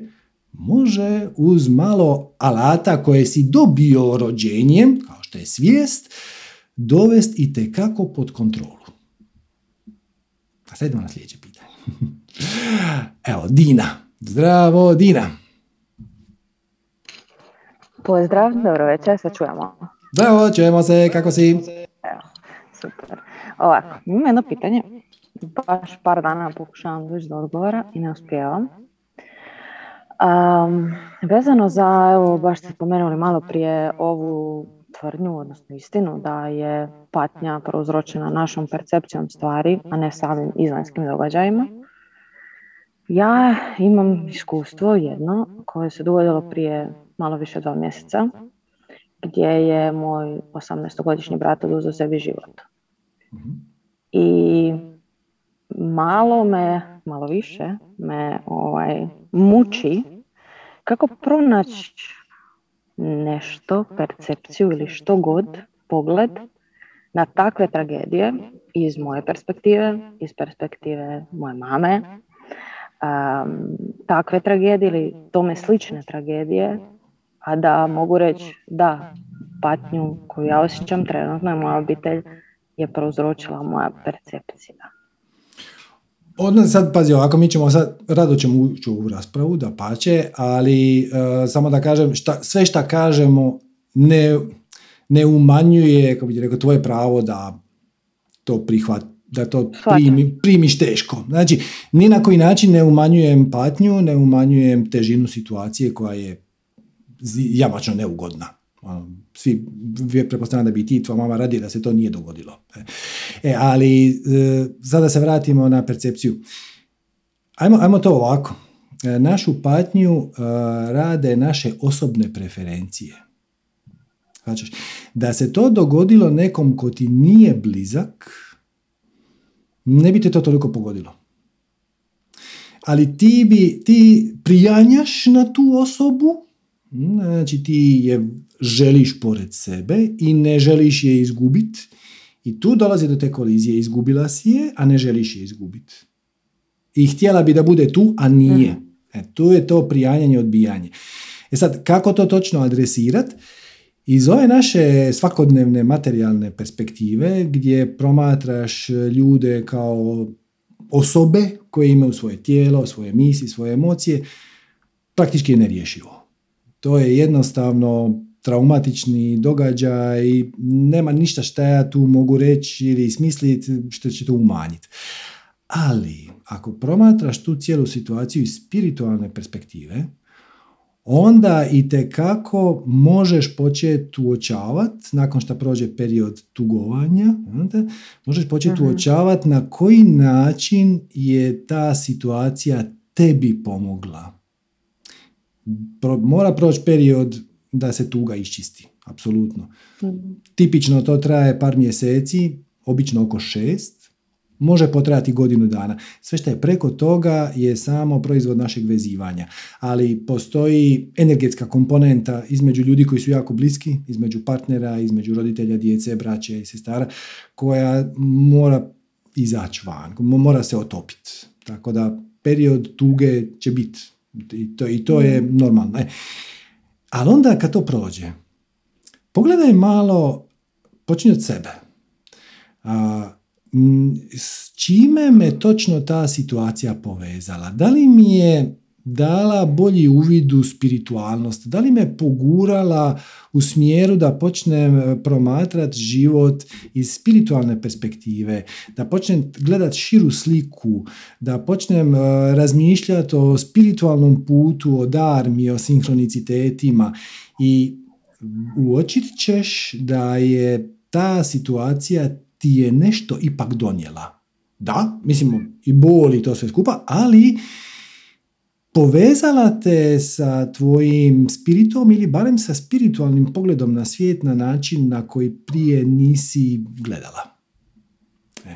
može uz malo alata koje si dobio rođenjem, kao što je svijest, dovesti i tekako pod kontrolu. A sad idemo na sljedeće pitanje. Evo, Dina. Zdravo, Dina. Pozdrav, dobro večer, se čujemo. Zdravo, čujemo se, kako si? Evo, super. Ovako, imam jedno pitanje. Baš par dana pokušavam doći do odgovora i ne uspijevam. Um, vezano za, evo, baš ste spomenuli malo prije ovu tvrdnju, odnosno istinu, da je patnja prouzročena našom percepcijom stvari, a ne samim izvanjskim događajima. Ja imam iskustvo jedno koje se dogodilo prije malo više od dva mjeseca, gdje je moj 18-godišnji brat oduzeo sebi život. I malo me, malo više me ovaj, muči kako pronaći nešto, percepciju ili što god, pogled na takve tragedije iz moje perspektive, iz perspektive moje mame, takve tragedije ili tome slične tragedije, a da mogu reći da patnju koju ja osjećam trenutno moja obitelj je prouzročila moja percepcija. Odmah sad, pazi ovako, mi ćemo sad, rado ćemo ući u raspravu, da pače, ali e, samo da kažem, šta, sve šta kažemo ne, ne umanjuje, kako bi rekao, tvoje pravo da to prihvat, da to primi, primiš teško. Znači, ni na koji način ne umanjujem patnju, ne umanjujem težinu situacije koja je jamačno neugodna. Ono, svi pretpostavljam da bi ti tvoja mama radi da se to nije dogodilo. E, ali e, sada se vratimo na percepciju. Ajmo, ajmo to ovako. E, našu patnju e, rade naše osobne preferencije. Znači, da se to dogodilo nekom ko ti nije blizak, ne bi te to toliko pogodilo. Ali ti bi, ti prijanjaš na tu osobu, znači ti je želiš pored sebe i ne želiš je izgubiti. I tu dolazi do te kolizije. Izgubila si je, a ne želiš je izgubiti. I htjela bi da bude tu, a nije. Mhm. E, tu je to prijanjanje, odbijanje. E sad, kako to točno adresirati? Iz ove naše svakodnevne materijalne perspektive gdje promatraš ljude kao osobe koje imaju svoje tijelo, svoje misli, svoje emocije, praktički je nerješivo. To je jednostavno traumatični događaj i nema ništa što ja tu mogu reći ili smisliti što će to umanjiti. Ali, ako promatraš tu cijelu situaciju iz spiritualne perspektive, onda i kako možeš početi uočavati, nakon što prođe period tugovanja, onda, možeš početi uh uočavati na koji način je ta situacija tebi pomogla. Mora proći period da se tuga iščisti, apsolutno. Mhm. Tipično to traje par mjeseci, obično oko šest, može potrajati godinu dana. Sve što je preko toga je samo proizvod našeg vezivanja. Ali postoji energetska komponenta između ljudi koji su jako bliski, između partnera, između roditelja, djece, braće i sestara, koja mora izaći van, mora se otopiti. Tako da period tuge će biti. I to, i to je normalno. E, ali onda kad to prođe, pogledaj malo, počinje od sebe. A, s čime me točno ta situacija povezala? Da li mi je dala bolji uvid u spiritualnost? Da li me pogurala u smjeru da počnem e, promatrati život iz spiritualne perspektive, da počnem gledati širu sliku, da počnem e, razmišljati o spiritualnom putu, o darmi, o sinhronicitetima i uočit ćeš da je ta situacija ti je nešto ipak donijela. Da, mislimo i boli to sve skupa, ali povezala te sa tvojim spiritom ili barem sa spiritualnim pogledom na svijet na način na koji prije nisi gledala. E,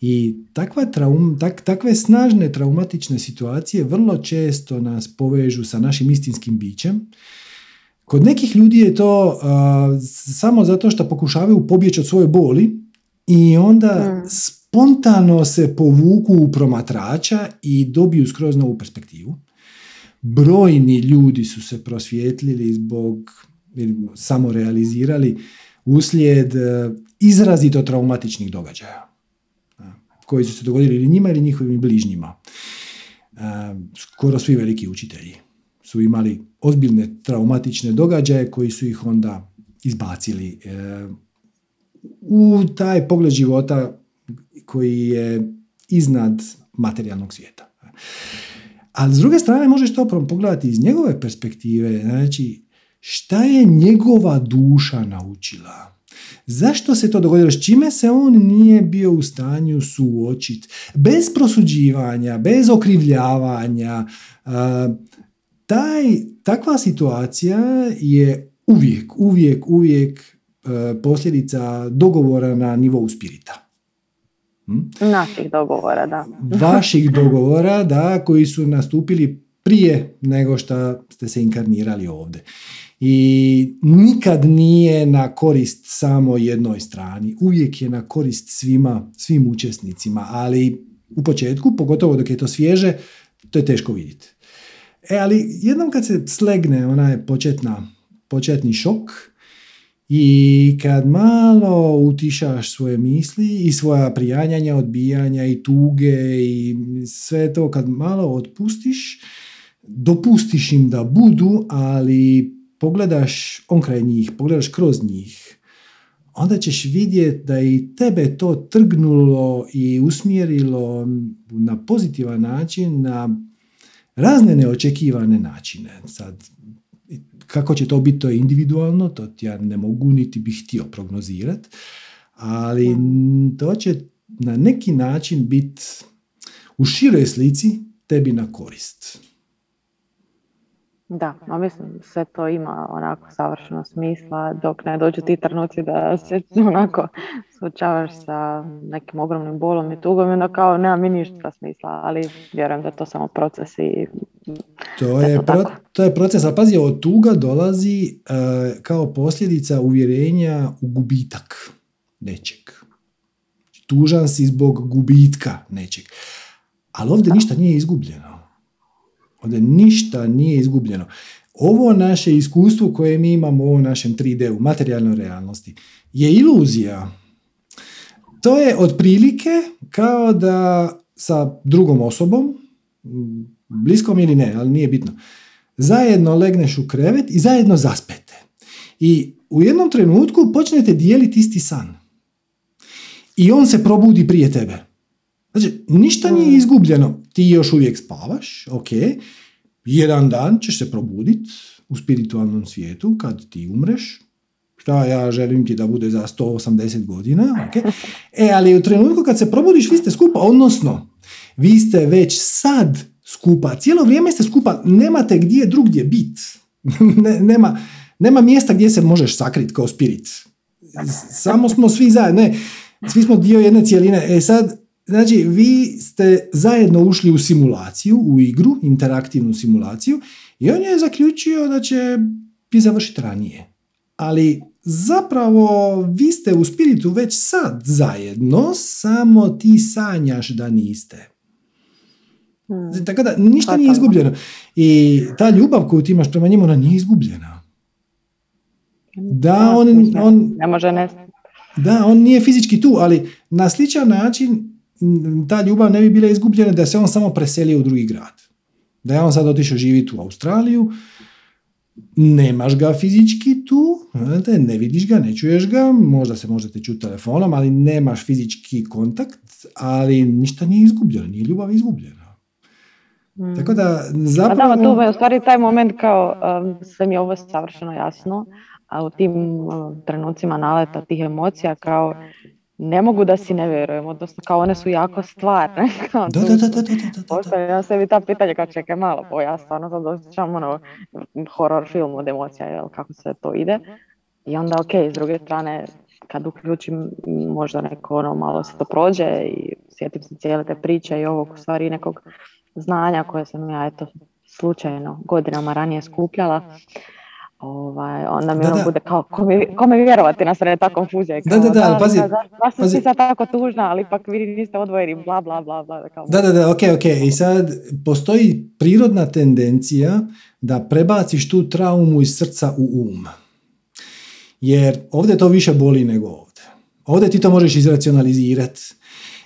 I takva traum, tak, takve snažne traumatične situacije vrlo često nas povežu sa našim istinskim bićem. Kod nekih ljudi je to samo zato što pokušavaju pobjeći od svoje boli i onda mm. Spontano se povuku u promatrača i dobiju skroz novu perspektivu. Brojni ljudi su se prosvjetlili zbog, ili samo realizirali uslijed e, izrazito traumatičnih događaja koji su se dogodili ili njima ili njihovim bližnjima. E, skoro svi veliki učitelji su imali ozbiljne traumatične događaje koji su ih onda izbacili e, u taj pogled života koji je iznad materijalnog svijeta. Ali s druge strane možeš to pogledati iz njegove perspektive, znači šta je njegova duša naučila? Zašto se to dogodilo? S čime se on nije bio u stanju suočiti? Bez prosuđivanja, bez okrivljavanja. Taj, takva situacija je uvijek, uvijek, uvijek posljedica dogovora na nivou spirita. Hm? Naših dogovora, da. Vaših dogovora, da, koji su nastupili prije nego što ste se inkarnirali ovdje. I nikad nije na korist samo jednoj strani, uvijek je na korist svima, svim učesnicima, ali u početku, pogotovo dok je to svježe, to je teško vidjeti. E, ali jednom kad se slegne onaj početna, početni šok i kad malo utišaš svoje misli i svoja prijanjanja, odbijanja i tuge i sve to kad malo otpustiš, dopustiš im da budu, ali pogledaš onkraj njih, pogledaš kroz njih, onda ćeš vidjeti da i tebe to trgnulo i usmjerilo na pozitivan način, na razne neočekivane načine. Sad, kako će to biti, to je individualno, to ja ne mogu niti bih htio prognozirati, ali to će na neki način biti u široj slici tebi na korist. Da, no mislim, sve to ima onako savršeno smisla dok ne dođu ti trenuci da se onako suočavaš sa nekim ogromnim bolom i tugom i onda kao nema mi ništa smisla, ali vjerujem da je to samo proces i to je, to je proces, a pazi, od tuga dolazi uh, kao posljedica uvjerenja u gubitak nečeg. Tužan si zbog gubitka nečeg. Ali ovdje ništa nije izgubljeno. Ovdje ništa nije izgubljeno. Ovo naše iskustvo koje mi imamo u ovom našem 3D, u materijalnoj realnosti, je iluzija. To je otprilike kao da sa drugom osobom, bliskom ili ne, ali nije bitno, zajedno legneš u krevet i zajedno zaspete. I u jednom trenutku počnete dijeliti isti san. I on se probudi prije tebe. Znači, ništa nije mm. izgubljeno. Ti još uvijek spavaš, ok. Jedan dan ćeš se probuditi u spiritualnom svijetu kad ti umreš. Šta ja želim ti da bude za 180 godina, ok. E, ali u trenutku kad se probudiš, vi ste skupa, odnosno, vi ste već sad skupa. Cijelo vrijeme ste skupa, nemate gdje drugdje bit. nema, nema mjesta gdje se možeš sakriti kao spirit. Samo smo svi zajedno. Ne, svi smo dio jedne cijeline. E sad, Znači, vi ste zajedno ušli u simulaciju, u igru, interaktivnu simulaciju i on je zaključio da će bi završiti ranije. Ali zapravo vi ste u spiritu već sad zajedno, samo ti sanjaš da niste. Hmm. Tako da ništa nije izgubljeno. I ta ljubav koju ti imaš prema njemu, ona nije izgubljena. Da, on, on, ne može ne. Da, on nije fizički tu, ali na sličan način ta ljubav ne bi bila izgubljena da se on samo preselio u drugi grad. Da je on sad otišao živjeti u Australiju, nemaš ga fizički tu, ne vidiš ga, ne čuješ ga, možda se možete čuti telefonom, ali nemaš fizički kontakt, ali ništa nije izgubljeno, nije ljubav izgubljena. Mm. Tako da zapravo... A da, tu je u stvari taj moment kao, um, sve mi je ovo savršeno jasno, a u tim um, trenucima naleta tih emocija kao ne mogu da si ne vjerujem, odnosno kao one su jako stvarne. Kao da, da, da, da, da, da, ja sebi ta pitanja kao čekaj malo, bo ja stvarno sad osjećam ono horror film od emocija, jel, kako se to ide. I onda ok, s druge strane, kad uključim možda neko ono malo se to prođe i sjetim se cijele te priče i ovog u stvari nekog znanja koje sam ja eto slučajno godinama ranije skupljala ovaj, onda mi da, ono bude kao, kome, vjerovati na sred ta konfuzija. Kao, da, da, da, pazi. Zašto si sad tako tužna, ali ipak vi niste odvojeni, bla, bla, bla, bla. Kao, da, da, da, ok, ok. I sad postoji prirodna tendencija da prebaciš tu traumu iz srca u um. Jer ovdje to više boli nego ovdje. Ovdje ti to možeš izracionalizirati.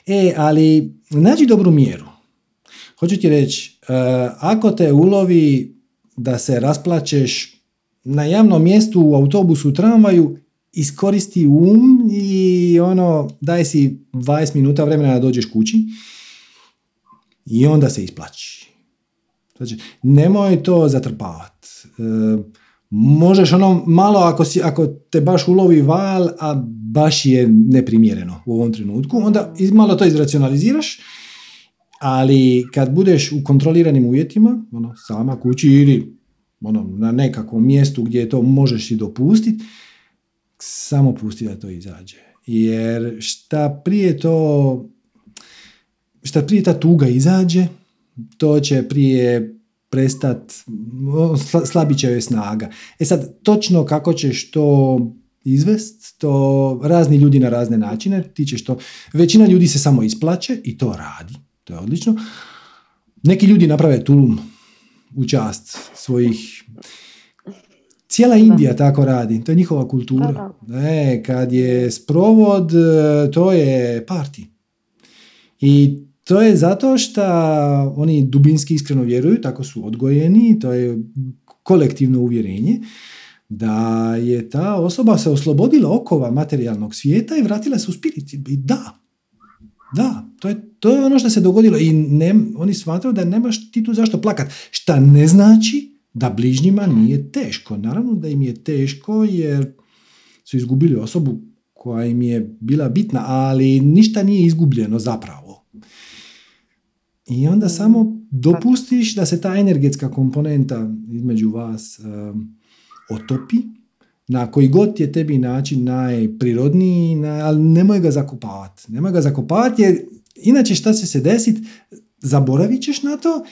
E, ali nađi dobru mjeru. Hoću ti reći, uh, ako te ulovi da se rasplačeš na javnom mjestu, u autobusu, tramvaju, iskoristi um i ono, daj si 20 minuta vremena da dođeš kući i onda se isplaći. Znači, nemoj to zatrpavati. E, možeš ono malo ako, si, ako te baš ulovi val, a baš je neprimjereno u ovom trenutku, onda malo to izracionaliziraš, ali kad budeš u kontroliranim uvjetima, ono, sama kući ili ono, na nekakvom mjestu gdje to možeš i dopustiti, samo pusti da to izađe. Jer šta prije to, šta prije ta tuga izađe, to će prije prestat, slabit će joj snaga. E sad, točno kako ćeš to izvest, to razni ljudi na razne načine, ti ćeš to, većina ljudi se samo isplaće i to radi, to je odlično, neki ljudi naprave tulum u čast svojih Cijela Indija tako radi, to je njihova kultura. E, kad je sprovod, e, to je parti. I to je zato što oni dubinski iskreno vjeruju, tako su odgojeni, to je kolektivno uvjerenje, da je ta osoba se oslobodila okova materijalnog svijeta i vratila se u spirit. I da, da, to je, to je ono što se dogodilo i ne, oni smatraju da nemaš ti tu zašto plakat. Šta ne znači da bližnjima nije teško. Naravno da im je teško jer su izgubili osobu koja im je bila bitna, ali ništa nije izgubljeno zapravo. I onda samo dopustiš da se ta energetska komponenta između vas um, otopi, na koji god je tebi način najprirodniji, ali nemoj ga zakopavati. Nemoj ga zakopavati jer inače šta će se desiti, zaboravit ćeš na to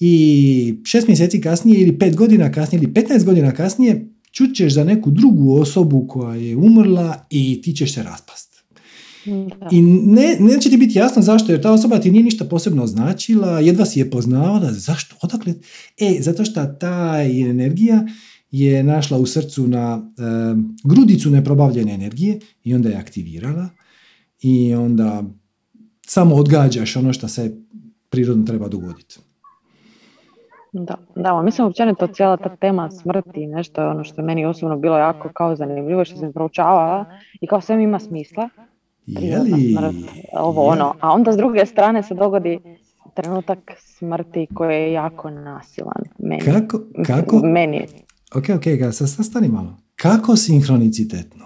i šest mjeseci kasnije ili pet godina kasnije ili petnaest godina kasnije čućeš za neku drugu osobu koja je umrla i ti ćeš se raspast. I ne, neće ti biti jasno zašto, jer ta osoba ti nije ništa posebno značila, jedva si je poznavala, zašto, odakle? E, zato što ta energija je našla u srcu na e, grudicu neprobavljene energije i onda je aktivirala i onda samo odgađaš ono što se prirodno treba dogoditi. Da, da, mislim općenito cijela ta tema smrti, nešto je ono što je meni osobno bilo jako kao zanimljivo, što sam proučavala i kao sve ima smisla. Jeli, ovo ono, a onda s druge strane se dogodi trenutak smrti koji je jako nasilan meni. Kako? kako? Meni. Ok, ok, sad stani malo. Kako sinhronicitetno?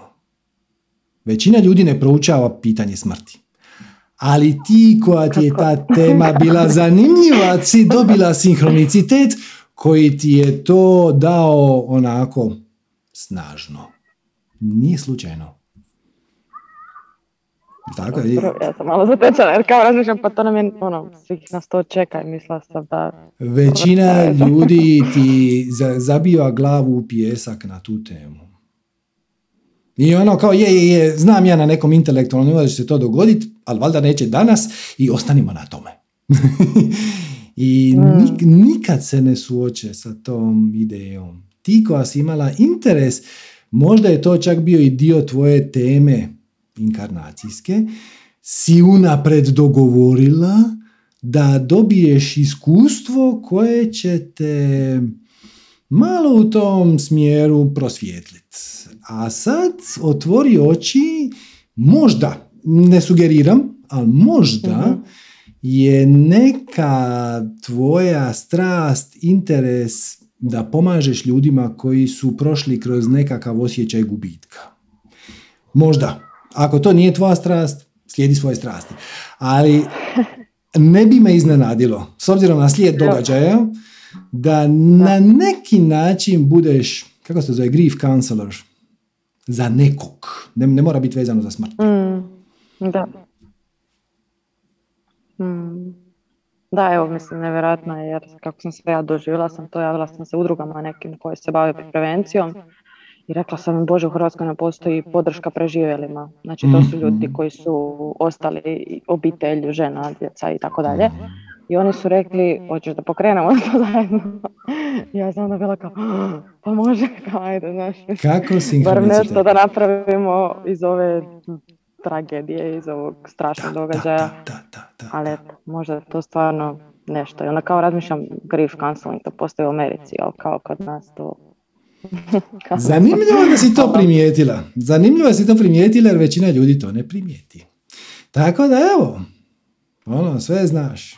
Većina ljudi ne proučava pitanje smrti ali ti koja ti je ta tema bila zanimljiva, si dobila sinhronicitet koji ti je to dao onako snažno. Nije slučajno. Tako je. Ja sam malo zatečena jer kao razmišljam pa to nam je ono, svih nas to čeka i mislila sam da... Većina ljudi ti zabiva glavu u pjesak na tu temu. I ono kao je, je, je, znam ja na nekom intelektualnom nivou da će se to dogoditi, ali valjda neće danas i ostanimo na tome. I mm. nikad se ne suoče sa tom idejom. Ti koja si imala interes, možda je to čak bio i dio tvoje teme inkarnacijske, si unapred dogovorila da dobiješ iskustvo koje će te malo u tom smjeru prosvjetliti. A sad otvori oči, možda, ne sugeriram, ali možda mhm. je neka tvoja strast, interes da pomažeš ljudima koji su prošli kroz nekakav osjećaj gubitka. Možda. Ako to nije tvoja strast, slijedi svoje strasti. Ali ne bi me iznenadilo, s obzirom na slijed događaja, da na neki način budeš, kako se zove, grief counselor, za nekog. Ne, ne mora biti vezano za smrt. Mm, da. Mm. Da, evo, mislim, nevjerojatno je, jer kako sam sve ja doživjela sam to, javila sam se udrugama nekim koje se bave prevencijom i rekla sam im, Bože, u Hrvatskoj ne postoji podrška preživjelima. Znači, to su ljudi mm. koji su ostali obitelj, žena, djeca i tako dalje. Mm. I oni su rekli, hoćeš da pokrenemo to zajedno? ja sam onda bila kao, pa može, kao ajde, znaš. Kako Bar nešto da napravimo iz ove tragedije, iz ovog strašnog događaja. Da, da, da, Ali eto, možda to stvarno nešto. I onda kao razmišljam, grief counseling, to postoji u Americi, ali kao kod nas to Zanimljivo je da si to primijetila. Zanimljivo je da si to primijetila jer većina ljudi to ne primijeti. Tako da evo, ono, sve znaš.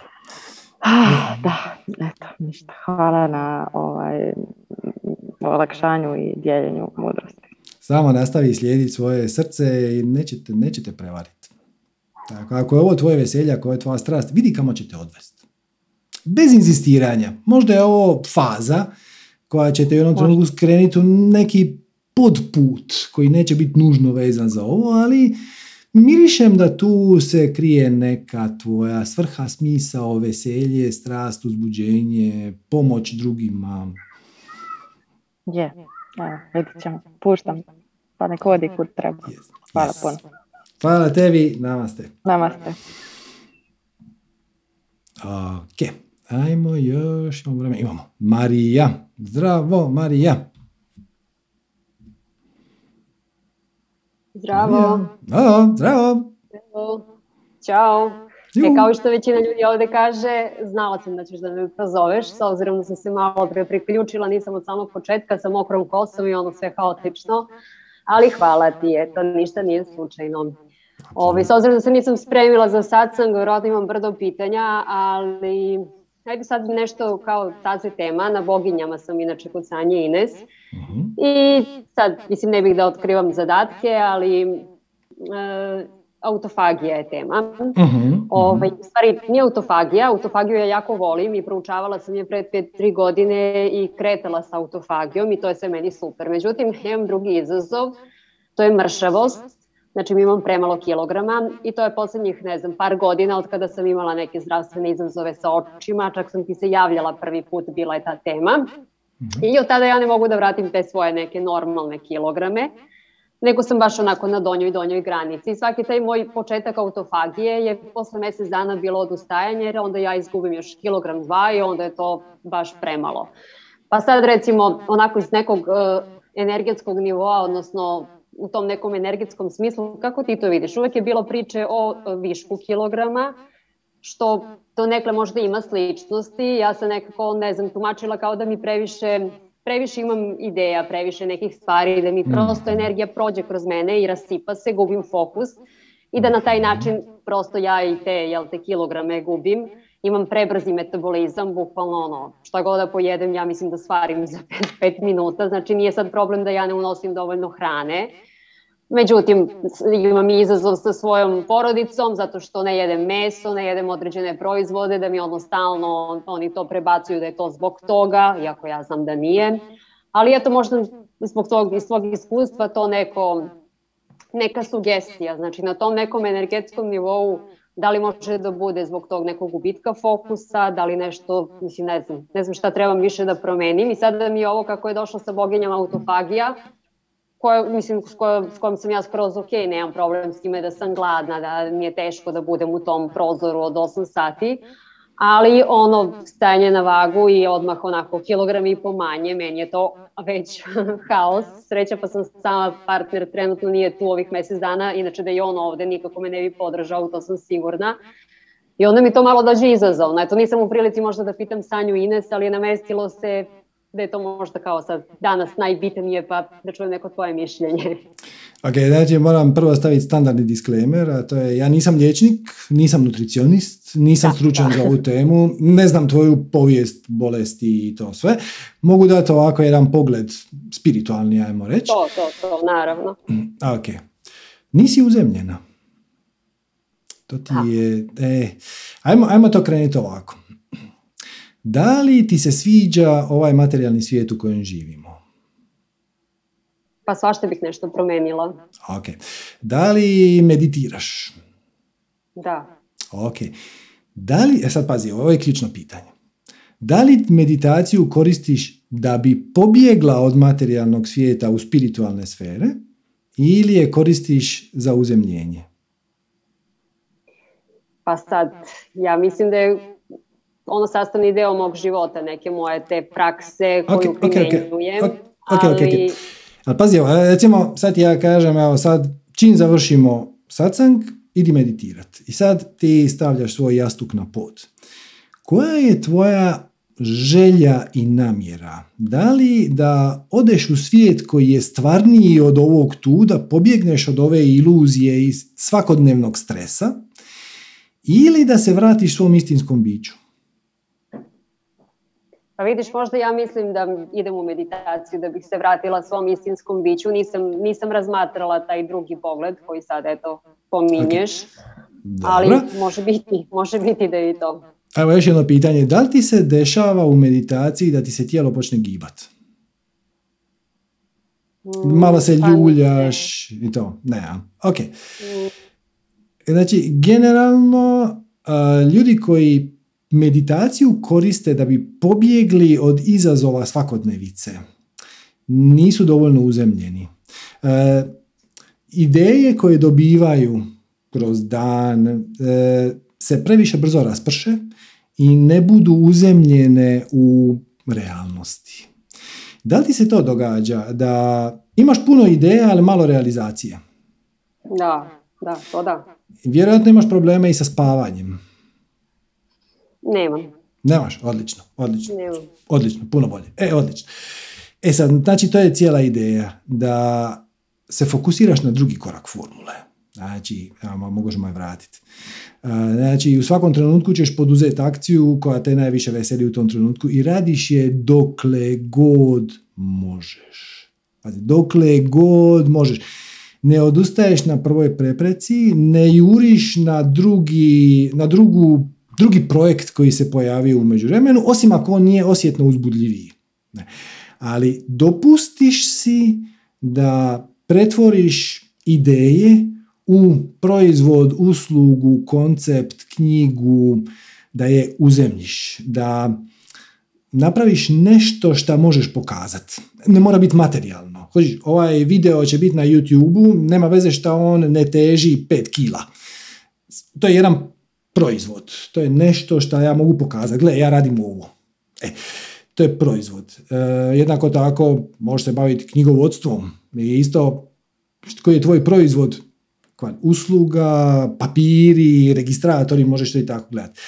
Ah, da, eto, ništa. Hvala na ovaj, olakšanju i dijeljenju mudrosti. Samo nastavi slijediti svoje srce i nećete, nećete prevariti. Tako, ako je ovo tvoje veselje, ako je tvoja strast, vidi kamo ćete odvesti. Bez inzistiranja. Možda je ovo faza koja će te u jednom trenutku skrenuti u neki podput koji neće biti nužno vezan za ovo, ali mirišem da tu se krije neka tvoja svrha, smisao, veselje, strast, uzbuđenje, pomoć drugima. Je, evo, vidit ćemo. Puštam, pa nek vodi kud treba. Hvala yes. puno. Hvala tebi, namaste. Namaste. Ok, Ajmo još, imamo vreme. Imamo. Marija. Zdravo, Marija. Zdravo. Marija. O, zdravo. Ćao. E, kao što većina ljudi ovde kaže, znala sam da ćeš da me prozoveš, s obzirom da sam se malo pre priključila, nisam od samog početka sa mokrom kosom i ono sve haotično, ali hvala ti, eto, ništa nije slučajno. Ove, s obzirom da se nisam spremila za satsang, vjerojatno imam brdo pitanja, ali ajde sad nešto kao taze tema, na boginjama sam inače kod Sanje Ines. Mhm. I sad, mislim, ne bih da otkrivam zadatke, ali e, autofagija je tema. Mhm, Ovaj, u stvari, nije autofagija, autofagiju ja jako volim i proučavala sam je pre dve, tri godine i kretala sa autofagijom i to je sve meni super. Međutim, imam drugi izazov, to je mršavost, znači mi imam premalo kilograma i to je poslednjih, ne znam, par godina od kada sam imala neke zdravstvene izazove sa očima, čak sam ti se javljala prvi put, bila je ta tema. I od tada ja ne mogu da vratim te svoje neke normalne kilograme nego sam baš onako na donjoj donjoj granici. I svaki taj moj početak autofagije je posle mesec dana bilo odustajanje, jer onda ja izgubim još kilogram dva i onda je to baš premalo. Pa sad recimo onako iz nekog uh, energetskog nivoa, odnosno u tom nekom energetskom smislu, kako ti to vidiš? Uvek je bilo priče o uh, višku kilograma, što to nekle možda ima sličnosti. Ja sam nekako, ne znam, tumačila kao da mi previše previše imam ideja, previše nekih stvari, da mi prosto energija prođe kroz mene i rasipa se, gubim fokus i da na taj način prosto ja i te, jel te, kilograme gubim. Imam prebrzi metabolizam, bukvalno ono, šta god da pojedem, ja mislim da svarim za 5 minuta, znači nije sad problem da ja ne unosim dovoljno hrane. Međutim, imam izazov sa svojom porodicom zato što ne jedem meso, ne jedem određene proizvode, da mi ono stalno oni to prebacuju da je to zbog toga, iako ja znam da nije. Ali eto možda zbog tog, iz svog iskustva to neko, neka sugestija, znači na tom nekom energetskom nivou da li može da bude zbog tog nekog gubitka fokusa, da li nešto, mislim ne znam, ne znam šta trebam više da promenim. I sada mi je ovo kako je došlo sa boginjama autofagija, koja, mislim, s, kojom, s kojom sam ja skroz ok, nemam problem s time da sam gladna, da mi je teško da budem u tom prozoru od 8 sati, ali ono stajanje na vagu i odmah onako kilogram i po manje, meni je to već haos. Sreća pa sam sama partner trenutno nije tu ovih mesec dana, inače da je on ovde nikako me ne bi podržao, to sam sigurna. I onda mi to malo dođe izazovno. Eto, nisam u prilici možda da pitam Sanju Ines, ali je namestilo se da je to možda kao sad danas najbitnije, pa da čujem neko tvoje mišljenje. Ok, znači moram prvo staviti standardni disclaimer, a to je ja nisam liječnik, nisam nutricionist, nisam Da, stručan da. za ovu temu, ne znam tvoju povijest bolesti i to sve. Mogu dati ovako jedan pogled spiritualni, ajmo reći. To, to, to, naravno. A, ok. Nisi uzemljena. To ti je... E, ajmo, ajmo to krenuti ovako. Da li ti se sviđa ovaj materijalni svijet u kojem živimo? Pa svašta bih nešto promenila. Ok. Da li meditiraš? Da. Ok. Da li, e sad pazi, ovo je ključno pitanje. Da li meditaciju koristiš da bi pobjegla od materijalnog svijeta u spiritualne sfere ili je koristiš za uzemljenje? Pa sad, ja mislim da je ono sastavni deo mog života, neke moje te prakse koju Ok, ok, ok. primenjujem. Ok, ok, ok, ok. ali Ali pazi, evo, recimo sad ja kažem, evo sad, čim završimo satsang, idi meditirat. I sad ti stavljaš svoj jastuk na pod. Koja je tvoja želja i namjera? Da li da odeš u svijet koji je stvarniji od ovog tu, da pobjegneš od ove iluzije i svakodnevnog stresa, ili da se vratiš svom istinskom biću? Pa vidiš, možda ja mislim da idem u meditaciju da bih se vratila svom istinskom biću. Nisam, nisam razmatrala taj drugi pogled koji sad eto pominješ, ali Dobro. može biti, može biti da je i to. Evo još jedno pitanje. Da li ti se dešava u meditaciji da ti se tijelo počne gibat? Mm, Malo se pa ljuljaš i to. Ne, ok. Mm, Znači, generalno, ljudi koji meditaciju koriste da bi pobjegli od izazova svakodnevice, nisu dovoljno uzemljeni. E, ideje koje dobivaju kroz dan e, se previše brzo rasprše i ne budu uzemljene u realnosti. Da li ti se to događa da imaš puno ideja, ali malo realizacije? Da, da, to da. Vjerojatno imaš probleme i sa spavanjem. Nemam. Nemaš, odlično, odlično. Nemam. Odlično, puno bolje. E, odlično. E sad, znači to je cijela ideja, da se fokusiraš na drugi korak formule. Znači, ja, možemo je vratiti. Znači, u svakom trenutku ćeš poduzeti akciju koja te najviše veseli u tom trenutku i radiš je dokle god možeš. Pazi, dokle god možeš. Ne odustaješ na prvoj prepreci, ne juriš na drugi, na drugu, drugi projekt koji se pojavio u međuvremenu, osim ako on nije osjetno uzbudljiviji. Ne. Ali dopustiš si da pretvoriš ideje u proizvod, uslugu, koncept, knjigu, da je uzemljiš, da napraviš nešto što možeš pokazati. Ne mora biti materijalno. Hoći, ovaj video će biti na YouTube-u, nema veze što on ne teži 5 kila. To je jedan proizvod. To je nešto što ja mogu pokazati. Gle, ja radim ovo. E, to je proizvod. E, jednako tako možeš se baviti knjigovodstvom. Je isto koji je tvoj proizvod usluga, papiri, registratori, možeš to i tako gledati.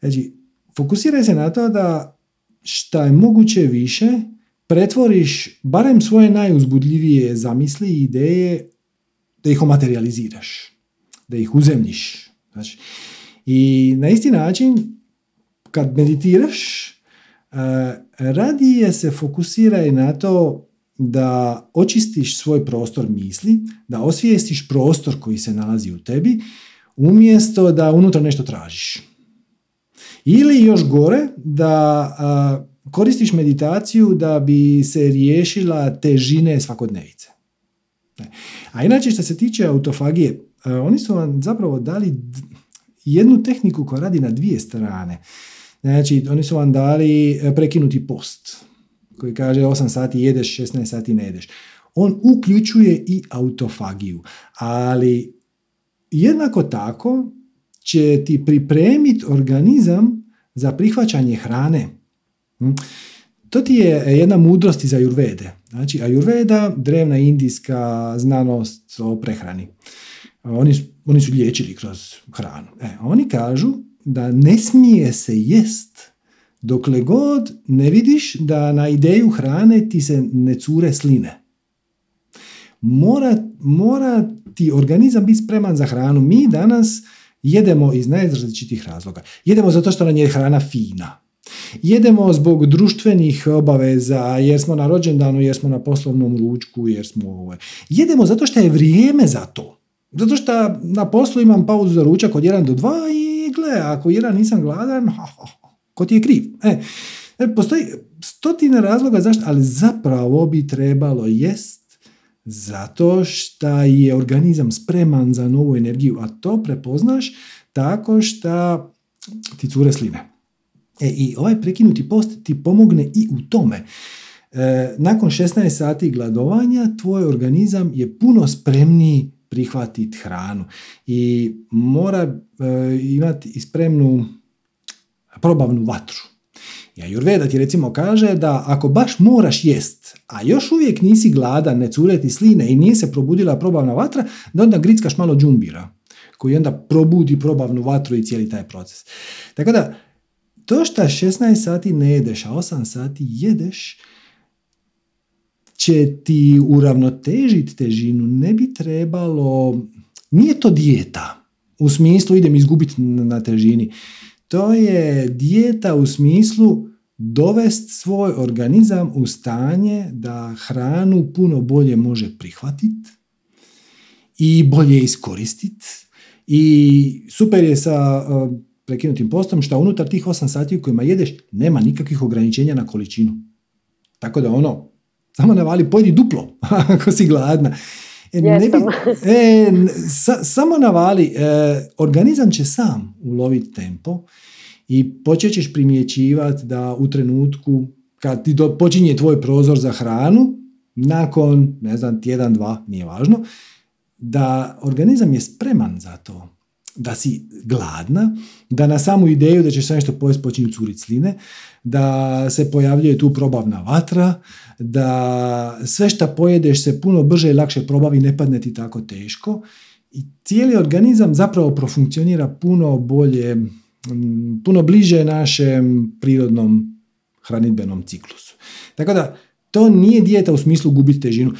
Znači, fokusiraj se na to da šta je moguće više pretvoriš barem svoje najuzbudljivije zamisli i ideje da ih omaterializiraš, da ih uzemljiš. Znači, I na isti način, kad meditiraš, uh, radije se fokusiraj na to da očistiš svoj prostor misli, da osvijestiš prostor koji se nalazi u tebi, umjesto da unutra nešto tražiš. Ili još gore, da koristiš meditaciju da bi se riješila težine svakodnevice. A inače što se tiče autofagije, oni su vam zapravo dali jednu tehniku koja radi na dvije strane. Znači, oni su vam dali e, prekinuti post koji kaže 8 sati jedeš, 16 sati ne jedeš. On uključuje i autofagiju, ali jednako tako će ti pripremiti organizam za prihvaćanje hrane. Hm? To ti je jedna mudrost iz Ajurvede. Znači, Ajurveda, drevna indijska znanost o prehrani. Oni, oni su liječili kroz hranu. E, oni kažu da ne smije se jest dokle god ne vidiš da na ideju hrane ti se ne cure sline. Mora, mora ti organizam biti spreman za hranu. Mi danas jedemo iz najrazličitih razloga. Jedemo zato što nam je hrana fina. Jedemo zbog društvenih obaveza, jer smo na rođendanu, jer smo na poslovnom ručku, jer smo ovo. Jedemo zato što je vrijeme za to. Zato što na poslu imam pauzu za ručak od 1 do 2 i gle, ako jedan nisam gladan, ha, ha, Ko ti je kriv? E, e, postoji stotine razloga zašto, ali zapravo bi trebalo jest zato što je organizam spreman za novu energiju, a to prepoznaš tako što ti cure sline. E, I ovaj prekinuti post ti pomogne i u tome. E, nakon 16 sati gladovanja tvoj organizam je puno spremniji prihvatiti hranu i mora e, imati i spremnu probavnu vatru. I Ajurveda ti recimo kaže da ako baš moraš jest, a još uvijek nisi gladan, ne cureti sline i nije se probudila probavna vatra, da onda grickaš malo džumbira, koji onda probudi probavnu vatru i cijeli taj proces. Tako da, to što 16 sati ne jedeš, a 8 sati jedeš, će ti uravnotežiti težinu. Ne bi trebalo, nije to dijeta, u smislu idem izgubiti na težini. To je dijeta u smislu dovest svoj organizam u stanje da hranu puno bolje može prihvatiti i bolje iskoristiti. I super je sa uh, prekinutim postom što unutar tih 8 sati u kojima jedeš nema nikakvih ograničenja na količinu. Tako da ono, samo navali, pojedi duplo ako si gladna. E, ne bi, e, sa, samo navali, e, organizam će sam uloviti tempo i počet ćeš primjećivati da u trenutku kad ti do, počinje tvoj prozor za hranu, nakon, ne znam, tjedan, dva, nije važno, da organizam je spreman za to. da si gladna, da na samu ideju da ćeš sve nešto pojesti počinju curiti sline, da se pojavljuje tu probavna vatra, da sve što pojedeš se puno brže i lakše probavi, ne padne ti tako teško i cijeli organizam zapravo profunkcionira puno bolje, puno bliže našem prirodnom hranidbenom ciklusu. Tako da, to nije dijeta u smislu gubiti težinu.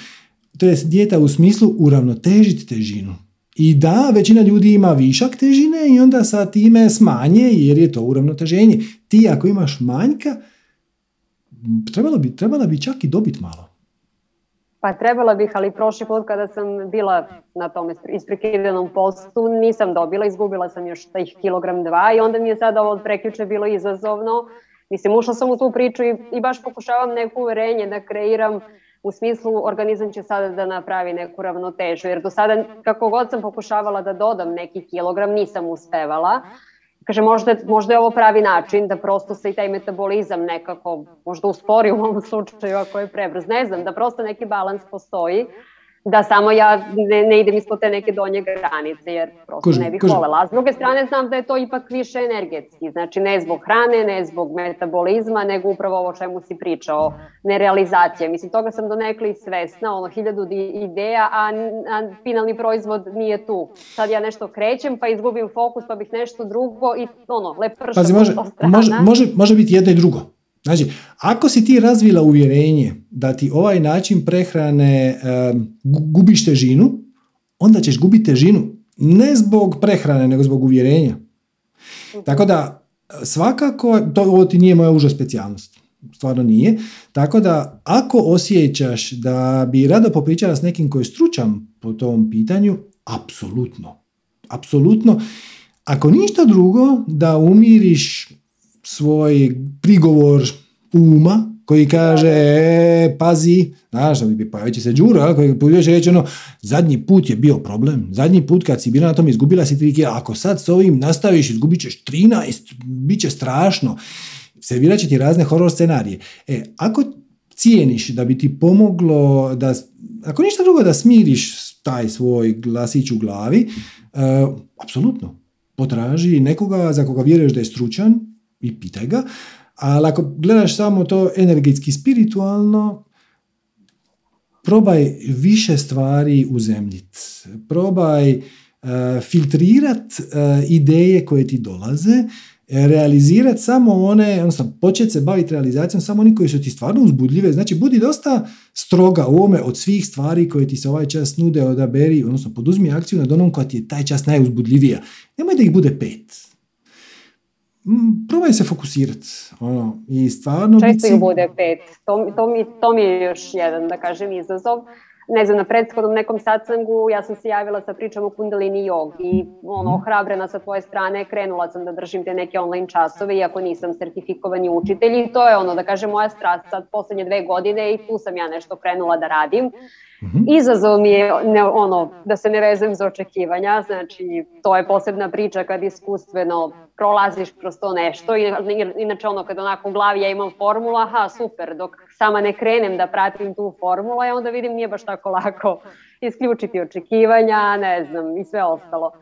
To je dijeta u smislu uravnotežiti težinu. I da, većina ljudi ima višak težine i onda sa time smanje jer je to uravnoteženje. Ti ako imaš manjka, trebalo bi, trebala bi čak i dobiti malo. Pa trebala bih, ali prošli put kada sam bila na tom isprekidanom postu, nisam dobila, izgubila sam još tih kilogram dva i onda mi je sada ovo od prekjuče bilo izazovno. Mislim, ušla sam u tu priču i, i baš pokušavam neko uverenje da kreiram u smislu organizam će sada da napravi neku ravnotežu, jer do sada kako god sam pokušavala da dodam neki kilogram, nisam uspevala. Kaže, možda, možda je ovo pravi način da prosto se i taj metabolizam nekako možda uspori u ovom slučaju ako je prebrz. Ne znam, da prosto neki balans postoji da samo ja ne, ne idem ispod te neke donje granice, jer prosto kuži, ne bih kuži. volela. A s druge strane znam da je to ipak više energetski, znači ne zbog hrane, ne zbog metabolizma, nego upravo ovo čemu si pričao, nerealizacija. Mislim, toga sam donekli svesna, ono, hiljadu ideja, a, a finalni proizvod nije tu. Sad ja nešto krećem, pa izgubim fokus, pa bih nešto drugo i ono, leprša Pazi, može, može, može, može biti jedno i drugo. Znači, ako si ti razvila uvjerenje da ti ovaj način prehrane gubiš težinu, onda ćeš gubiti težinu ne zbog prehrane, nego zbog uvjerenja. Tako da, svakako, to ovo ti nije moja uža specijalnost. Stvarno nije. Tako da, ako osjećaš da bi rado popričala s nekim koji je stručan po tom pitanju, apsolutno. Apsolutno. Ako ništa drugo, da umiriš svoj prigovor uma koji kaže, e, pazi, znaš, pojavit će se Đuro, koji će reći ono, zadnji put je bio problem, zadnji put kad si bila na tom izgubila si 3 kila, ako sad s ovim nastaviš, izgubit ćeš 13, bit će strašno, servirat će ti razne horror scenarije. E, ako cijeniš da bi ti pomoglo, da, ako ništa drugo da smiriš taj svoj glasić u glavi, uh, apsolutno, potraži nekoga za koga vjeruješ da je stručan, i pitaj ga, ali ako gledaš samo to energetski spiritualno, probaj više stvari uzemljit. Probaj uh, filtrirat uh, ideje koje ti dolaze, realizirati samo one, odnosno početi se baviti realizacijom samo oni koji su ti stvarno uzbudljive. Znači, budi dosta stroga u ovome od svih stvari koje ti se ovaj čas nude, odaberi, odnosno poduzmi akciju nad onom koja ti je taj čas najuzbudljivija. Nemoj da ih bude pet probaj se fokusirati. Ono, I stvarno... Često ih bude pet. To, to, mi, to mi je još jedan, da kažem, izazov. Ne znam, na prethodnom nekom satsangu ja sam se javila sa pričom o kundalini jog i ono, mhm. ohrabrena sa tvoje strane krenula sam da držim te neke online časove iako nisam sertifikovani učitelj i to je ono, da kažem, moja strast sad poslednje dve godine i tu sam ja nešto krenula da radim Mm-hmm. Izazov mi je ne, ono, da se ne vezem za očekivanja, znači to je posebna priča kad iskustveno prolaziš kroz to nešto, inače ono kad onako u glavi ja imam formula, aha super, dok sama ne krenem da pratim tu formulu, ja onda vidim nije baš tako lako isključiti očekivanja, ne znam, i sve ostalo.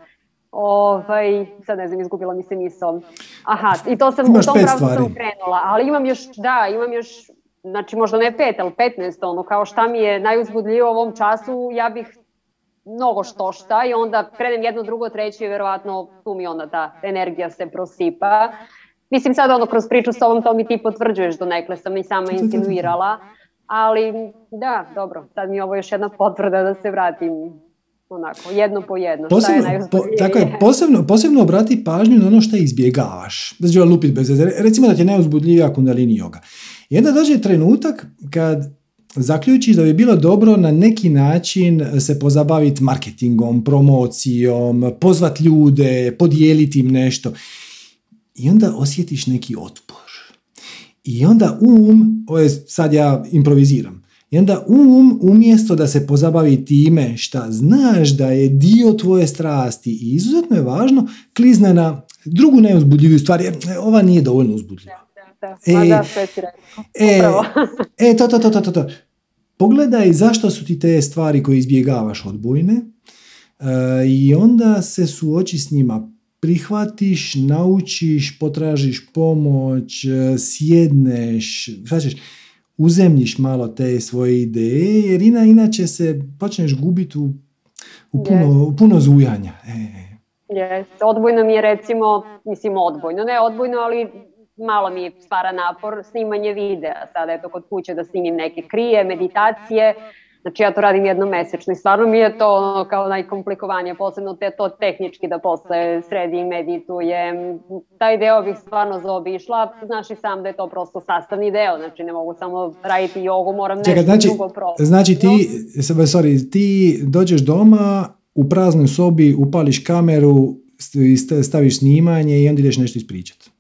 Ovaj, sad ne znam, izgubila mi se misao. Aha, i to sam, Imaš u tom pravcu sam krenula, ali imam još, da, imam još znači možda ne pet, ali 15, ono, kao šta mi je najuzbudljivije u ovom času, ja bih mnogo što šta i onda krenem jedno, drugo, treće i verovatno tu mi onda ta energija se prosipa. Mislim sad ono kroz priču s ovom to mi ti potvrđuješ do nekle, sam i sama insinuirala, ali da, dobro, sad mi je ovo još jedna potvrda da se vratim onako, jedno po jedno. Posebno, šta je po, tako je, posebno, posebno obrati pažnju na ono što izbjegavaš. Znači, lupit bez Recimo da ti je najuzbudljivija kundalini yoga. I onda dođe trenutak kad zaključiš da bi bilo dobro na neki način se pozabaviti marketingom, promocijom, pozvat ljude, podijeliti im nešto. I onda osjetiš neki otpor. I onda um, ovo je sad ja improviziram, i onda um umjesto da se pozabavi time šta znaš da je dio tvoje strasti i izuzetno je važno, klizne na drugu neuzbudljiviju stvar, jer ova nije dovoljno uzbudljiva. Da, e, da, sve ti e, e, to, to, to, to, to. Pogledaj zašto su ti te stvari koje izbjegavaš odbojne, i onda se suoči s njima. Prihvatiš, naučiš, potražiš pomoć, e, sjedneš, ćeš, uzemljiš malo te svoje ideje, jer ina, inače se počneš gubiti u, u, puno, u puno zujanja. E. Yes. Odbojno mi je recimo, mislim odbojno, ne odbojno, ali malo mi stvara napor snimanje videa. Sada je to kod kuće da snimim neke krije, meditacije, Znači ja to radim jednom mesečno i stvarno mi je to ono kao najkomplikovanije, posebno te to tehnički da posle sredim, meditujem. Taj deo bih stvarno zaobišla, znaš i sam da je to prosto sastavni deo, znači ne mogu samo raditi jogu, moram nešto znači, drugo prosto. Znači ti, sorry, ti dođeš doma, u praznoj sobi upališ kameru, staviš snimanje i onda ideš nešto ispričati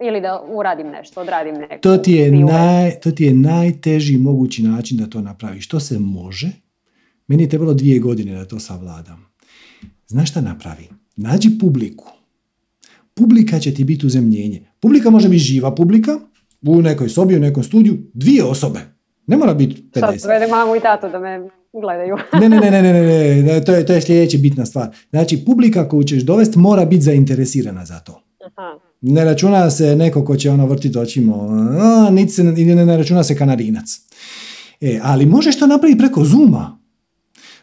ili da uradim nešto, odradim neko. To ti, je naj, to ti je najteži mogući način da to napraviš. To se može. Meni je trebalo dvije godine da to savladam. Znaš šta napravi? Nađi publiku. Publika će ti biti uzemljenje. Publika može biti živa publika, u nekoj sobi, u nekom studiju, dvije osobe. Ne mora biti 50. Sad vede mamu i tatu da me gledaju. ne, ne, ne, ne, ne, ne, ne, to je, to je sljedeća bitna stvar. Znači, publika koju ćeš dovesti mora biti zainteresirana za to. Aha. Ne računa se neko ko će ono vrtiti očima, niti se, ne, računa se kanarinac. E, ali možeš to napraviti preko Zuma.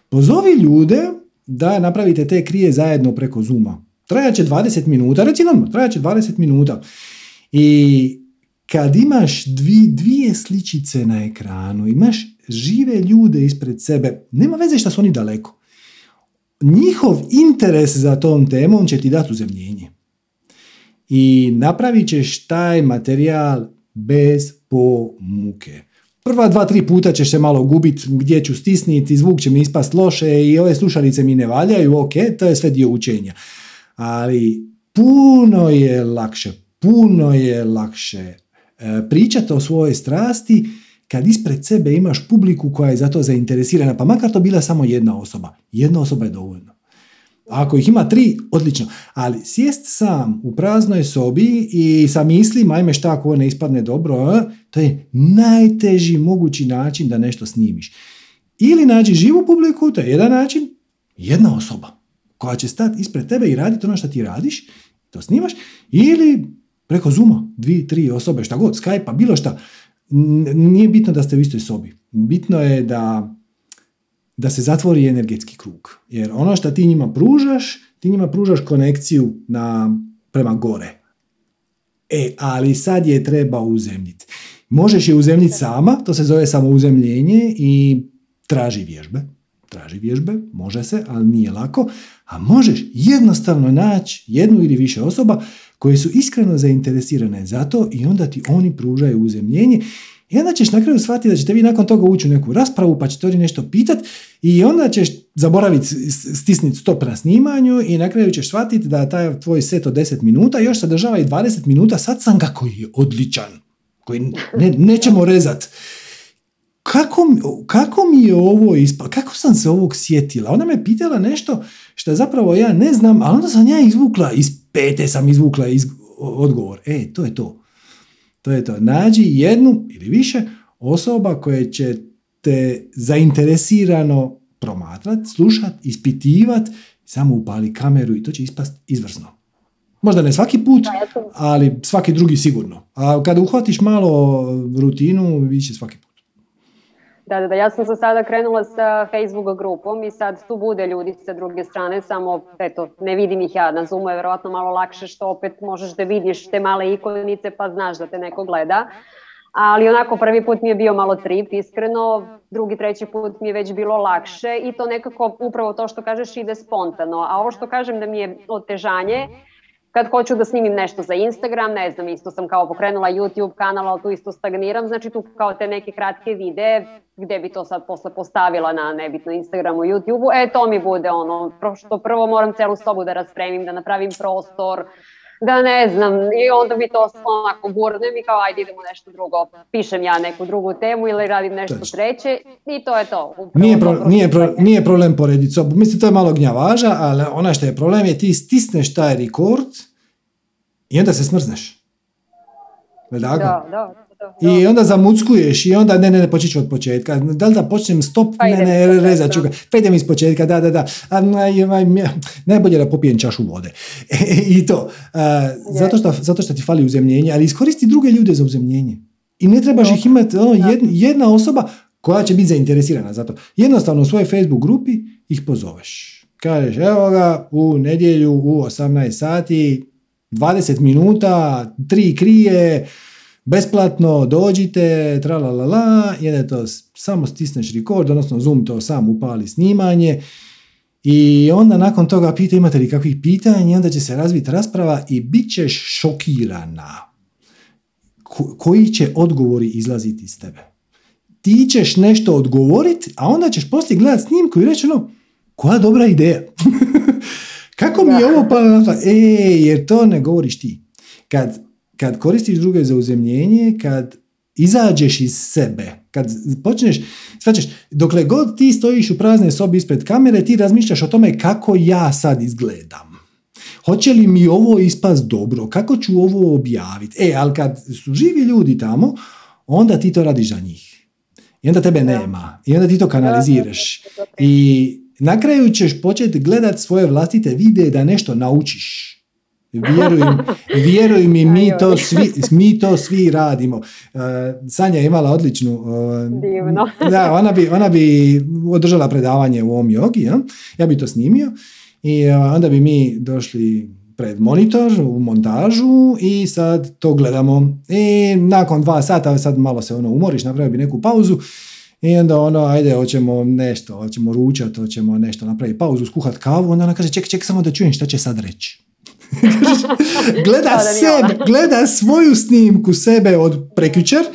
Pozovi ljude da napravite te krije zajedno preko Zuma. Trajaće 20 minuta, reci nam, trajaće 20 minuta. I kad imaš dvi, dvije sličice na ekranu, imaš žive ljude ispred sebe, nema veze što su oni daleko. Njihov interes za tom temom će ti dati uzemljenje i napravit ćeš taj materijal bez pomuke. Prva dva, tri puta ćeš se malo gubiti gdje ću stisniti, zvuk će mi ispast loše i ove slušalice mi ne valjaju, ok, to je sve dio učenja. Ali puno je lakše, puno je lakše e, pričati o svojoj strasti kad ispred sebe imaš publiku koja je za to zainteresirana, pa makar to bila samo jedna osoba. Jedna osoba je dovoljno. Ako ih ima tri, odlično. Ali sjest sam u praznoj sobi i sa mislima, ajme šta ako ne ispadne dobro, to je najteži mogući način da nešto snimiš. Ili nađi živu publiku, to je jedan način, jedna osoba koja će stati ispred tebe i raditi ono što ti radiš, to snimaš, ili preko Zuma, dvi, tri osobe, šta god, Skype-a, bilo šta. Nije bitno da ste u istoj sobi. Bitno je da da se zatvori energetski krug. Jer ono što ti njima pružaš, ti njima pružaš konekciju na, prema gore. E, ali sad je treba uzemljiti. Možeš je uzemljiti sama, to se zove samo uzemljenje i traži vježbe. Traži vježbe, može se, ali nije lako. A možeš jednostavno naći jednu ili više osoba koje su iskreno zainteresirane za to i onda ti oni pružaju uzemljenje i onda ćeš na kraju shvatiti da ćete vi nakon toga ući u neku raspravu pa ćete oni nešto pitat i onda ćeš zaboraviti stisniti stop na snimanju i na kraju ćeš shvatiti da taj tvoj set od 10 minuta još sadržava i 20 minuta satsanga koji je odličan, koji ne, nećemo rezat. Kako, kako mi je ovo ispa, kako sam se ovog sjetila? Ona me pitala nešto što zapravo ja ne znam, ali onda sam ja izvukla, iz pete sam izvukla iz, odgovor. E, to je to. To je to. Nađi jednu ili više osoba koje će te zainteresirano promatrat, slušat, ispitivat, samo upali kameru i to će ispast izvrsno. Možda ne svaki put, ali svaki drugi sigurno. A kada uhvatiš malo rutinu, vi će svaki put. Da, da, da, ja sam se sada krenula sa Facebook grupom i sad tu bude ljudi sa druge strane, samo, eto, ne vidim ih ja, na Zoomu je verovatno malo lakše što opet možeš da vidiš te male ikonice pa znaš da te neko gleda. Ali onako prvi put mi je bio malo trip, iskreno, drugi, treći put mi je već bilo lakše i to nekako upravo to što kažeš ide spontano. A ovo što kažem da mi je otežanje, kad hoću da snimim nešto za Instagram, ne znam, isto sam kao pokrenula YouTube kanal, ali tu isto stagniram, znači tu kao te neke kratke videe, gde bi to sad posle postavila na nebitno Instagramu, YouTubeu, e to mi bude ono, što prvo moram celu sobu da raspremim, da napravim prostor, da ne znam, i onda mi to onako gurnem i kao ajde idemo nešto drugo, pišem ja neku drugu temu ili radim nešto treće i to je to. nije, pro, nije, pro, nije problem porediti sobu, mislim to je malo gnjavaža, ali ona što je problem je ti stisneš taj rekord i onda se smrzneš. Da, da, da. I onda zamuckuješ i onda ne, ne, ne, počet ću od početka. Da li da počnem stop? Pa ne, ne, rezat ću ga. Pa idem iz početka, da, da, da. A, naj, naj, najbolje da popijem čašu vode. I to. A, zato, što, zato što ti fali uzemljenje, ali iskoristi druge ljude za uzemljenje. I ne trebaš ih imati, ono, jed- jedna osoba koja će biti zainteresirana za to. Jednostavno u svojoj Facebook grupi ih pozoveš. Kažeš, evo ga, u nedjelju u 18 sati, 20 minuta, tri krije, besplatno, dođite, tralalala, i onda to s- samo stisneš record, odnosno Zoom to sam upali snimanje i onda nakon toga pita imate li kakvih pitanja i onda će se razviti rasprava i bit ćeš šokirana ko- koji će odgovori izlaziti iz tebe. Ti ćeš nešto odgovoriti, a onda ćeš poslije gledat snimku i reći ono, koja dobra ideja. Kako mi je ovo palo na? E, jer to ne govoriš ti. Kad, kad koristiš druge za uzemljenje, kad izađeš iz sebe, kad počneš, shvaćaš, dokle god ti stojiš u praznoj sobi ispred kamere, ti razmišljaš o tome kako ja sad izgledam. Hoće li mi ovo ispast dobro? Kako ću ovo objaviti? E, ali kad su živi ljudi tamo, onda ti to radiš za njih. I onda tebe nema. I onda ti to kanaliziraš. I na kraju ćeš početi gledat svoje vlastite videe da nešto naučiš. Vjeruj, vjeruj mi, mi to, svi, mi to svi radimo. Uh, Sanja je imala odličnu... uh, Divno. da, ona bi, ona bi održala predavanje u ovom jogi, ja, ja bi to snimio i uh, onda bi mi došli pred monitor u montažu i sad to gledamo. I nakon dva sata, sad malo se ono umoriš, napravio bi neku pauzu i onda ono, ajde, hoćemo nešto, hoćemo ručat, hoćemo nešto napraviti pauzu, skuhat kavu, onda ona kaže, ček, ček, samo da čujem šta će sad reći. gleda sebe, gleda svoju snimku sebe od prekjučer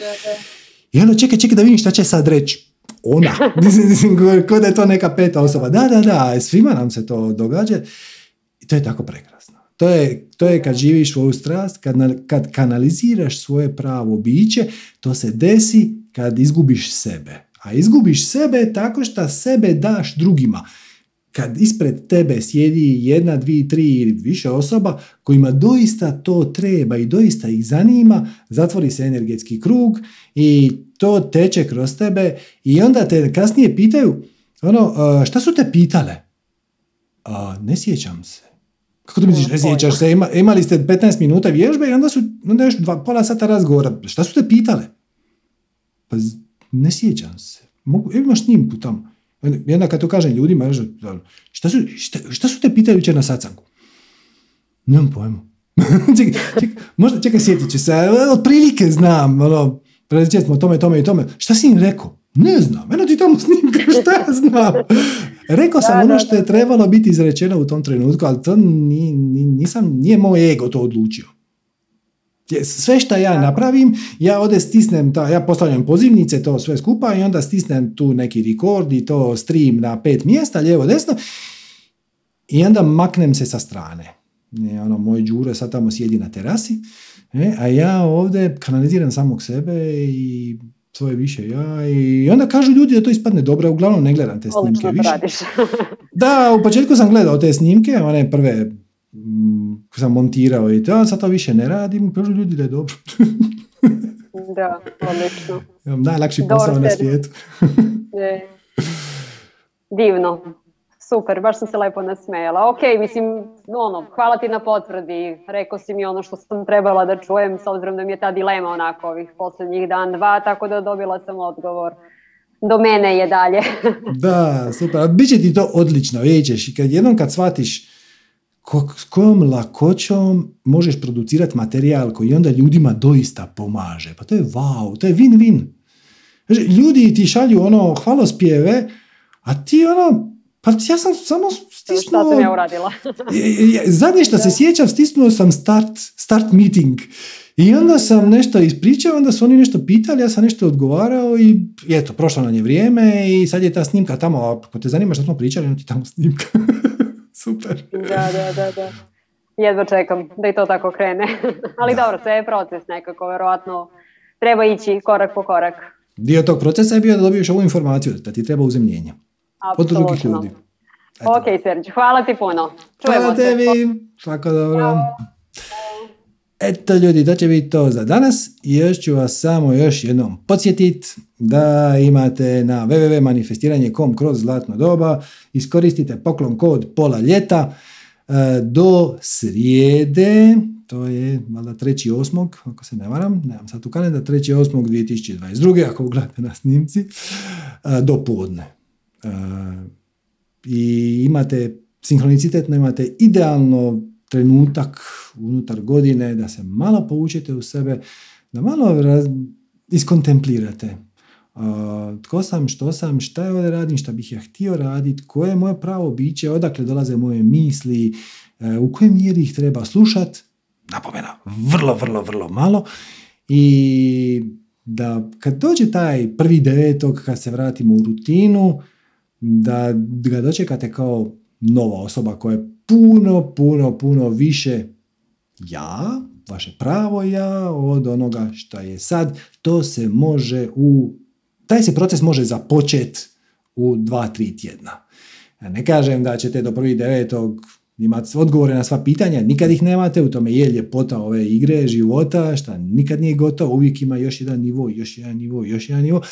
i ono, čekaj, čekaj da vidim šta će sad reći. Ona. Ko da je to neka peta osoba. Da, da, da, svima nam se to događa. I to je tako prekrasno. To je, to je kad živiš svoju strast, kad, kad kanaliziraš svoje pravo biće, to se desi kad izgubiš sebe. A izgubiš sebe tako što sebe daš drugima. Kad ispred tebe sjedi jedna, dvi, tri ili više osoba kojima doista to treba i doista ih zanima, zatvori se energetski krug i to teče kroz tebe i onda te kasnije pitaju ono, "A, šta su te pitale? A, ne sjećam se. Kako to misliš, ne sjećaš se? Ima, imali ste 15 minuta vježbe i onda su onda još dva, pola sata razgovora. Šta su te pitale? Pa ne sjećam se. Mogu, imaš snimku tamo. I onda kad to kažem ljudima, šta su, šta, šta su te pitali jučer na sacanku? Nemam pojma. čekaj, čekaj, možda, čekaj, sjetit ću se. Otprilike znam, ono, smo tome, tome i tome. Šta si im rekao? Ne znam, eno ti tamo snimka, šta ja znam? Rekao sam Da, ono što je trebalo biti izrečeno u tom trenutku, ali to ni, ni- nisam, nije moj ego to odlučio. Sve što ja napravim, ja ovdje stisnem, ta, ja postavljam pozivnice, to sve skupa i onda stisnem tu neki rekord i to stream na pet mjesta, lijevo, desno i onda maknem se sa strane. I ono, moj Đuro sad tamo sjedi na terasi, e, a ja ovdje kanaliziram samog sebe i svoje više ja i onda kažu ljudi da to ispadne dobro, uglavnom ne gledam te snimke više. Da, u početku sam gledao te snimke, one prve sam montirao i to, sad to više ne radim, kažu ljudi da je dobro. da, odlično. Imam najlakši posao na svijetu. Divno. Super, baš sam se lepo nasmejala. Ok, mislim, ono, hvala ti na potvrdi. Rekao si mi ono što sam trebala da čujem, s obzirom da mi je ta dilema onako ovih posljednjih dan, dva, tako da dobila sam odgovor. Do mene je dalje. Da, super. Biće ti to odlično, vidjet ćeš. I kad jednom kad shvatiš ko- s kojom lakoćom možeš producirati materijal koji onda ljudima doista pomaže. Pa to je wow, to je win-win. Ljudi ti šalju ono hvalospjeve, a ti ono, pa ja sam samo Šta stisnuo... sam ja uradila? Zadnje što se sjećam, stisnuo sam start, start meeting. I onda sam nešto ispričao, onda su oni nešto pitali, ja sam nešto odgovarao i eto, prošlo nam je vrijeme i sad je ta snimka tamo, ako te zanima što smo pričali, onda ti tamo snimka. Super. Da, da, da, da. Jedva čekam da i to tako krene. Ali dobro, sve je proces nekako, verovatno treba ići korak po korak. Dio tog procesa je bio da dobiješ ovu informaciju, da ti treba uzemljenje. Od drugih ljudi. Ok, Serđe, hvala ti puno. Čujemo Hvala se. tebi. Svako dobro. Eto ljudi, to će biti to za danas i još ću vas samo još jednom podsjetiti da imate na www.manifestiranje.com kroz zlatno doba, iskoristite poklon kod pola ljeta e, do srijede, to je valjda 3.8. ako se ne varam, nemam sad u kalenda, 3.8.2022. ako gledate na snimci, e, do podne. E, I imate sinhronicitetno, imate idealno trenutak unutar godine da se malo poučite u sebe, da malo raz, iskontemplirate. Uh, tko sam, što sam, šta je ovdje radim, šta bih ja htio raditi, koje je moje pravo biće, odakle dolaze moje misli, uh, u kojoj mjeri ih treba slušat, napomena, vrlo, vrlo, vrlo malo i da kad dođe taj prvi devetog, kad se vratimo u rutinu, da ga dočekate kao nova osoba koja je puno, puno, puno više ja, vaše pravo ja od onoga što je sad. To se može u, taj se proces može započeti u dva, tri tjedna. Ja ne kažem da ćete do prvi devetog imati odgovore na sva pitanja, nikad ih nemate, u tome je ljepota ove igre, života, šta nikad nije gotovo, uvijek ima još jedan nivo, još jedan nivo, još jedan nivo,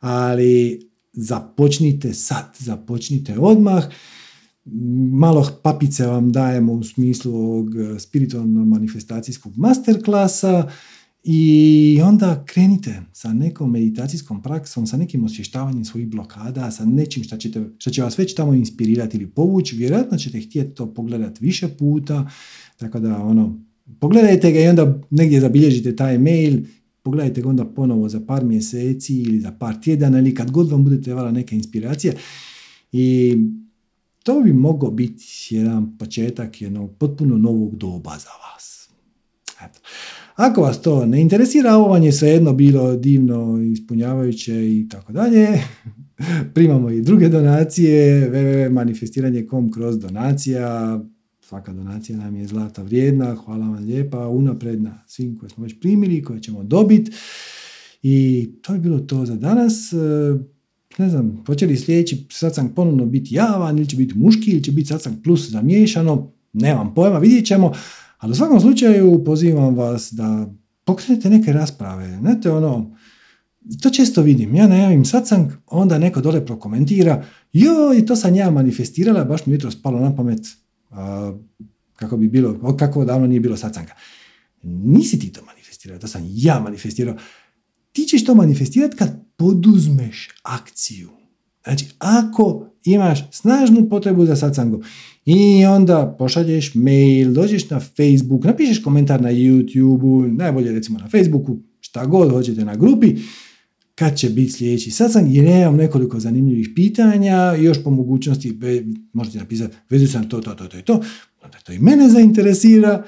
ali započnite sad, započnite odmah, malo papice vam dajemo u smislu ovog e, spiritualno manifestacijskog masterklasa i onda krenite sa nekom meditacijskom praksom, sa nekim osvještavanjem svojih blokada, sa nečim što, ćete, što će vas već tamo inspirirati ili povući. Vjerojatno ćete htjeti to pogledati više puta, tako da ono, pogledajte ga i onda negdje zabilježite taj mail, pogledajte ga onda ponovo za par mjeseci ili za par tjedana ili kad god vam bude trebala neka inspiracija i to bi mogao biti jedan početak jednog potpuno novog doba za vas. Eto. Ako vas to ne interesira, ovo vam je svejedno bilo divno, ispunjavajuće i tako dalje. Primamo i druge donacije, www.manifestiranje.com kroz donacija. Svaka donacija nam je zlata vrijedna. Hvala vam lijepa unapred na svim koje smo već primili, koje ćemo dobiti. I to je bilo to za danas ne znam, hoće li sljedeći satsang ponovno biti javan, ili će biti muški, ili će biti satsang plus zamiješano, nemam pojma, vidjet ćemo, ali u svakom slučaju pozivam vas da pokrenete neke rasprave, znate ono, to često vidim, ja najavim satsang, onda neko dole prokomentira, joj, to sam ja manifestirala, baš mi jutro spalo na pamet, kako bi bilo, kako davno nije bilo satsanga. Nisi ti to manifestirao, to sam ja manifestirao. Ti ćeš to manifestirati kad poduzmeš akciju. Znači, ako imaš snažnu potrebu za satsangom i onda pošalješ mail, dođeš na Facebook, napišeš komentar na YouTube, najbolje recimo na Facebooku, šta god hoćete na grupi, kad će biti sljedeći satsang, jer imam nekoliko zanimljivih pitanja, još po mogućnosti možete napisati, vezu sam to, to, to, to i to, onda to i mene zainteresira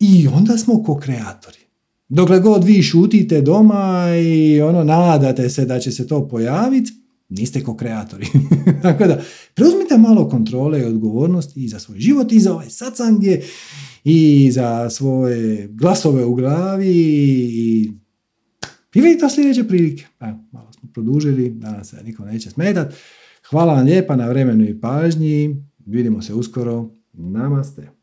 i onda smo ko-kreatori. Dokle god vi šutite doma i ono nadate se da će se to pojaviti, niste ko kreatori. Tako da, preuzmite malo kontrole i odgovornosti i za svoj život i za ove sacange i za svoje glasove u glavi i i vidite sljedeće prilike. Evo, malo smo produžili, danas se nikom neće smetat. Hvala vam lijepa na vremenu i pažnji. Vidimo se uskoro. Namaste.